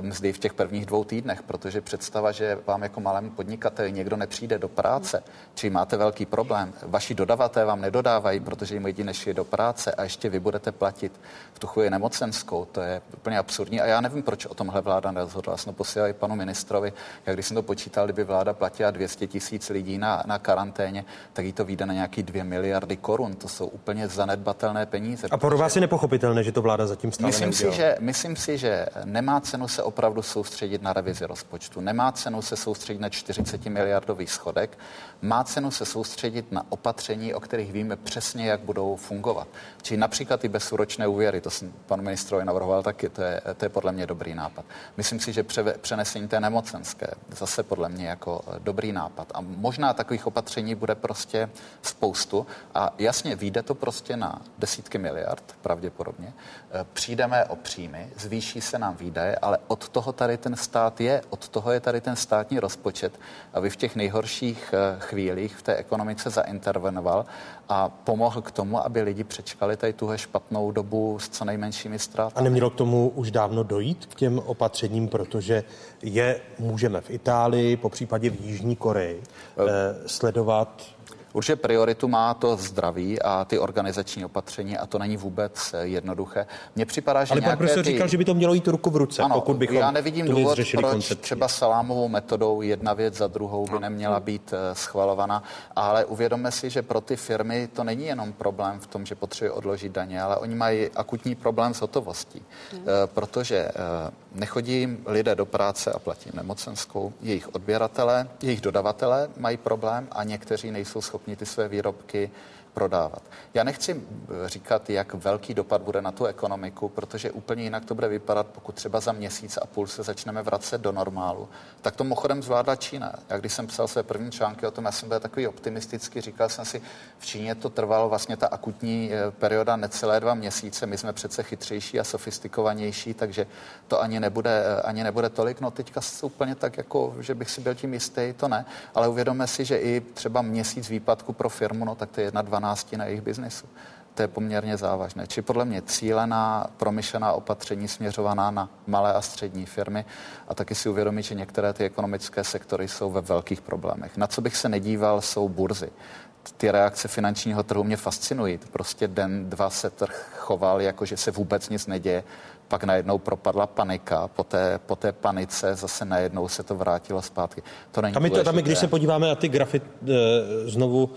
[SPEAKER 19] mzdy v těch prvních dvou týdnech, protože představa, že vám jako malému podnikateli někdo nepřijde do práce, či máte velký problém, vaši dodavatelé vám nedodávají, protože jim lidi nešli do práce a ještě vy budete platit v tu chvíli nemocenskou, to je úplně absurdní a já nevím, proč o tomhle vláda nerozhodla. Jsem to posílal i panu ministrovi, jak když jsem to počítal, kdyby vláda platila 200 tisíc lidí na, na karanténě, tak jí to vyjde na nějaký 2 miliardy korun. To jsou úplně zanedbatelné peníze.
[SPEAKER 1] A pro vás je nepochopitelné, že to vláda zatím stále
[SPEAKER 19] myslím si, že, myslím si, že nemá cenu se opravdu soustředit na revizi rozpočtu. Nemá cenu se soustředit na 40 miliardový schodek. Má cenu se soustředit na opatření, o kterých víme přesně, jak budou fungovat. Čili například i bezúročné úvěry, to jsem panu ministrovi navrhoval taky, to je, to je podle mě dobrý nápad. Myslím si, že pře, přenesení té nemocenské zase podle mě jako eh, dobrý nápad. A možná takových opatření bude prostě spoustu. A jasně, vyjde to prostě na desítky miliard, pravděpodobně. Eh, přijdeme o příjmy, zvýší se nám výdaje, ale od toho tady ten stát je, od toho je tady ten státní rozpočet, aby v těch nejhorších eh, chvílích v té ekonomice zaintervenoval a pomohl k tomu, aby lidi přečkali tady tuhle špatnou dobu s co nejmenšími ztrátami.
[SPEAKER 1] A nemělo k tomu už dávno dojít k těm opatřením, protože je můžeme v Itálii, po případě v Jižní Koreji eh, sledovat
[SPEAKER 19] Určitě prioritu má to zdraví a ty organizační opatření a to není vůbec eh, jednoduché. Mně připadá, že
[SPEAKER 1] Ale pan profesor
[SPEAKER 19] ty...
[SPEAKER 1] říkal, že by to mělo jít ruku v ruce,
[SPEAKER 19] ano,
[SPEAKER 1] pokud bychom
[SPEAKER 19] já nevidím důvod, proč
[SPEAKER 1] koncepčně.
[SPEAKER 19] třeba salámovou metodou jedna věc za druhou by neměla být eh, schvalovaná, ale uvědomme si, že pro ty firmy to není jenom problém v tom, že potřebují odložit daně, ale oni mají akutní problém s hotovostí, hmm. protože nechodí jim lidé do práce a platí nemocenskou, jejich odběratelé, jejich dodavatelé mají problém a někteří nejsou schopni schopni ty své výrobky prodávat. Já nechci eh, říkat, jak velký dopad bude na tu ekonomiku, protože úplně jinak to bude vypadat, pokud třeba za měsíc a půl se začneme vracet do normálu. Tak to mochodem zvládla Čína. Já když jsem psal své první články o tom, já jsem byl takový optimistický, říkal jsem si, v Číně to trvalo vlastně ta akutní eh, perioda necelé dva měsíce, my jsme přece chytřejší a sofistikovanější, takže to ani nebude, eh, ani nebude tolik. No teďka úplně tak, jako, že bych si byl tím jistý, to ne, ale uvědomme si, že i třeba měsíc výpadku pro firmu, no tak to je jedna, dva 12 na jejich biznesu. To je poměrně závažné. Či podle mě cílená, promyšlená opatření směřovaná na malé a střední firmy a taky si uvědomit, že některé ty ekonomické sektory jsou ve velkých problémech. Na co bych se nedíval, jsou burzy ty reakce finančního trhu mě fascinují. Prostě den, dva se trh choval, jako že se vůbec nic neděje pak najednou propadla panika, po té, po té panice zase najednou se to vrátilo zpátky. To není
[SPEAKER 1] tam, je to, tam je, když se podíváme na ty grafy e, znovu,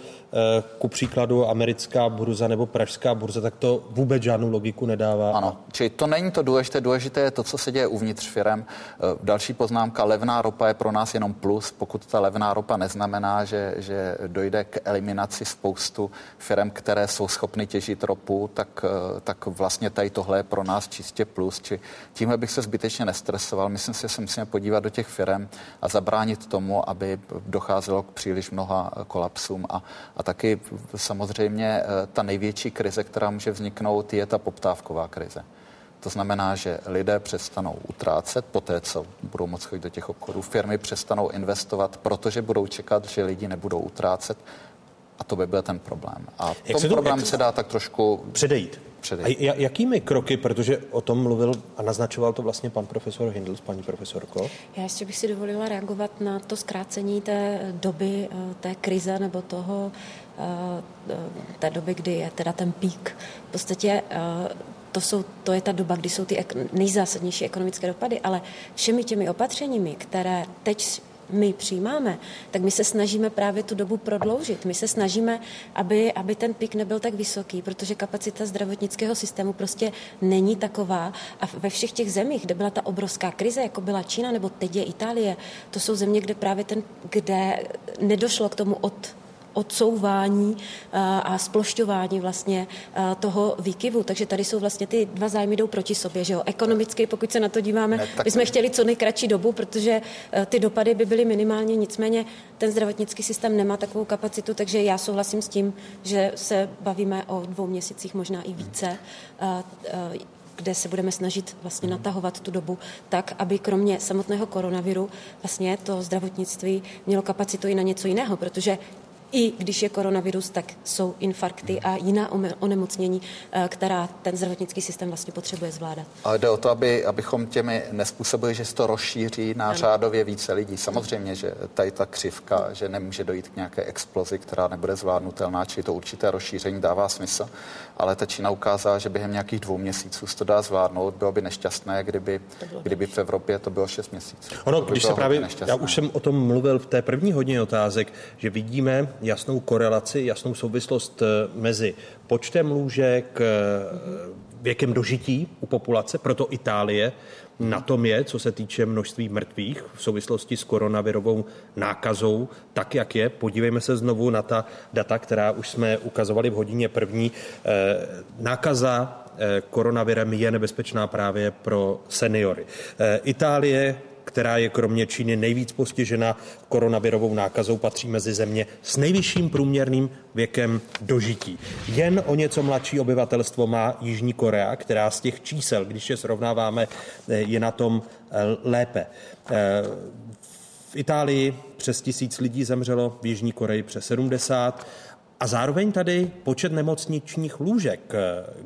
[SPEAKER 1] ku příkladu americká burza nebo pražská burza, tak to vůbec žádnou logiku nedává.
[SPEAKER 19] Ano, čili to není to důležité, důležité je to, co se děje uvnitř firem. E, další poznámka, levná ropa je pro nás jenom plus, pokud ta levná ropa neznamená, že, že dojde k eliminaci spoustu firm, které jsou schopny těžit ropu, tak, tak vlastně tady tohle je pro nás čistě plus plus, či tímhle bych se zbytečně nestresoval. Myslím si, že se musíme podívat do těch firm a zabránit tomu, aby docházelo k příliš mnoha kolapsům. A, a taky samozřejmě eh, ta největší krize, která může vzniknout, je ta poptávková krize. To znamená, že lidé přestanou utrácet po té, co budou moct chodit do těch obchodů. Firmy přestanou investovat, protože budou čekat, že lidi nebudou utrácet A to by byl ten problém. A
[SPEAKER 1] Jak
[SPEAKER 19] tomu
[SPEAKER 1] se to-
[SPEAKER 19] problém
[SPEAKER 1] jak-
[SPEAKER 19] se dá tak trošku
[SPEAKER 1] předejít.
[SPEAKER 19] předejít.
[SPEAKER 1] A ja- jakými kroky, protože o tom mluvil a naznačoval to vlastně pan profesor Hindl, paní profesorko?
[SPEAKER 17] Já ještě bych si dovolila reagovat na to zkrácení té doby, eh, té krize nebo toho, eh, té doby, kdy je teda ten pík. V podstatě eh, to, jsou, to je ta doba, kdy jsou ty nejzásadnější ekonomické dopady, ale všemi těmi opatřeními, které teď my přijímáme, tak my se snažíme právě tu dobu prodloužit. My se snažíme, aby, aby ten pik nebyl tak vysoký, protože kapacita zdravotnického systému prostě není taková. A ve všech těch zemích, kde byla ta obrovská krize, jako byla Čína nebo teď je Itálie, to jsou země, kde právě ten, kde nedošlo k tomu od odsouvání eh, a splošťování vlastně eh, toho výkyvu. Takže tady jsou vlastně ty dva zájmy jdou proti sobě, že jo. Ekonomicky, pokud se na to díváme,
[SPEAKER 19] Ne, tak-
[SPEAKER 17] my jsme chtěli co nejkratší dobu, protože eh, ty dopady by byly minimálně, nicméně ten zdravotnický systém nemá takovou kapacitu, takže já souhlasím s tím, že se bavíme o dvou měsících, možná i více, kde se budeme snažit vlastně natahovat tu dobu tak, aby kromě samotného koronaviru vlastně to zdravotnictví mělo kapacitu i na něco jiného, protože i když je koronavirus, tak jsou infarkty a jiná onemocnění, eh, která ten zdravotnický systém vlastně potřebuje zvládat.
[SPEAKER 19] Ale jde o to, aby, abychom těmi nespůsobili, že se to rozšíří na
[SPEAKER 17] Ano.
[SPEAKER 19] řádově více lidí. Samozřejmě, že tady ta křivka, že nemůže dojít k nějaké explozi, která nebude zvládnutelná, či to určité rozšíření dává smysl. Ale ta Čína ukázala, že během nějakých dvou měsíců se to dá zvládnout. Bylo by nešťastné, kdyby, kdyby v Evropě to bylo šest měsíců.
[SPEAKER 1] Ono,
[SPEAKER 19] by
[SPEAKER 1] když se právě,
[SPEAKER 19] nešťastné.
[SPEAKER 1] já už jsem o tom mluvil v té první hodině otázek, že vidíme jasnou korelaci, jasnou souvislost eh, mezi počtem lůžek, eh, věkem dožití u populace, proto Itálie na tom je, co se týče množství mrtvých v souvislosti s koronavirovou nákazou, tak jak je. Podívejme se znovu na ta data, která už jsme ukazovali v hodině první. Eh, Nákaza koronavirem je nebezpečná právě pro seniory. Itálie která je kromě Číny nejvíc postižena koronavirovou nákazou, patří mezi země s nejvyšším průměrným věkem dožití. Jen o něco mladší obyvatelstvo má Jižní Korea, která z těch čísel, když je srovnáváme, eh, je na tom eh, lépe. Eh, V Itálii přes tisíc lidí zemřelo, v Jižní Koreji přes 70 a zároveň tady počet nemocničních lůžek.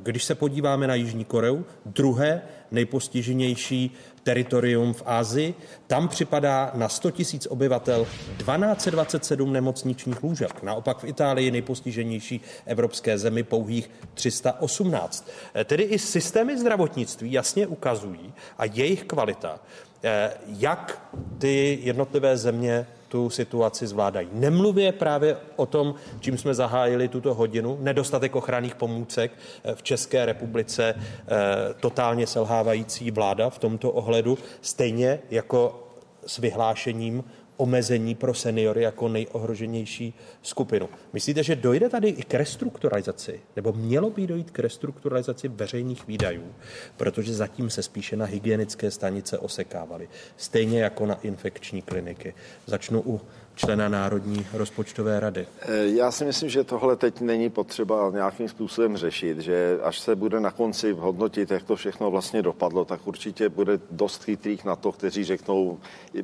[SPEAKER 1] Když se podíváme na Jižní Koreu, druhé nejpostiženější teritorium v Ázii, tam připadá na 100 tisíc obyvatel 1227 nemocničních lůžek. Naopak v Itálii nejpostiženější evropské zemi pouhých 318. Tedy i systémy zdravotnictví jasně ukazují a jejich kvalita, eh, jak ty jednotlivé země tu situaci zvládají. Nemluvě právě o tom, čím jsme zahájili tuto hodinu, nedostatek ochranných pomůcek eh, v České republice, eh, totálně selhávající vláda v tomto ohledu, stejně jako s vyhlášením omezení pro seniory jako nejohroženější skupinu. Myslíte, že dojde tady i k restrukturalizaci, nebo mělo by dojít k restrukturalizaci veřejných výdajů, protože zatím se spíše na hygienické stanice osekávaly, stejně jako na infekční kliniky. Začnu u člena Národní rozpočtové rady.
[SPEAKER 18] Eh, Já si myslím, že tohle teď není potřeba nějakým způsobem řešit, že až se bude na konci hodnotit, jak to všechno vlastně dopadlo, tak určitě bude dost chytrých na to, kteří řeknou,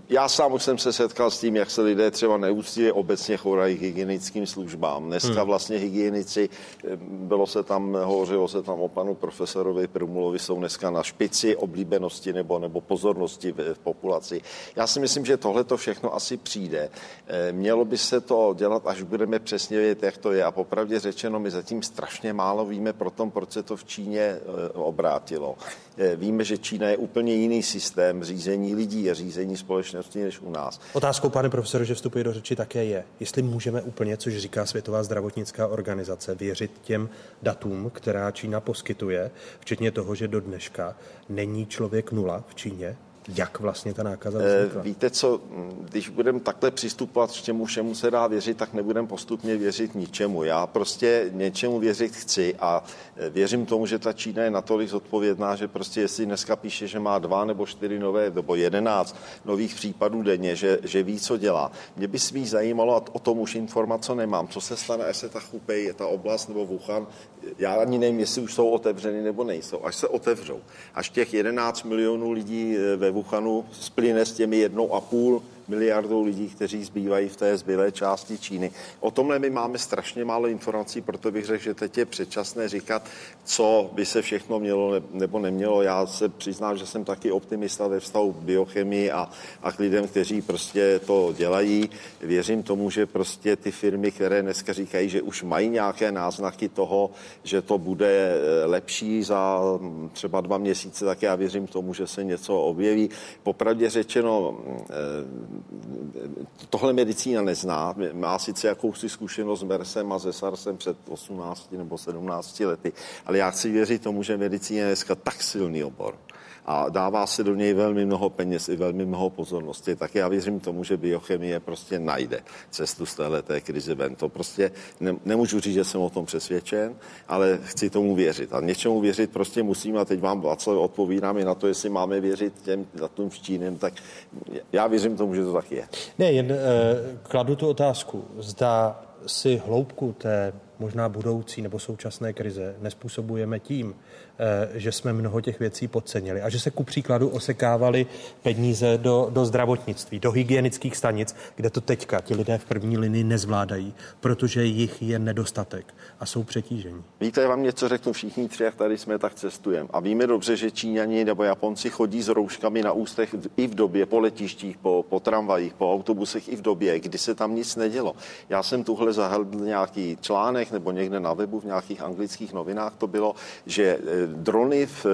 [SPEAKER 18] já sám už jsem se setkal s tím, jak se lidé třeba neúctivě obecně chovají k hygienickým službám. Dneska
[SPEAKER 22] Hmm.
[SPEAKER 18] vlastně hygienici, eh, bylo se tam, hovořilo se tam o panu profesorovi Prumulovi, jsou dneska na špici oblíbenosti nebo, nebo pozornosti v, v populaci. Já si myslím, že tohle to všechno asi přijde. Eh, Mělo by se to dělat, až budeme přesně vědět, jak to je. A popravdě řečeno, my zatím strašně málo víme pro tom, proč se to v Číně eh, obrátilo. Eh, Víme, že Čína je úplně jiný systém řízení lidí a řízení společnosti než u nás.
[SPEAKER 1] Otázkou, pane profesore, že vstupuje do řeči, také je, jestli můžeme úplně, což říká Světová zdravotnická organizace, věřit těm datům, která Čína poskytuje, včetně toho, že do dneška není člověk nula v Číně, jak vlastně ta nákaza
[SPEAKER 18] Eh,
[SPEAKER 1] vznikla.
[SPEAKER 18] Víte co, když budeme takhle přistupovat, k čemu všemu se dá věřit, tak nebudeme postupně věřit ničemu. Já prostě něčemu věřit chci a eh, věřím tomu, že ta Čína je natolik zodpovědná, že prostě jestli dneska píše, že má dva nebo čtyři nové, nebo jedenáct nových případů denně, že, že ví, co dělá. Mě by spíš zajímalo, a o tom už informace nemám, co se stane, až se ta Chupej, je ta oblast nebo Wuhan, já ani nevím, jestli už jsou otevřeny nebo nejsou, až se otevřou. Až těch 11 milionů lidí eh, ve Wuhanu splyne s těmi jednou a půl miliardou lidí, kteří zbývají v té zbylé části Číny. O tomhle my máme strašně málo informací, proto bych řekl, že teď je předčasné říkat, co by se všechno mělo nebo nemělo. Já se přiznám, že jsem taky optimista ve vztahu biochemii a, a k lidem, kteří prostě to dělají. Věřím tomu, že prostě ty firmy, které dneska říkají, že už mají nějaké náznaky toho, že to bude eh, lepší za hm, třeba dva měsíce, tak já věřím tomu, že se něco objeví. Popravdě řečeno, eh, tohle medicína nezná. Má sice jakousi zkušenost s MERSem a se SARSem před 18 nebo 17 lety, ale já chci věřit tomu, že medicína je dneska tak silný obor, a dává se do něj velmi mnoho peněz i velmi mnoho pozornosti, tak já věřím tomu, že biochemie prostě najde cestu z této krize ven. To prostě ne, nemůžu říct, že jsem o tom přesvědčen, ale chci tomu věřit. A něčemu věřit prostě musím a teď vám Václav odpovídám i na to, jestli máme věřit těm datům v Čínem, tak já věřím tomu, že to tak je.
[SPEAKER 1] Ne, jen eh, kladu tu otázku. Zda si hloubku té možná budoucí nebo současné krize nespůsobujeme tím, že jsme mnoho těch věcí podcenili a že se ku příkladu osekávali peníze do, do zdravotnictví, do hygienických stanic, kde to teďka ti lidé v první linii nezvládají, protože jich je nedostatek a jsou přetížení.
[SPEAKER 18] Víte, já vám něco řeknu, všichni tři, jak tady jsme, tak cestujeme. A víme dobře, že Číňani nebo Japonci chodí s rouškami na ústech i v době po letištích, po, po tramvajích, po autobusech, i v době, kdy se tam nic nedělo. Já jsem tuhle zahledl nějaký článek nebo někde na webu v nějakých anglických novinách, to bylo, že eh, drony v,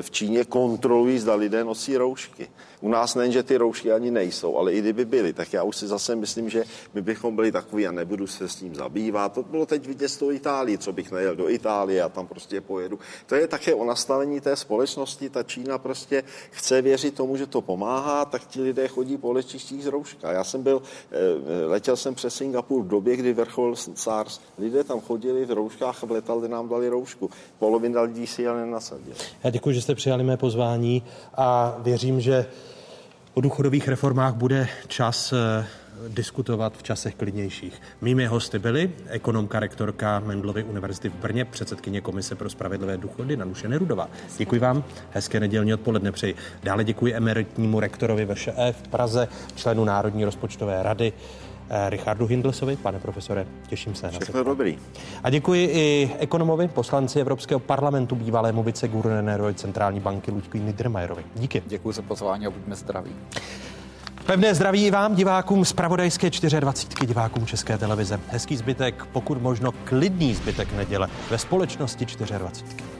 [SPEAKER 18] v Číně kontrolují, zda lidé nosí roušky. U nás nejen, že ty roušky ani nejsou, ale i kdyby byly, tak já už si zase myslím, že my bychom byli takový a nebudu se s tím zabývat. To bylo teď vidět z toho Itálii, co bych nejel do Itálie a tam prostě pojedu. To je také o nastavení té společnosti. Ta Čína prostě chce věřit tomu, že to pomáhá, tak ti lidé chodí po letištích z rouška. Já jsem byl, eh, letěl jsem přes Singapur v době, kdy vrchol SARS. Lidé tam chodili v rouškách v letadle nám dali roušku. Polovina lidí si ale nenasadil.
[SPEAKER 1] Já děkuji, že jste přijali mé pozvání a věřím, že O důchodových reformách bude čas eh, diskutovat v časech klidnějších. Mými hosty byly ekonomka rektorka Mendlovy univerzity v Brně, předsedkyně Komise pro spravedlivé důchody Nanuše Nerudová. Děkuji vám, hezké nedělní odpoledne přeji. Dále děkuji emeritnímu rektorovi VŠE v Praze, členu Národní rozpočtové rady Richardu Hindlesovi. Pane profesore, těším se.
[SPEAKER 18] Všechno dobrý.
[SPEAKER 1] A děkuji i ekonomovi, poslanci Evropského parlamentu, bývalému viceguvernérovi Centrální banky Luďku Niedermayerovi. Díky.
[SPEAKER 19] Děkuji za pozvání a buďme zdraví.
[SPEAKER 1] Pevné zdraví i vám, divákům z Pravodajské 24, divákům České televize. Hezký zbytek, pokud možno klidný zbytek neděle ve společnosti 24.